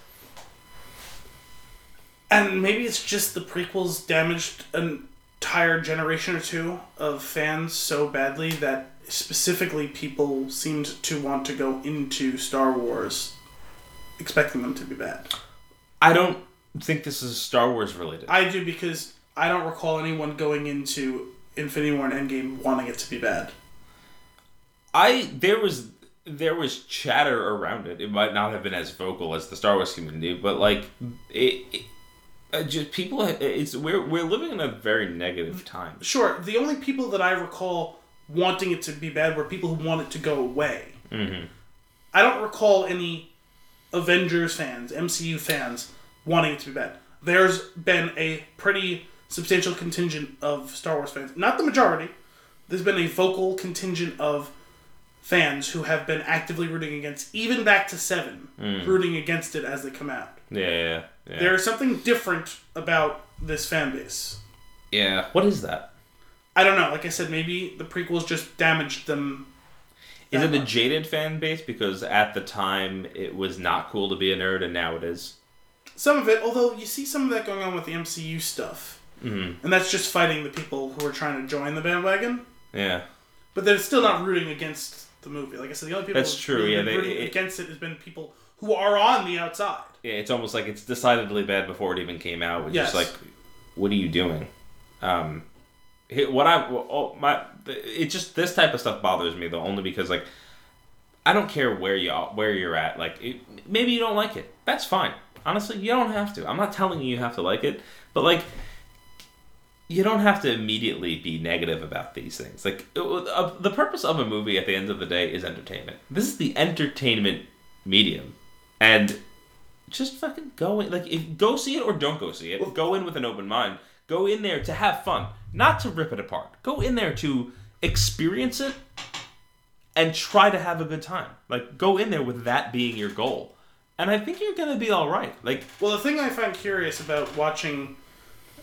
and maybe it's just the prequels damaged an entire generation or two of fans so badly that specifically people seemed to want to go into Star Wars expecting them to be bad. I don't think this is Star Wars related. I do because I don't recall anyone going into Infinity War and Endgame wanting it to be bad. I there was there was chatter around it. It might not have been as vocal as the Star Wars community, but like it, it uh, just people. It's we're we're living in a very negative time. Sure, the only people that I recall wanting it to be bad were people who want it to go away. Mm-hmm. I don't recall any Avengers fans, MCU fans, wanting it to be bad. There's been a pretty substantial contingent of Star Wars fans, not the majority. There's been a vocal contingent of fans who have been actively rooting against, even back to 7, rooting against it as they come out. Yeah, yeah, yeah. There is something different about this fan base. yeah. What is that? I don't know. Like I said, maybe the prequels just damaged them. Is it a much. jaded fan base because at the time it was not cool to be a nerd and now it is? Some of it, although you see some of that going on with the MCU stuff, Mm-hmm. and that's just fighting the people who are trying to join the bandwagon. Yeah. But they're still not rooting against the movie. Like I said, the only people That's true, yeah, they- rooting it- against it has been people who are on the outside. Yeah, it's almost like it's decidedly bad before it even came out. Which Yes. is like, what are you doing? Um, what I oh, my it just this type of stuff bothers me though only because like I don't care where you where you're at. Like it, maybe you don't like it. That's fine. Honestly, you don't have to. I'm not telling you you have to like it, but like you don't have to immediately be negative about these things. Like it- uh, the purpose of a movie at the end of the day is entertainment. This is the entertainment medium, and just fucking go in. Like if, go see it or don't go see it. Go in with an open mind. Go in there to have fun, not to rip it apart. Go in there to experience it and try to have a good time. Like go in there with that being your goal. And I think you're gonna be all right. Like Well, the thing I find curious about watching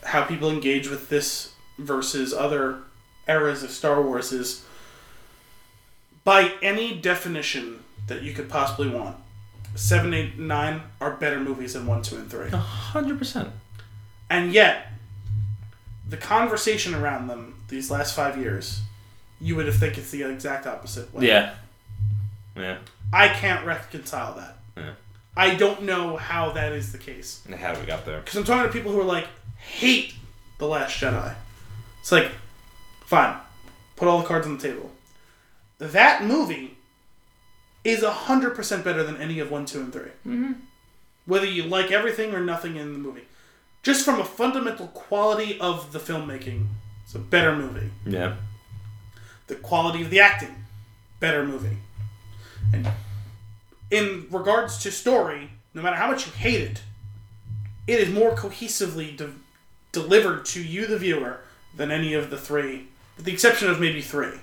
how people engage with this versus other eras of Star Wars is by any definition that you could possibly want, 7, 8, and 9 are better movies than 1, 2, and 3. hundred percent. And yet, the conversation around them these last five years, you would have think it's the exact opposite way. Yeah. Yeah. I can't reconcile that. Yeah. I don't know how that is the case. And How we got there? Because I'm talking to people who are like, hate The Last Jedi. It's like, fine, put all the cards on the table. That movie is 100% better than any of 1, 2, and 3. Mm-hmm. Whether you like everything or nothing in the movie. Just from a fundamental quality of the filmmaking, it's a better movie. Yeah. The quality of the acting, better movie. And in regards to story, no matter how much you hate it, it is more cohesively de- delivered to you, the viewer, than any of the three, with the exception of maybe three.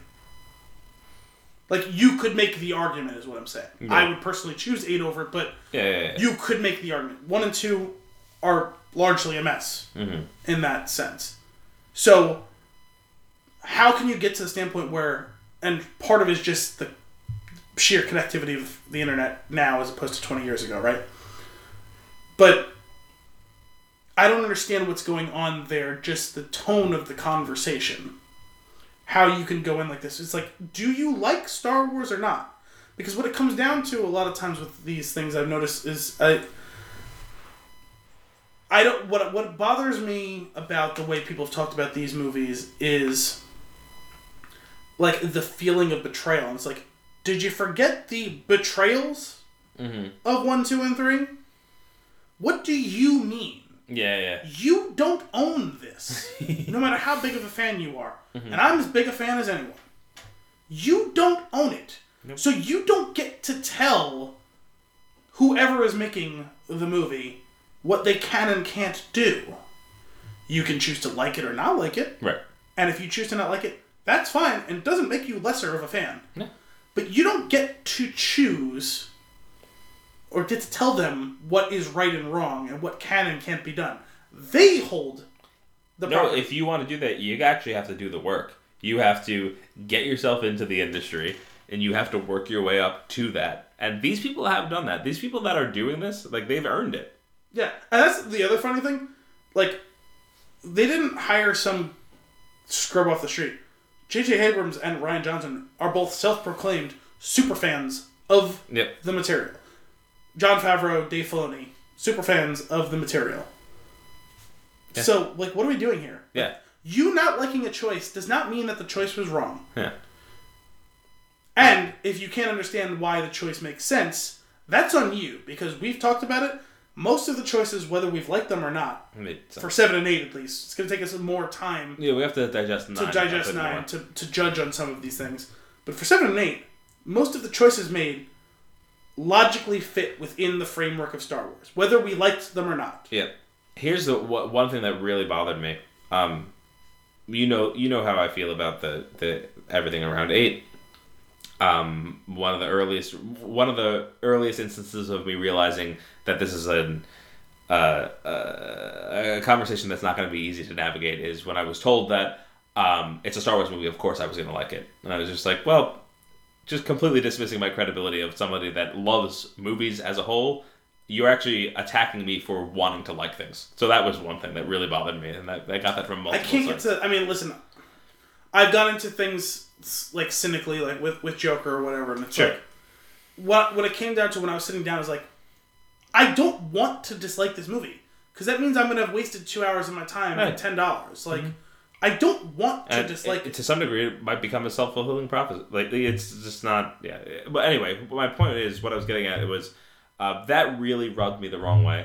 Like you could make the argument, is what I'm saying. Yeah. I would personally choose eight over it, but Yeah. yeah, you could make the argument. One and two are largely a mess Mhm. in that sense. So, how can you get to the standpoint where, and part of it is just the sheer connectivity of the internet now as opposed to 20 years ago, right? But I don't understand what's going on there, just the tone of the conversation. How you can go in like this. It's like, do you like Star Wars or not? Because what it comes down to a lot of times with these things I've noticed is I I don't what what bothers me about the way people have talked about these movies is like the feeling of betrayal. And it's like, did you forget the betrayals Mhm. of one, two, and three? What do you mean? Yeah. Yeah. You don't own this, no matter how big of a fan you are. And I'm as big a fan as anyone. You don't own it. So you don't get to tell whoever is making the movie what they can and can't do. You can choose to like it or not like it. Right. And if you choose to not like it, that's fine and doesn't make you lesser of a fan. No. But you don't get to choose or get to tell them what is right and wrong and what can and can't be done. They hold the No, property. if you want to do that, you actually have to do the work. You have to get yourself into the industry and you have to work your way up to that. And these people have done that. These people that are doing this, like they've earned it. Yeah, and that's the other funny thing. Like, they didn't hire some scrub off the street. J.J. Abrams and Rian Johnson are both self-proclaimed super fans of Yep. the material. Jon Favreau, Dave Filoni, super fans of the material. Yeah. So, like, what are we doing here? Yeah. You not liking a choice does not mean that the choice was wrong. Yeah. And if you can't understand why the choice makes sense, that's on you because we've talked about it. Most of the choices, whether we've liked them or not, I mean, it's- for seven and eight at least, it's going to take us more time yeah, we have to digest nine. to digest nine to, to judge on some of these things. But for seven and eight, most of the choices made logically fit within the framework of Star Wars, whether we liked them or not. Yeah. Here's the one thing that really bothered me. Um, you know, you know how I feel about the the everything around eight. Um, one of the earliest one of the earliest instances of me realizing that this is an uh, uh, a conversation that's not going to be easy to navigate is when I was told that um, it's a Star Wars movie. Of course, I was going to like it, and I was just like, well, just completely dismissing my credibility of somebody that loves movies as a whole. You're actually attacking me for wanting to like things. So that was one thing that really bothered me, and I, I got that from multiple. I can't sides. get to. I mean, listen, I've gone into things like cynically, like with with Joker or whatever, and it's Sure. like what what it came down to when I was sitting down is like, I don't want to dislike this movie because that means I'm going to have wasted two hours of my time Right. and ten dollars. Like, I don't want to and dislike it, it. to some degree it might become a self-fulfilling prophecy like it's just not yeah but anyway my point is what i was getting at it was uh, that really rubbed me the wrong way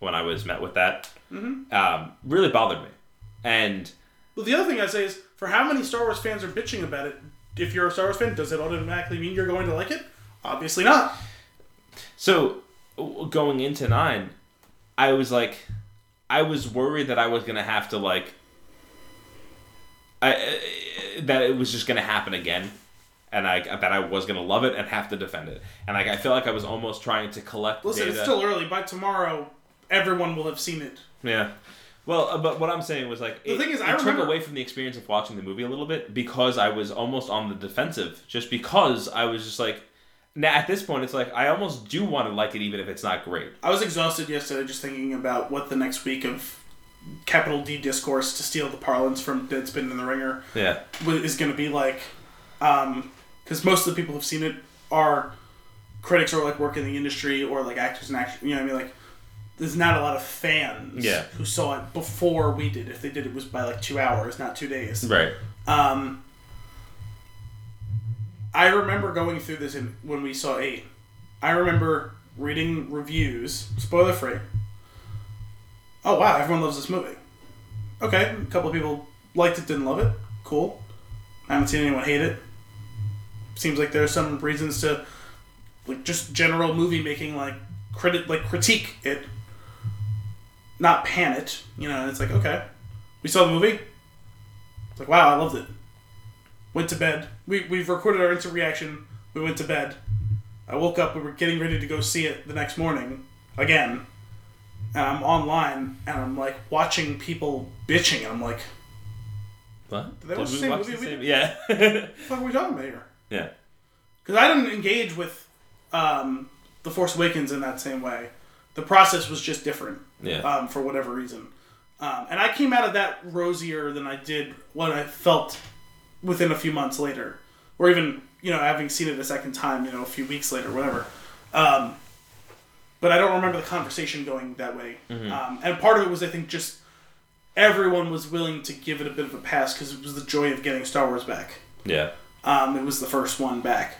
when i was met with that Mm-hmm. um, really bothered me and Well, the other thing I say is, for how many Star Wars fans are bitching about it? If you're a Star Wars fan, does it automatically mean you're going to like it? Obviously not. so going into nine i was like i was worried that i was gonna have to like I, uh, that it was just gonna happen again and I that I was gonna love it and have to defend it, and like I feel like I was almost trying to collect Listen, data. it's still early. By tomorrow, everyone will have seen it. Yeah. Well, uh, but what I'm saying was like The it, thing is, I took away from the experience of watching the movie a little bit because I was almost on the defensive, just because I was just like, now at this point, it's like I almost do want to like it even if it's not great. I was exhausted yesterday just thinking about what the next week of capital D discourse to steal the parlance from Deadspin and the Ringer Yeah. is going to be like. Because most of the people who've seen it are critics or like work in the industry or like actors and actors. You know what I mean? Like, there's not a lot of fans Yeah. who saw it before we did. If they did, it was by like two hours, not two days. Right. Um, I remember going through this in, when we saw eight. I remember reading reviews, spoiler free. Oh wow, everyone loves this movie. Okay, a couple of people liked it, didn't love it. Cool. I haven't seen anyone hate it. Seems like there's some reasons to, like, just general movie making, like credit, like critique it, not pan it. You know, it's like okay, we saw the movie. It's like wow, I loved it. Went to bed. We we've recorded our instant reaction. We went to bed. I woke up. We were getting ready to go see it the next morning again, and I'm online and I'm like watching people bitching, and I'm like, What? Did they watch the same movie we did? Yeah. "What the fuck are we talking about here?" yeah. Because I didn't engage with um, the Force Awakens in that same way. The process was just different Yeah. um, for whatever reason. Um, and I came out of that rosier than I did what I felt within a few months later, or even you know having seen it a second time, you know, a few weeks later, whatever. Um, but I don't remember the conversation going that way. Um, and part of it was, I think, just everyone was willing to give it a bit of a pass because it was the joy of getting Star Wars back. yeah. Um, it was the first one back.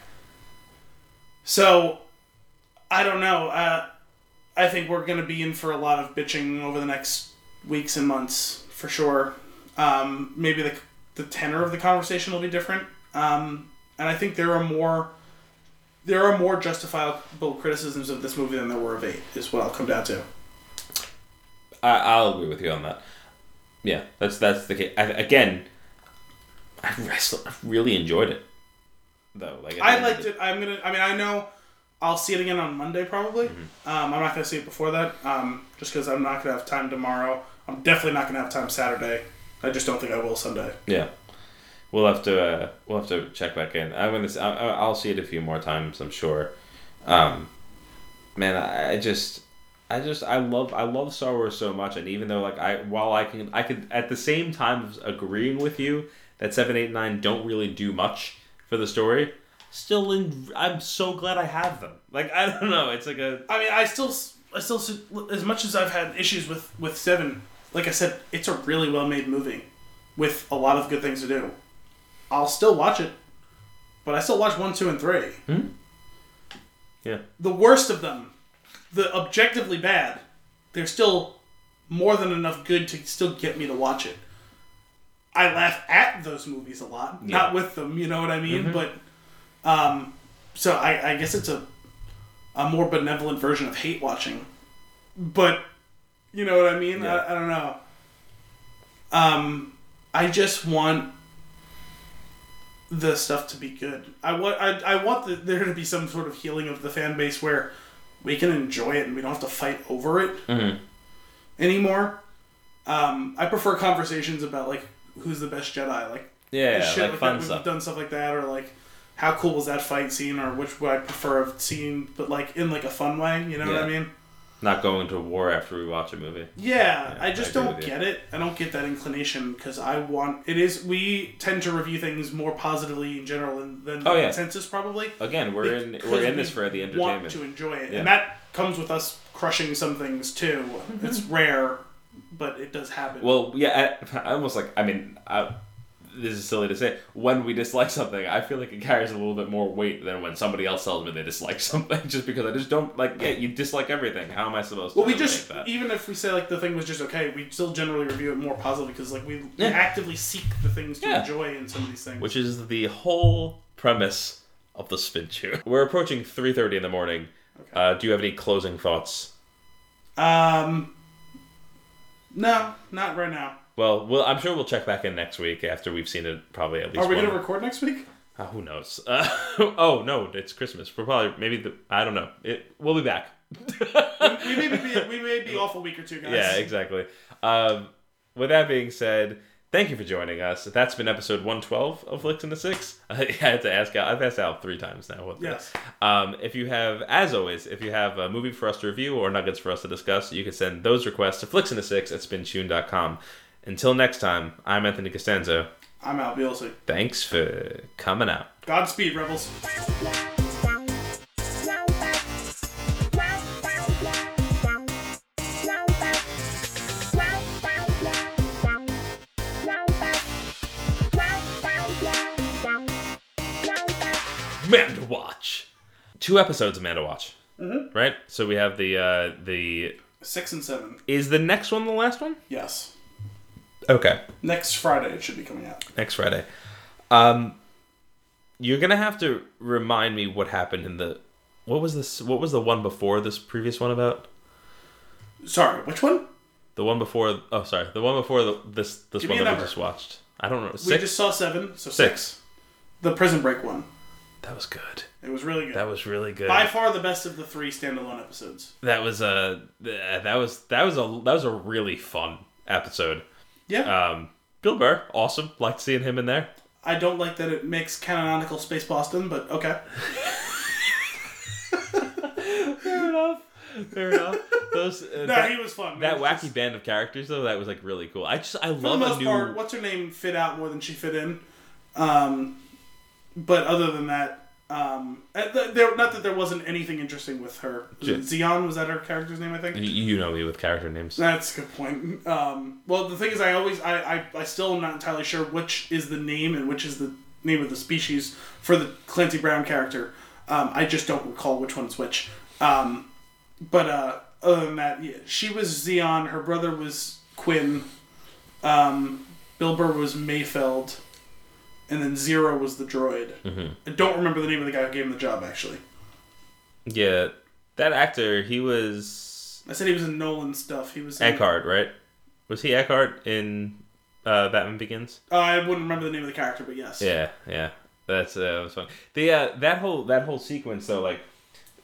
So, I don't know. Uh, I think we're going to be in for a lot of bitching over the next weeks and months for sure. Um, maybe the the tenor of the conversation will be different, um, and I think there are more there are more justifiable criticisms of this movie than there were of eight. Is what I'll come down to. I, I'll agree with you on that. Yeah, that's that's the case. I, again, I, wrestle- I really enjoyed it, though. Like I of liked it. I'm gonna. I mean, I know I'll see it again on Monday probably. Mm-hmm. Um, I'm not gonna see it before that, um, just because I'm not gonna have time tomorrow. I'm definitely not gonna have time Saturday. I just don't think I will Sunday. Yeah, we'll have to uh, we'll have to check back in. I'm gonna I, I- I'll see it a few more times. I'm sure. Um, man, I, I just I just I love I love Star Wars so much, and even though like I while I can I could at the same time agreeing with you that seven eight nine don't really do much for the story. Still, in, I'm so glad I have them. Like I don't know, it's like a I mean, I still, I still, as much as I've had issues with with Seven, like I said, it's a really well made movie with a lot of good things to do. I'll still watch it, but I still watch one, two, and three. Hmm? yeah the worst of them, the objectively bad, there's still more than enough good to still get me to watch it. I laugh at those movies a lot, not with them, you know what I mean? Mm-hmm. But, um, so I, I guess it's a, a more benevolent version of hate watching. But, you know what I mean? Yeah. I, I don't know. Um, I just want the stuff to be good. I want I, I want the, there to be some sort of healing of the fan base where we can enjoy it and we don't have to fight over it Mhm. anymore. Um, I prefer conversations about like who's the best Jedi, like Yeah, shit like like fun that. We've stuff. done stuff like that, or like how cool was that fight scene, or which would I prefer have seen, but like in like a fun way. You know what I mean? Not going to war after we watch a movie. Yeah, Yeah, I just I don't get it. I don't get that inclination because I want it is. We tend to review things more positively in general than, than Oh, yeah. consensus probably. Again, we're in we're in we this for the entertainment. Want to enjoy it, Yeah. and that comes with us crushing some things too. Mm-hmm. It's rare, but it does happen. Well, yeah, I, I almost like. I mean, I, this is silly to say. When we dislike something, I feel like it carries a little bit more weight than when somebody else tells me they dislike something. Just because I just don't like. Yeah, you dislike everything. How am I supposed to? Well, we just that? even if we say like the thing was just okay, we still generally review it more positively because like we, we Yeah. actively seek the things to Yeah. enjoy in some of these things. which is the whole premise of the spin chew. We're approaching three thirty in the morning. Uh, do you have any closing thoughts? um, no, not right now. Well, well, I'm sure we'll check back in next week after we've seen it. Probably at least. Are we gonna record next week? Uh, who knows? Uh, oh no, it's Christmas. We're probably maybe the I don't know. It we'll be back. we may be we may be off a week or two, guys. yeah, exactly. Um, with that being said, thank you for joining us. That's been episode 112 of Flicks in the Six. I had to ask out. I've asked out three times now. What Yes. Um, if you have, as always, if you have a movie for us to review or nuggets for us to discuss, you can send those requests to flicksinthesix at spintune.com. Until next time, I'm Anthony Costanzo. I'm out, Beelzy. Thanks for coming out. Godspeed, rebels. Mando Watch. Two episodes of Mando Watch. Mm-hmm. Right? So we have the uh, the. Six and seven. Is the next one the last one? Yes. Okay. Next Friday it should be coming out. next Friday. Um, you're gonna have to remind me what happened in the. What was this? What was the one before this previous one about? Sorry, which one? The one before. Oh, sorry. The one before the, this this Give one that we just watched. I don't know. We just saw seven, so Six. The Prison Break one. That was good. It was really good. That was really good. By far the best of the three standalone episodes. That was a. that was that was a that was a really fun episode. Yeah. Um, Bill Burr, awesome. Liked seeing him in there. I don't like that it makes canonical Space Boston, but okay. Fair enough. Fair enough. Those uh, No, that, he was fun. that wacky just- band of characters though, that was like really cool. I just I for the love a most new. part, what's her name fit out more than she fit in. Um, but other than that, um, uh, there not that there wasn't anything interesting with her. Xi'an was that her character's name? I think. You- You know me with character names. That's a good point. Um, well, the thing is, I always, I, I, I still am not entirely sure which is the name and which is the name of the species for the Clancy Brown character. Um, I just don't recall which one's which. Um, but uh, other than that, yeah, she was Xi'an. Her brother was Quinn. Um, Bill Burr was Mayfeld, and then Zero was the droid. Mhm. I don't remember the name of the guy who gave him the job. Actually, Yeah, that actor, he was I said he was in Nolan stuff. He was. In, Eckhart, right? Was he Eckhart in uh, Batman Begins? Uh, I wouldn't remember the name of the character, but yes. Yeah, yeah, that's uh, that was fun. The uh, that whole that whole sequence though, like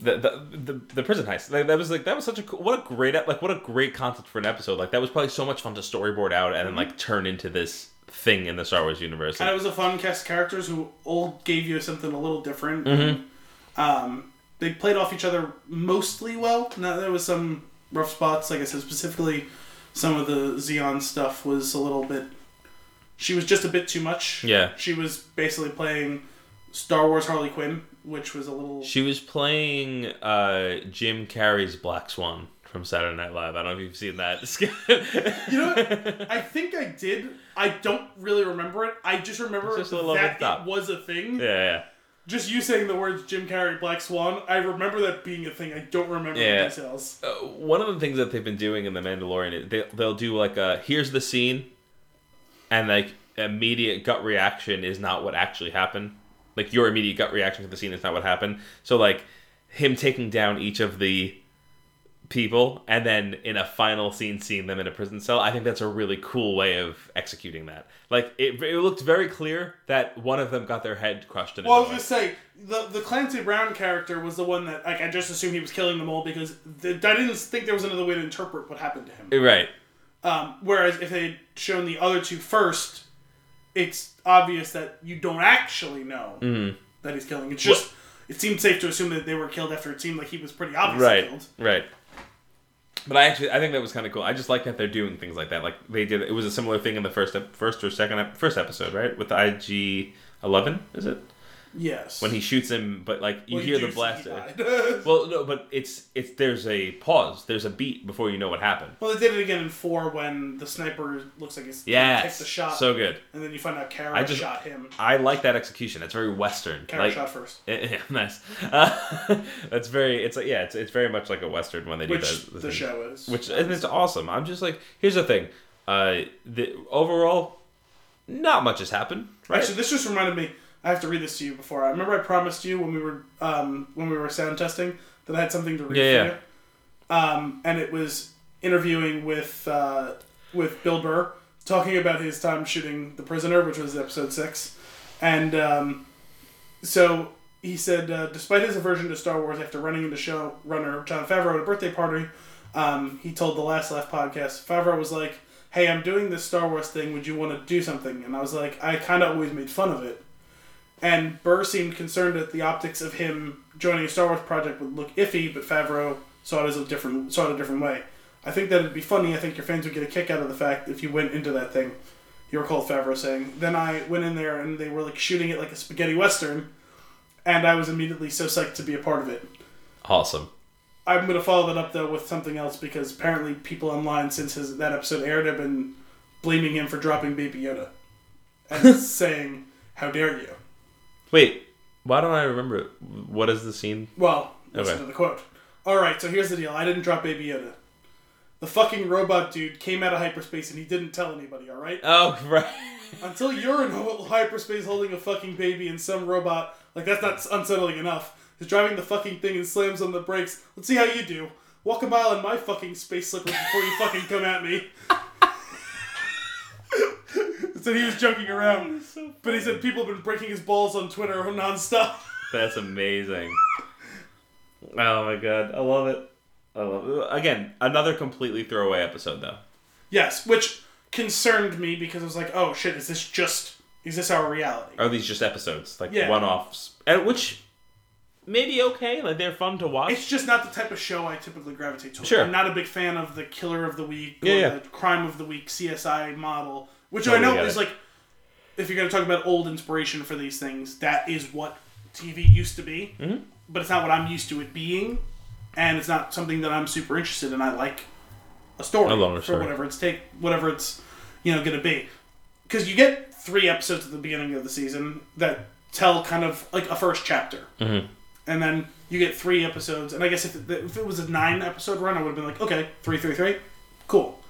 the the the, the prison heist, like, that was like that was such a cool, what a great like what a great concept for an episode. Like that was probably so much fun to storyboard out and then like turn into this thing in the Star Wars universe. And it was a fun cast of characters who all gave you something a little different. Mm-hmm. Um, they played off each other mostly well. Now there was some rough spots, like I said, specifically some of the Xi'an stuff was a little bit. She was just a bit too much. Yeah. She was basically playing Star Wars Harley Quinn, which was a little. She was playing uh, Jim Carrey's Black Swan from Saturday Night Live. I don't know if you've seen that. You know what? I think I did. I don't really remember it. I just remember just a little over that it was a thing. yeah, yeah. Just you saying the words Jim Carrey, Black Swan, I remember that being a thing. I don't remember Yeah. the details. Uh, one of the things that they've been doing in the Mandalorian, they they'll do like a here's the scene, and like immediate gut reaction is not what actually happened. Like your immediate gut reaction to the scene is not what happened. So like him taking down each of the people and then in a final scene seeing them in a prison cell i think that's a really cool way of executing that like it, it looked very clear that one of them got their head crushed in a Well, I was door. gonna say the the Clancy Brown character was the one that like I just assumed he was killing them all because the, I didn't think there was another way to interpret what happened to him. right Um, whereas if they had shown the other two first, it's obvious that you don't actually know Mhm. that he's killing. It's just it seemed safe to assume that they were killed after it seemed like he was pretty obviously right, killed. right. But I actually I think that was kind of cool. I just like that they're doing things like that. Like they did. It was a similar thing in the first first or second first episode, right? With IG eleven, is it Yes. when he shoots him? But like you Well, hear the do see blaster. he. Well, no, but it's it's there's a pause. There's a beat before you know what happened. well, they did it again in four when the sniper looks like he's yeah takes the shot, so good. and then you find out Cara I just- shot him. I like that execution. It's very western. Cara like, shot first, Yeah, nice. Uh, that's very. It's like yeah. It's, it's very much like a western when they do which that. the show is. Which and it's awesome. I'm just like here's the thing. Uh, the overall, not much has happened. Right. Actually, this just reminded me. I have to read this to you before. I remember I promised you when we were um, when we were sound testing that I had something to read Yeah, for you. Um, and it was interviewing with uh, with Bill Burr talking about his time shooting The Prisoner, which was episode six, and um, so he said, uh, despite his aversion to Star Wars after running into showrunner Jon Favreau at a birthday party, um, he told the Last Laugh podcast, Favreau was like, "Hey, I'm doing this Star Wars thing. Would you want to do something?" And I was like, I kind of always made fun of it. And Burr seemed concerned that the optics of him joining a Star Wars project would look iffy, but Favreau saw it as a different saw it a different way. I think that it'd be funny. I think your fans would get a kick out of the fact if you went into that thing. You recall Favreau saying, "Then I went in there and they were like shooting it like a spaghetti western, and I was immediately so psyched to be a part of it." Awesome. I'm gonna follow that up though with something else because apparently people online since his, that episode aired have been blaming him for dropping Baby Yoda and saying, "How dare you?" Wait. Why don't I remember it? What is the scene? Well, listen Okay. to the quote. All right, so here's the deal. I didn't drop Baby Yoda. The fucking robot dude came out of hyperspace and he didn't tell anybody. All right. Oh right. Until you're in hyperspace holding a fucking baby and some robot like that's not unsettling enough is driving the fucking thing and slams on the brakes. Let's see how you do. Walk a mile in my fucking space slippers before you fucking come at me. said he was joking around, but he said people have been breaking his balls on Twitter nonstop. That's amazing. Oh my god, I love it. I love it. Again, another completely throwaway episode though. Yes, which concerned me because I was like, oh shit, is this just is this our reality? Are these just episodes, like Yeah. one-offs, and which maybe okay, like they're fun to watch. It's just not the type of show I typically gravitate towards. Sure. I'm not a big fan of the killer of the week or Yeah, yeah. the crime of the week CSI model, which I know is it. like if you're going to talk about old inspiration for these things, that is what TV used to be. Mm-hmm. But it's not what I'm used to it being, and it's not something that I'm super interested in. I like a story A for story. whatever it's take, whatever it's you know going to be, because you get three episodes at the beginning of the season that tell kind of like a first chapter Mm-hmm. And then you get three episodes. And I guess if it, if it was a nine episode run, I would have been like, okay, three, three, three, cool.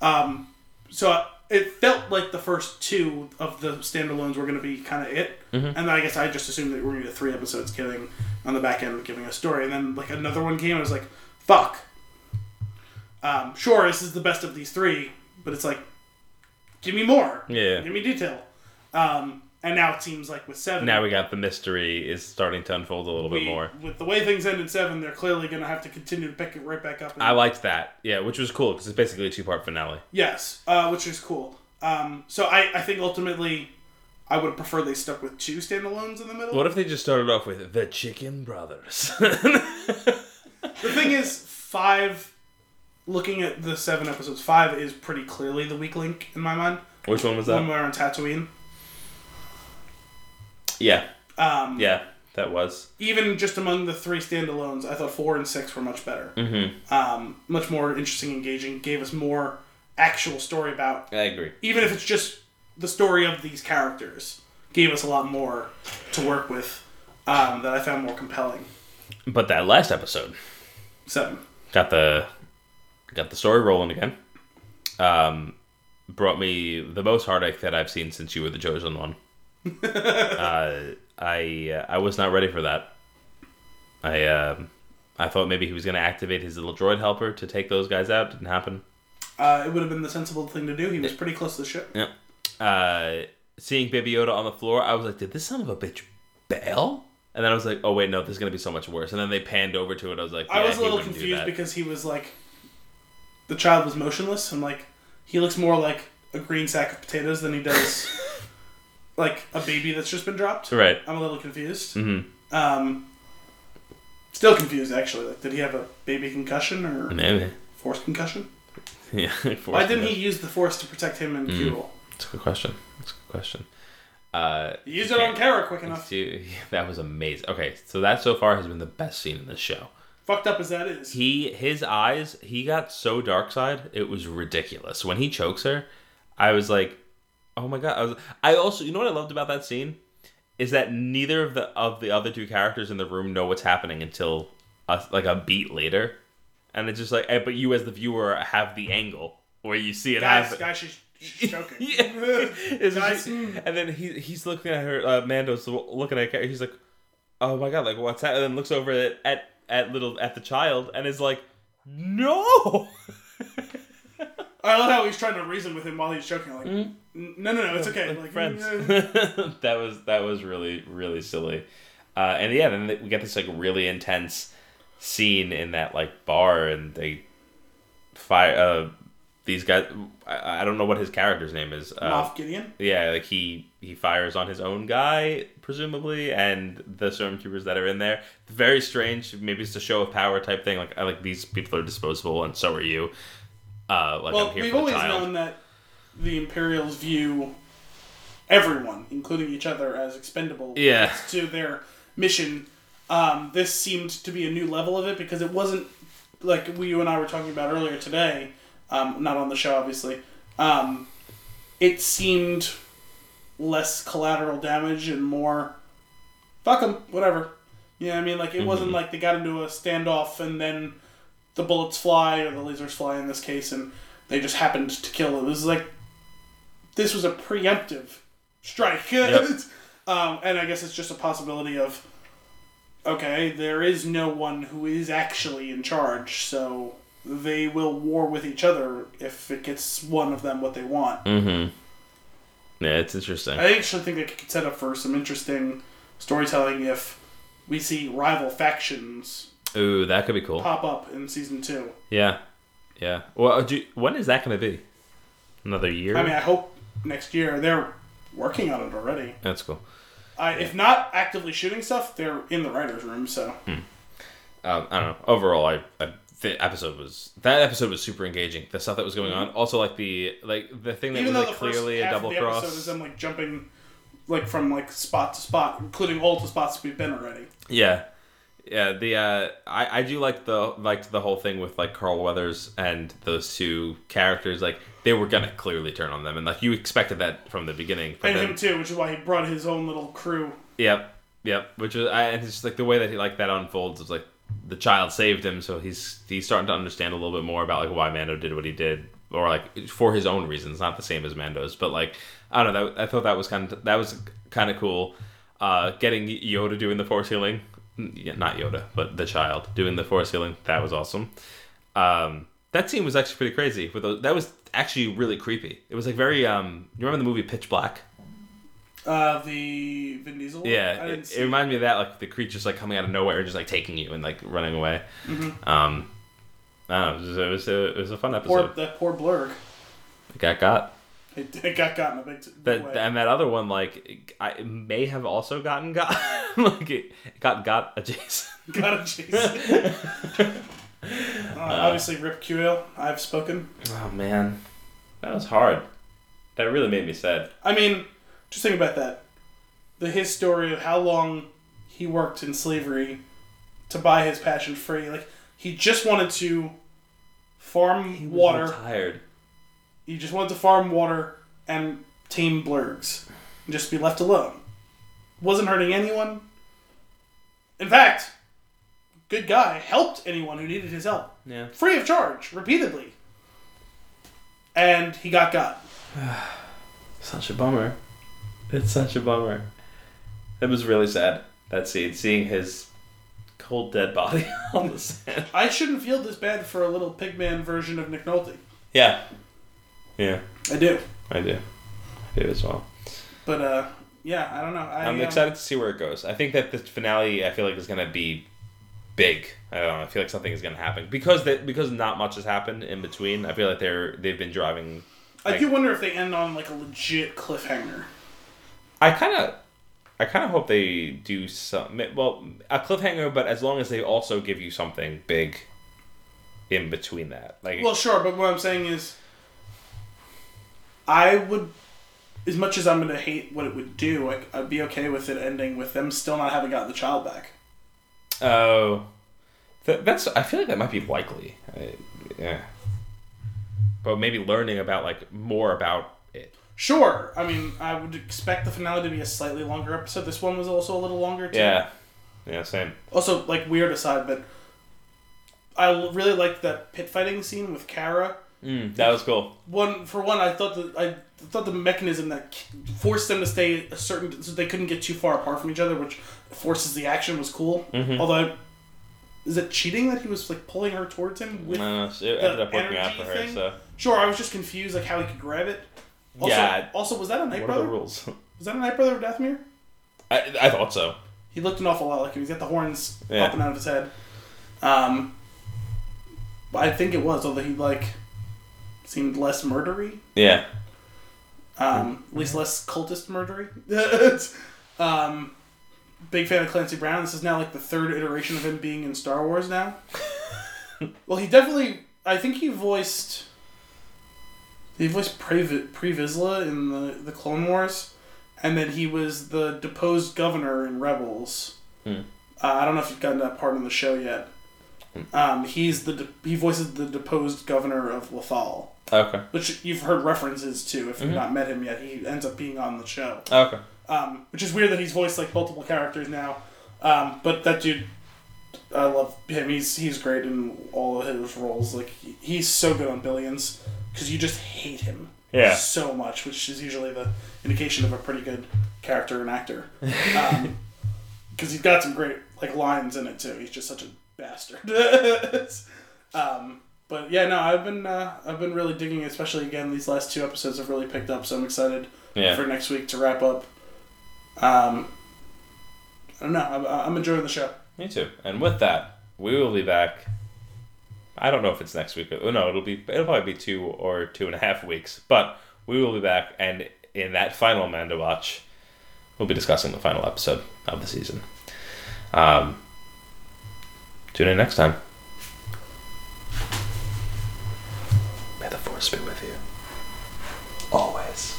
Um, so it felt like the first two of the standalones were going to be kind of it, and then I guess I just assumed that we were going to get three episodes killing on the back end, giving a story, and then like another one came, and I was like, fuck. Um, sure, this is the best of these three, but it's like, give me more, Yeah. give me detail. Um, and now it seems like with seven, Now we got the mystery is starting to unfold a little bit more. With the way things end in seven, they're clearly going to have to continue to pick it right back up. And, I liked that, yeah, which was cool because it's basically a two-part finale. yes, uh, which is cool. Um, so I, I think ultimately, I would prefer they stuck with two standalones in the middle. What if they just started off with the Chicken Brothers? The thing is, five. Looking at the seven episodes, five is pretty clearly the weak link in my mind. which one was When that? we're on Tatooine, Yeah, um, yeah, that was. even just among the three standalones, I thought four and six were much better. Mm-hmm. Um, much more interesting, engaging. Gave us more actual story about I agree. even if it's just the story of these characters, gave us a lot more to work with um, that I found more compelling. But that last episode Seven. got the got the story rolling again. Um, brought me the most heartache that I've seen since you were the chosen one. Uh, I uh, I was not ready for that. I um, I thought maybe he was going to activate his little droid helper to take those guys out. Didn't happen. Uh, it would have been the sensible thing to do. He was pretty close to the ship. Yeah. Uh, seeing Baby Yoda on the floor, I was like, did this son of a bitch bail? And then I was like, oh wait, no, this is gonna be so much worse. And then they panned over to it. I was like, I was a little confused because he was like, the child was motionless. and like, he looks more like a green sack of potatoes than he does like a baby that's just been dropped. Right. I'm a little confused. Mm-hmm. Um, still confused actually. Like, did he have a baby concussion or Maybe. force concussion? Yeah. Why didn't he use the force to protect him and Mm. Kuiil? That's a good question. That's a good question. Uh, He used it on Cara quick enough. that was amazing. Okay, so that so far has been the best scene in this show. Fucked up as that is. He his eyes, he got so dark side, it was ridiculous. When he chokes her, I was like, "Oh my god!" I was. I also, you know what I loved about that scene is that neither of the of the other two characters in the room know what's happening until a, like a beat later, and it's just like, eh, but you as the viewer have the angle where you see it guys, happen. guys, she's, she's choking. Yeah. Guys, and then he he's looking at her. Uh, Mando's looking at her. He's like, "Oh my god! Like what's that?" And then looks over at at, at little at the child and is like, "No." I love how he's trying to reason with him while he's choking. Like, "N- no, no, no, it's okay. Like, friends. that was that was really really silly. Uh, and yeah, then we get this like really intense scene in that like bar, and they fire uh, these guys. I, I don't know what his character's name is. Uh, Moff Gideon. yeah, like he he fires on his own guy, presumably, and the stormtroopers that are in there. Very strange. Maybe it's a show of power type thing. Like I like these people are disposable, and so are you. Uh, like Well, I'm here we've always known that the Imperials view everyone, including each other, as expendable Yeah. to their mission. Um, this seemed to be a new level of it because it wasn't like we, you and I were talking about earlier today. Um, not on the show, obviously. Um, it seemed less collateral damage and more fuck them, whatever. You know what I mean? Like it wasn't Mm-hmm. like they got into a standoff and then the bullets fly or the lasers fly in this case and they just happened to kill it. This is like this was a preemptive strike. Yep. um, and I guess it's just a possibility of okay, there is no one who is actually in charge, so they will war with each other if it gets one of them what they want. Mm-hmm. Yeah, it's interesting. I actually think it could set up for some interesting storytelling if we see rival factions Ooh, that could be cool. pop up in season two. Yeah, yeah. Well, do you- when is that going to be? Another year? I mean, I hope next year they're working on it already. That's cool. I, if not actively shooting stuff, they're in the writers' room. So Um, I don't know. Overall, I, I the episode was that episode was super engaging. The stuff that was going on, also like the like the thing that even was like clearly a double of the cross. episode is them like jumping, like from like spot to spot, including all the spots we've been already. Yeah, yeah. The uh, I I do like the like the whole thing with like Carl Weathers and those two characters. Like they were gonna clearly turn on them, and like you expected that from the beginning. And then, him too, which is why he brought his own little crew. Yep, yep. Which is, I, and it's just like the way that he like that unfolds is like the child saved him, so he's he's starting to understand a little bit more about like why Mando did what he did, or like for his own reasons, not the same as Mando's, but like I don't know. That, I thought that was kind of that was kind of cool. Uh, getting Yoda doing the force healing, yeah, not Yoda, but the child doing the force healing, that was awesome. Um, that scene was actually pretty crazy. With those, that was actually really creepy. It was like very um. You remember the movie Pitch Black? Uh, the Vin Diesel. Yeah, it, it reminded me of that, like the creatures like coming out of nowhere, and just like taking you and like running away. Mm-hmm. Um, I don't know. It was, it was, a, it was a fun Poor episode. that poor blurrg. It got got It, it got gotten a big, big that, way. and that other one like I, may have also gotten got like it, got got adjacent. got a chase. uh, obviously, Rip Kuiil. I've spoken. Oh man, that was hard. That really made me sad. I mean, just think about that. The his story of how long he worked in slavery to buy his passion free. Like he just wanted to farm water. tired. He just wanted to farm water and tame blurrgs. And just be left alone. Wasn't hurting anyone. In fact, good guy. Helped anyone who needed his help. Yeah. Free of charge, repeatedly. And he got got. Such a bummer. It's such a bummer. It was really sad that scene, seeing his cold dead body on the sand. I shouldn't feel this bad for a little pigman version of Nick Nolte. Yeah. Yeah, I do. I do. I do as well. But, uh, yeah, I don't know. I, I'm um, excited to see where it goes. I think that the finale, I feel like, is going to be big. I don't know. I feel like something is going to happen because that because not much has happened in between. I feel like they're they've been driving. I do wonder if they end on, like, a legit cliffhanger. I kind of. I kind of hope they do some well a cliffhanger, but as long as they also give you something big in between that. Like, well, sure, but what I'm saying is, I would, as much as I'm gonna hate what it would do, like, I'd be okay with it ending with them still not having gotten the child back. Oh, th- that's. I feel like that might be likely. I, yeah, but maybe learning about like more about it. Sure. I mean, I would expect the finale to be a slightly longer episode. This one was also a little longer too. Yeah. Yeah, same. Also, like weird aside, but I really liked that pit fighting scene with Cara. Mm, that was cool. One for one, I thought that I thought the mechanism that forced them to stay a certain so they couldn't get too far apart from each other, which forces the action, was cool. Mm-hmm. Although, is it cheating that he was like pulling her towards him with? No, it ended up working out for her. thing? So Sure, I was just confused like how he could grab it. Also, Yeah. Also, was that a Night what are Brother? the rules? Was that a Night Brother of Dathomir? I, I thought so. He looked an awful lot like him. He's got the horns Yeah. popping out of his head. Um, I think it was, although he like seemed less murdery. Yeah. Um, at least less cultist murdery. um, big fan of Clancy Brown. This is now like the third iteration of him being in Star Wars now. well, he definitely. I think he voiced. He voiced Pre Pre Vizsla in the the Clone Wars, and then he was the deposed governor in Rebels. Hmm. Uh, I don't know if you've gotten that part in the show yet. Um, he's the de- he voices the deposed governor of Lothal Okay. which you've heard references to if you've Mhm. not met him yet. He ends up being on the show, Okay. um, which is weird that he's voiced like multiple characters now. Um, but that dude, I love him. He's he's great in all of his roles. Like he- he's so good on Billions because you just hate him Yeah. so much, which is usually the indication of a pretty good character and actor. Because he's got some great like lines in it too. He's just such a bastard. um, but yeah, no, I've been uh, I've been really digging, especially again these last two episodes have really picked up. So I'm excited Yeah. for next week to wrap up. Um, I don't know. I'm, I'm enjoying the show. Me too. And with that, we will be back. I don't know if it's next week. Oh, no, it'll be it'll probably be two or two and a half weeks. But we will be back, and in that final Mando watch, we'll be discussing the final episode of the season. Um, tune in next time. the force be with you. Always.